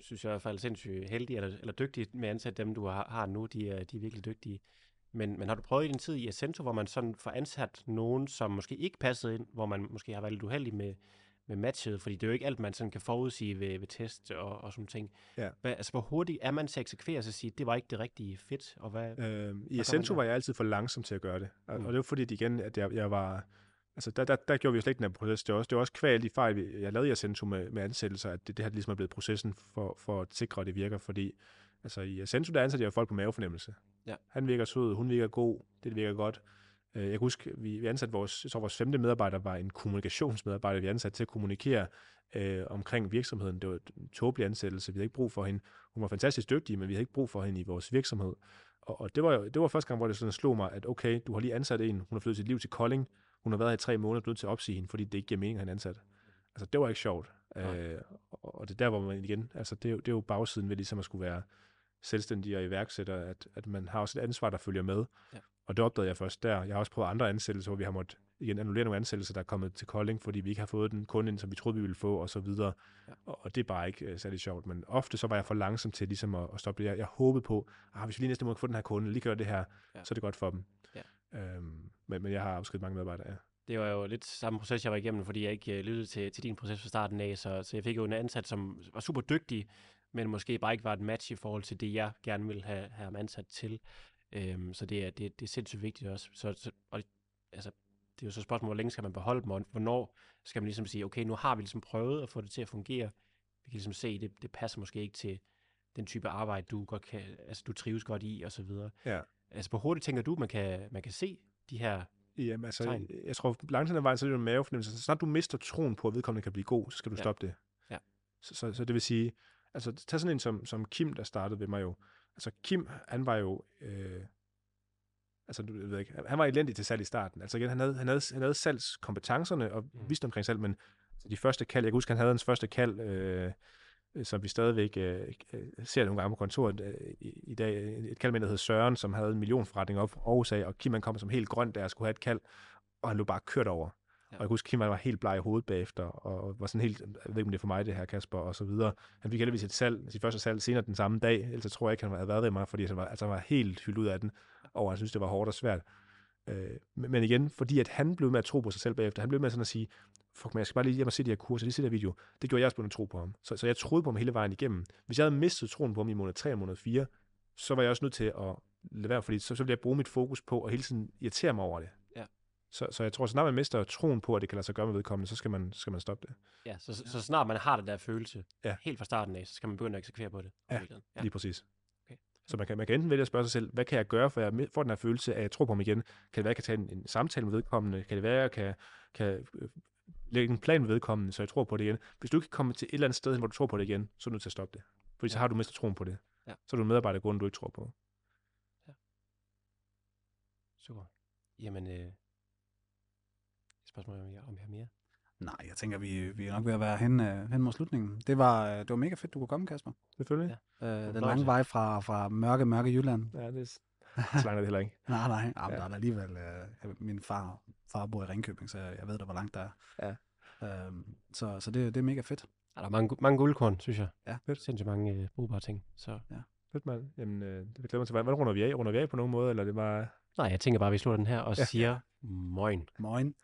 A: synes jeg i hvert fald, sindssygt heldig eller, eller dygtig med at ansætte dem, du har, har nu, de er, de er virkelig dygtige. Men, men har du prøvet i din tid i Ascento, hvor man sådan får ansat nogen, som måske ikke passede ind, hvor man måske har været lidt uheldig med, med matchet, fordi det er jo ikke alt, man sådan kan forudsige ved, ved test og, og sådan ting.
B: Ja.
A: Hvad, altså, hvor hurtigt er man til at eksekvere og sige, det var ikke det rigtige fit, og hvad...
B: Øh, I
A: der?
B: var jeg altid for langsom til at gøre det. Og,
A: Mm.
B: og det var fordi, igen, at jeg, jeg var... Altså, der, der, der gjorde vi jo slet ikke den her proces. Det var også, det var også kval de fejl, vi- jeg lavede i Accento med, med ansættelser, at det, det her ligesom er blevet processen for, for at sikre, at det virker. Fordi altså, i Accento, der ansatte jeg folk på mavefornemmelse.
A: Ja.
B: Han virker sød, hun virker god, det virker godt. Øh, Jeg kan huske, vi, vi ansatte vores, jeg tror, vores femte medarbejder var en kommunikationsmedarbejder, vi ansatte til at kommunikere øh, omkring virksomheden. Det var en tåbelig ansættelse, vi havde ikke brug for hende. Hun var fantastisk dygtig, men vi havde ikke brug for hende i vores virksomhed. Og, og det, var, det var første gang, hvor det sådan slog mig, at okay, du har lige ansat en, hun har flyttet sit liv til Kolding, hun har været her i tre måneder, du er nødt til at opsige hende, fordi det ikke giver mening at have ansat. Altså, det var ikke sjovt.
A: Nej.
B: Øh, og, og det er der, hvor man igen, altså det, er jo- det er jo bagsiden ved ligesom at skulle være selvstændig og iværksætter, at, at man har også et ansvar, der følger med.
A: Ja.
B: Og det opdagede jeg først der. Jeg har også prøvet andre ansættelser, hvor vi har måttet igen annullere nogle ansættelser, der er kommet til Kolding, fordi vi ikke har fået den kunde ind, som vi troede, vi ville få, og så videre.
A: Ja.
B: Og, og det er bare ikke uh, særlig sjovt. Men ofte så var jeg for langsom til ligesom at, at stoppe det. Jeg, jeg håbede på, ah, hvis vi lige næste måned kan få den her kunde, lige gør det her,
A: Ja.
B: ja. så er det godt for dem.
A: Ja.
B: Øhm, men, men jeg har afskedet mange medarbejdere, ja.
A: Det var jo lidt samme proces, jeg var igennem, fordi jeg ikke øh, lyttede til, til din proces fra starten af, så, så jeg fik jo en ansat, som var super dygtig, men måske bare ikke var et match i forhold til det, jeg gerne ville have, have ham ansat til. Øhm, så det er, det, det er sindssygt vigtigt også. Så, så, og, altså, det er jo så et spørgsmål, hvor længe skal man beholde dem, og hvornår skal man ligesom sige, okay, nu har vi ligesom prøvet at få det til at fungere. Vi kan ligesom se, det, det passer måske ikke til den type arbejde, du godt kan, altså du trives godt i, og så videre.
B: Ja.
A: Altså, hvor hurtigt tænker du, man kan, man kan se de her
B: Jamen, altså,
A: Tegn.
B: jeg tror, langt hen ad vejen, så er det jo en mavefornemmelse. Så snart du mister troen på, at vedkommende kan blive god, så skal du
A: Ja.
B: stoppe det.
A: Ja.
B: Så, så, så, det vil sige, altså, tag sådan en som, som Kim, der startede ved mig jo. Altså, Kim, han var jo, øh, altså, du jeg ved ikke, han var elendig til salg i starten. Altså, igen, han havde, han havde, han havde salgskompetencerne og
A: Mm.
B: vidste omkring salg, men altså, de første kald, jeg kan huske, han havde hans første kald, øh, som vi stadigvæk øh, øh, ser nogle gange på kontoret øh, i, i dag. Et kald, der hed Søren, som havde en millionforretning op Aarhus af, og Kim han kom som helt grøn, der skulle have et kald, og han lå bare kørt over.
A: Ja.
B: Og jeg kan huske, Kim han var helt bleg i hovedet bagefter, og var sådan helt, jeg ved ikke, om det er for mig, det her, Kasper, og så videre. Han fik heldigvis et salg, sit første salg senere den samme dag, ellers tror jeg ikke, han havde været ved mig, fordi han var, altså, han var helt hyldt ud af den, og han synes, det var hårdt og svært. Øh, men, igen, fordi at han blev med at tro på sig selv bagefter, han blev med sådan at sige, fuck, man, jeg skal bare lige hjem og se de her kurser, lige se det her video. Det gjorde jeg også på at tro på ham. Så, så jeg troede på ham hele vejen igennem. Hvis jeg havde mistet troen på ham i måned 3 og måned 4, så var jeg også nødt til at lade være, fordi så, så ville jeg bruge mit fokus på at hele tiden irritere mig over det.
A: Ja.
B: Så, så jeg tror, så snart man mister troen på, at det kan lade sig gøre med vedkommende, så skal man, skal man stoppe det.
A: Ja, så, så, så snart man har den der følelse,
B: Ja.
A: helt fra starten af, så skal man begynde at eksekvere på det.
B: Ja. Ja. Lige præcis. Så man kan, man kan enten vælge at spørge sig selv, hvad kan jeg gøre, for at jeg får den her følelse af, at jeg tror på ham igen? Kan det være, at jeg kan tage en, en samtale med vedkommende? Kan det være, at jeg kan, kan øh, lægge en plan med vedkommende, så jeg tror på det igen? Hvis du ikke kan komme til et eller andet sted, hvor du tror på det igen, så er du nødt til at stoppe det. Fordi så
A: Ja.
B: har du mistet troen på det.
A: Ja.
B: Så er du en medarbejder, du ikke tror på.
A: Super. Jamen, øh, spørgsmål om jeg, om jeg har mere?
C: Nej, jeg tænker, vi, vi er nok ved at være hen, øh, hen mod slutningen. Det var, øh, det var mega fedt, du kunne komme, Kasper.
B: Selvfølgelig.
A: Ja.
C: Øh, den lange vej fra, fra mørke, mørke Jylland.
B: Ja, det er så langt er det heller ikke.
C: Nej, nej.
B: Ja.
C: ja. Der er alligevel... Øh, min far, far bor i Ringkøbing, så jeg ved da, hvor langt der er.
B: Ja.
C: Øhm, så så det, det er mega fedt.
A: Ja, der er mange, mange guldkorn, synes jeg.
C: Ja.
A: Fedt. Sindssygt mange øh, brugbare ting. Så.
B: Fedt, mand. Jamen, øh, det glæder mig til. Hvordan runder vi af? Runder vi af på nogen måde, eller er det bare...
A: Nej, jeg tænker bare, at vi slutter den her og
B: Ja.
A: siger moin.
C: Moin.